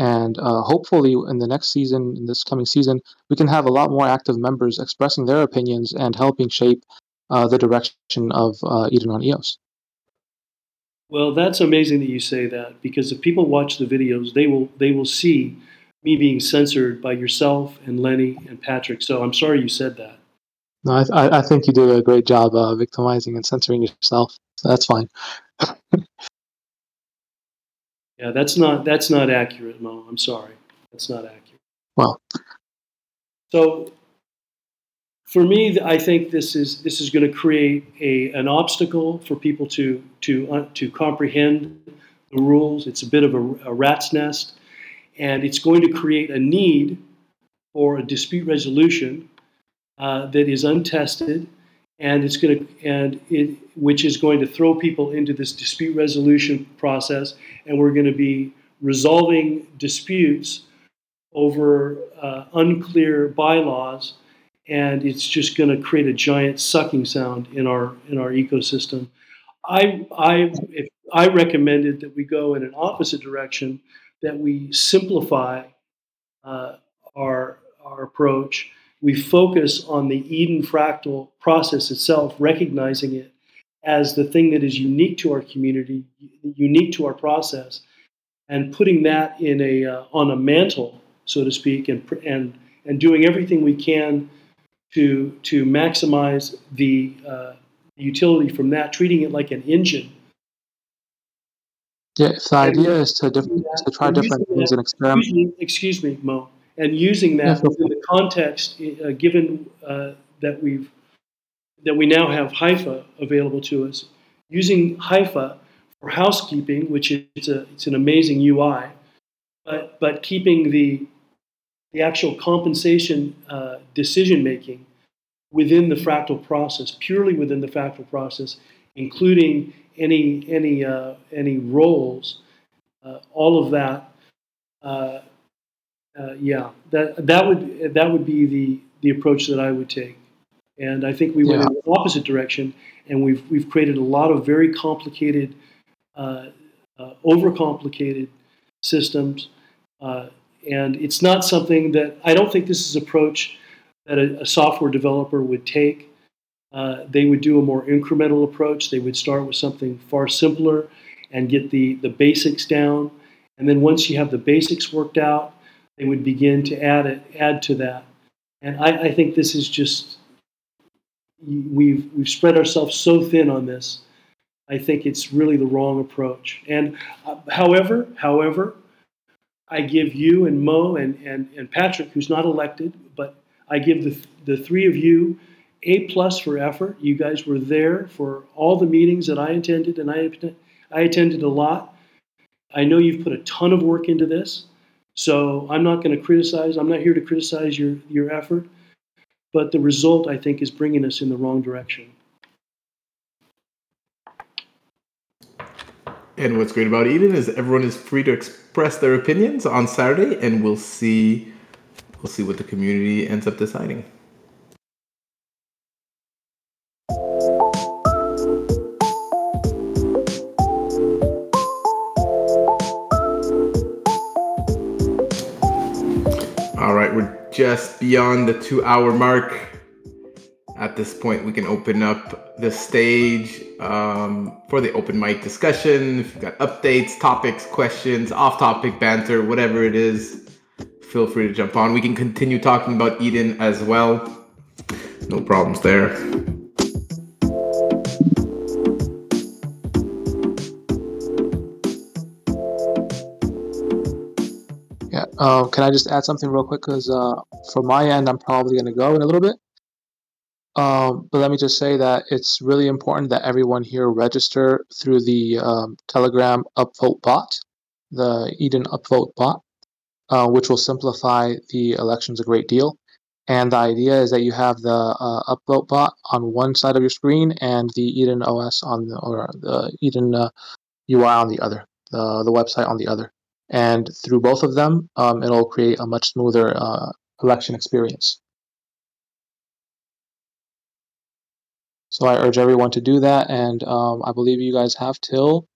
And uh, hopefully, in the next season, in this coming season, we can have a lot more active members expressing their opinions and helping shape uh, the direction of uh, Eden on EOS. Well, that's amazing that you say that because if people watch the videos, they will they will see me being censored by yourself and Lenny and Patrick. So I'm sorry you said that. No, I, I, think you did a great job uh, victimizing and censoring yourself. So that's fine. (laughs) Yeah, that's not that's not accurate, Mo. I'm sorry. That's not accurate. Well, So for me, I think this is this is going to create a an obstacle for people to to uh, to comprehend the rules. It's a bit of a, a rat's nest, and it's going to create a need for a dispute resolution uh, that is untested, and it's going to and it which is going to throw people into this dispute resolution process, and we're going to be resolving disputes over uh, unclear bylaws, and it's just going to create a giant sucking sound in our in our ecosystem. I I if I recommended that we go in an opposite direction, that we simplify uh, our our approach. We focus on the Eden fractal process itself, recognizing it as the thing that is unique to our community, unique to our process, and putting that in a uh, on a mantle, so to speak, and and and doing everything we can to to maximize the uh, utility from that, treating it like an engine. yeah, if the idea is to, diff- to try different things that- and experiment, excuse me, Mo, and using that feel within the context, uh, given uh, that we've that we now have Hypha available to us, using Hypha for housekeeping, which is a, it's an amazing UI, but, but keeping the, the actual compensation uh, decision making within the fractal process, purely within the fractal process, including any, any, uh, any roles, uh, all of that. Uh, yeah, that, that, would, that would be the, the approach that I would take. And I think we went Yeah. in the opposite direction, and we've, we've created a lot of very complicated, uh, uh, overcomplicated systems. Uh, and it's not something that I don't think this is approach that a, a software developer would take. Uh, they would do a more incremental approach. They would start with something far simpler and get the, the basics down. And then once you have the basics worked out, they would begin to add it, add to that. And I, I think this is just we've we've spread ourselves so thin on this. I think it's really the wrong approach. And uh, however, however, I give you and Mo and, and, and Patrick, who's not elected, but I give the, the three of you a plus for effort. You guys were there for all the meetings that I attended, and I, I attended a lot. I know you've put a ton of work into this, so I'm not going to criticize. I'm not here to criticize your, your effort, but the result, I think, is bringing us in the wrong direction. And what's great about Eden is everyone is free to express their opinions on Saturday, and we'll see we'll see what the community ends up deciding. Just beyond the two hour mark. At this point, we can open up the stage um, for the open mic discussion. If you've got updates, topics, questions, off topic banter, whatever it is, feel free to jump on. We can continue talking about Eden as well. No problems there. Uh, can I just add something real quick? Because uh, my end, I'm probably going to go in a little bit. Um, but let me just say that it's really important that everyone here register through the um, Telegram Upvote bot, the Eden Upvote bot, uh, which will simplify the elections a great deal. And the idea is that you have the uh, Upvote bot on one side of your screen and the Eden OS on the or the Eden uh, UI on the other, the the website on the other and through both of them, um, it'll create a much smoother uh, election experience. So I urge everyone to do that, and um, I believe you guys have till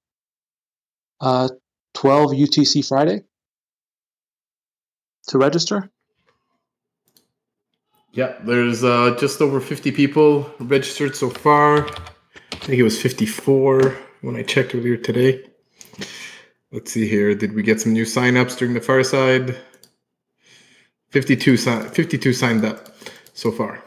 uh, 12 UTC Friday to register. Yeah, there's uh, just over 50 people registered so far. I think it was 54 when I checked earlier today. Let's see here. Did we get some new signups during the fireside? 52, si- 52 signed up so far.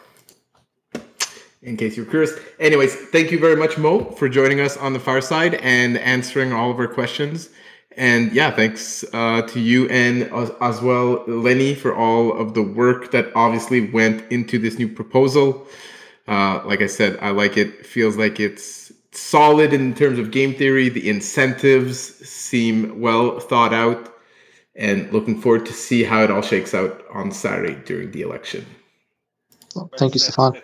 In case you're curious. Anyways, thank you very much, Mo, for joining us on the fireside and answering all of our questions. And yeah, thanks uh, to you and as, as well, Lenny, for all of the work that obviously went into this new proposal. Uh, like I said, I like it. Feels like it's solid in terms of game theory. The incentives seem well thought out, and looking forward to see how it all shakes out on Saturday during the election. Well, thank you, Stephane.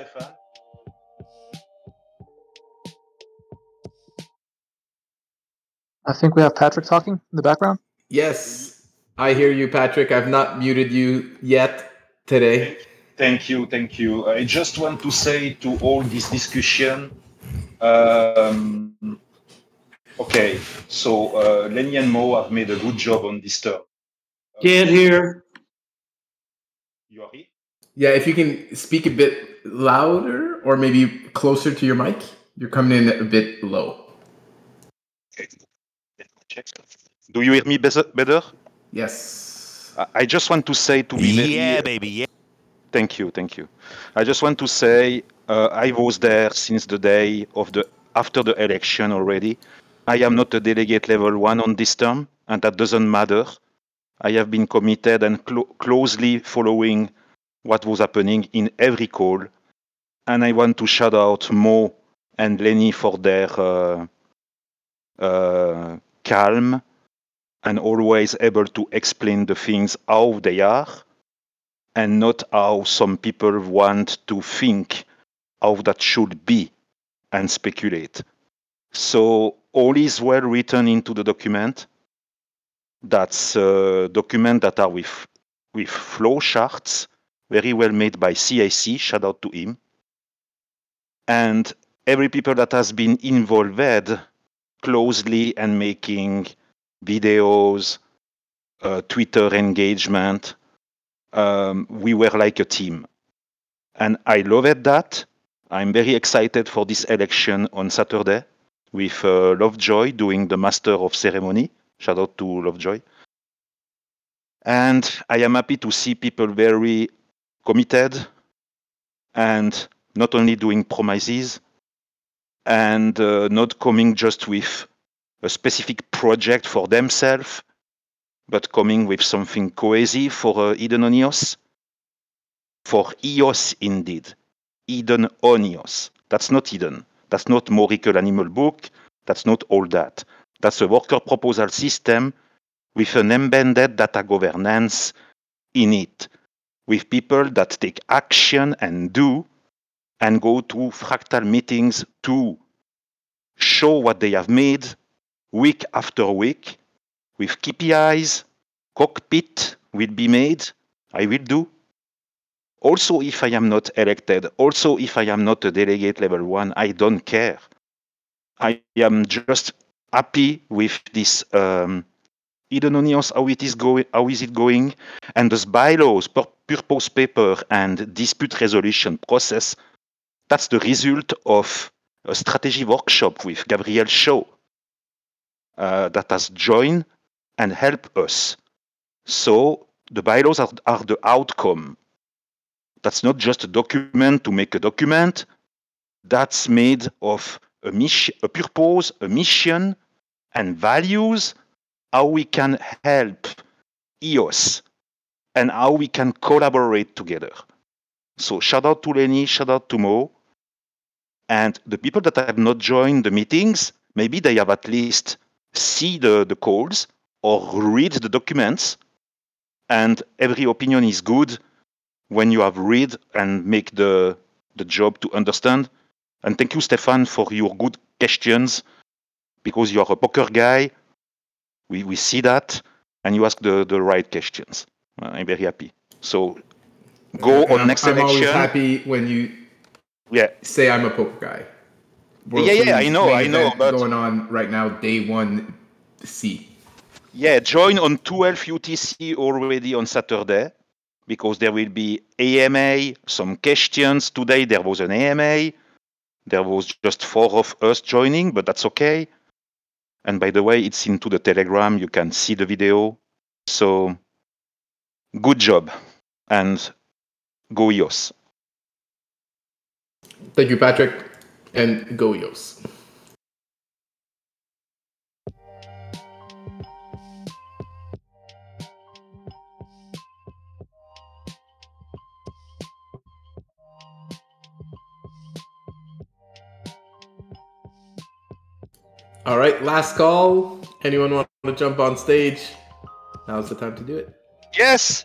You hear me, Stephane? I think we have Patrick talking in the background. Yes, I hear you, Patrick. I've not muted you yet today. Thank you, thank you. I just want to say to all this discussion, um, okay, so uh, Lenny and Mo have made a good job on this term. Can't hear. You are here? Yeah, if you can speak a bit louder or maybe closer to your mic, You're coming in a bit low. Do you hear me better? better? Yes. I- I just want to say to be very, Yeah, baby. Yeah. Thank you, thank you. I just want to say uh, I was there since the day of the after the election already. I am not a delegate level one on this term, and that doesn't matter. I have been committed and clo- closely following what was happening in every call, and I want to shout out Mo and Lenny for their uh, uh, calm and always able to explain the things how they are and not how some people want to think how that should be and speculate. So all is well written into the document. That's a document that are with with flow charts, very well made by CIC. Shout out to him. And every people that has been involved closely and making videos, uh, Twitter engagement, um, we were like a team. And I loved that. I'm very excited for this election on Saturday with uh, Lovejoy doing the master of ceremony. Shout out to Lovejoy. And I am happy to see people very committed and not only doing promises and uh, not coming just with a specific project for themselves, but coming with something cohesive for uh, Eden on EOS. For EOS, indeed. Eden on EOS. That's not Eden. That's not Morical Animal Book. That's not all that. That's a worker proposal system with an embedded data governance in it, with people that take action and do and go to fractal meetings to show what they have made week after week with KPIs, cockpit will be made. I will do. Also, if I am not elected, also if I am not a delegate level one, I don't care. I am just happy with this um, Eden on EOS, how it is going, how is it going, and this bylaws, pur- purpose paper, and dispute resolution process. That's the result of a strategy workshop with Gabriel Shaw uh, that has joined and helped us. So the bylaws are, are the outcome. That's not just a document to make a document. That's made of a mission, a purpose, a mission, and values. How we can help EOS and how we can collaborate together. So shout out to Lenny, shout out to Mo. And the people that have not joined the meetings, maybe they have at least see the, the calls or read the documents. And every opinion is good when you have read and make the, the job to understand. And thank you, Stephane, for your good questions because you are a poker guy. We, we see that and you ask the, the right questions. Uh, I'm very happy. So go And on I'm, next I'm always happy when you Yeah, say I'm a poker guy. Yeah, yeah, I know, I know, but- going on right now, day one C. Yeah, join on 12 UTC already on Saturday because there will be AMA, some questions. Today there was an AMA. There was just four of us joining, but that's okay. And by the way, it's into the Telegram. You can see the video. So good job and go EOS. Thank you, Patrick, and go EOS. All right, last call. Anyone want to jump on stage? Now's the time to do it. Yes,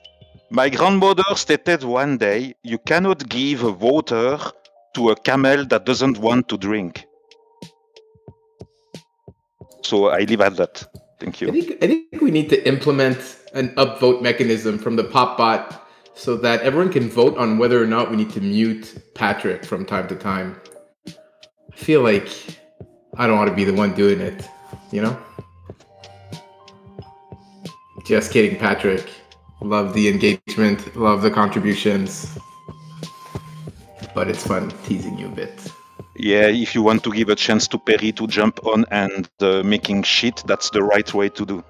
my grandmother stated one day you cannot give water to a camel that doesn't want to drink. So I leave at that. Thank I you. think I think we need to implement an upvote mechanism from the pop bot so that everyone can vote on whether or not we need to mute Patrick from time to time. I feel like I don't want to be the one doing it, you know? Just kidding, Patrick. Love the engagement, love the contributions. But it's fun teasing you a bit. Yeah, if you want to give a chance to Perry to jump on and uh, making shit, that's the right way to do.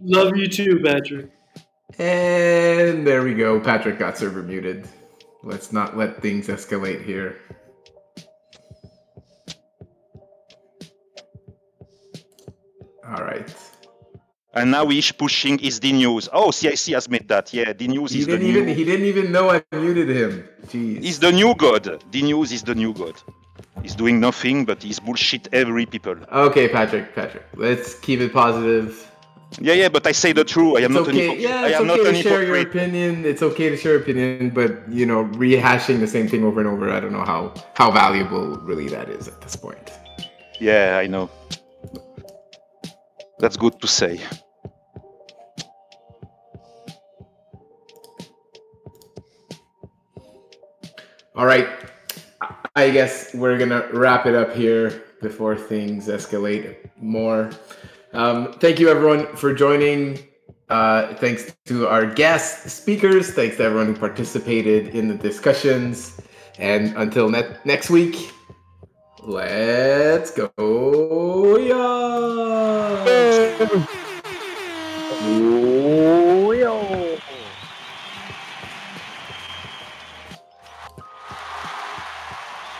Love you too, Patrick. And there we go. Patrick got server muted. Let's not let things escalate here. All right. And now he's pushing is the news. Oh, CIC has made that. Yeah, the news He is the didn't new. even he didn't even know I muted him. Jeez. He's the new god. The news is the new god. He's doing nothing, but he's bullshit every people. Okay, Patrick, Patrick. Let's keep it positive. Yeah, yeah, but I say the truth. I am It's not an okay. hypocrite. Yeah, I it's am not okay an to share your opinion. It's okay to share opinion, but you know, rehashing the same thing over and over, I don't know how how valuable really that is at this point. Yeah, I know. That's good to say. All right. I guess we're gonna wrap it up here before things escalate more. Um, thank you everyone for joining. Uh, thanks to our guest speakers. Thanks to everyone who participated in the discussions. And until ne- next week, let's go. Yeah. Oh.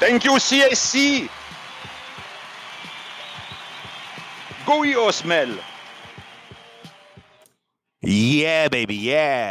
Thank you, CSC. Go EOS, Mel. Yeah, baby, yeah.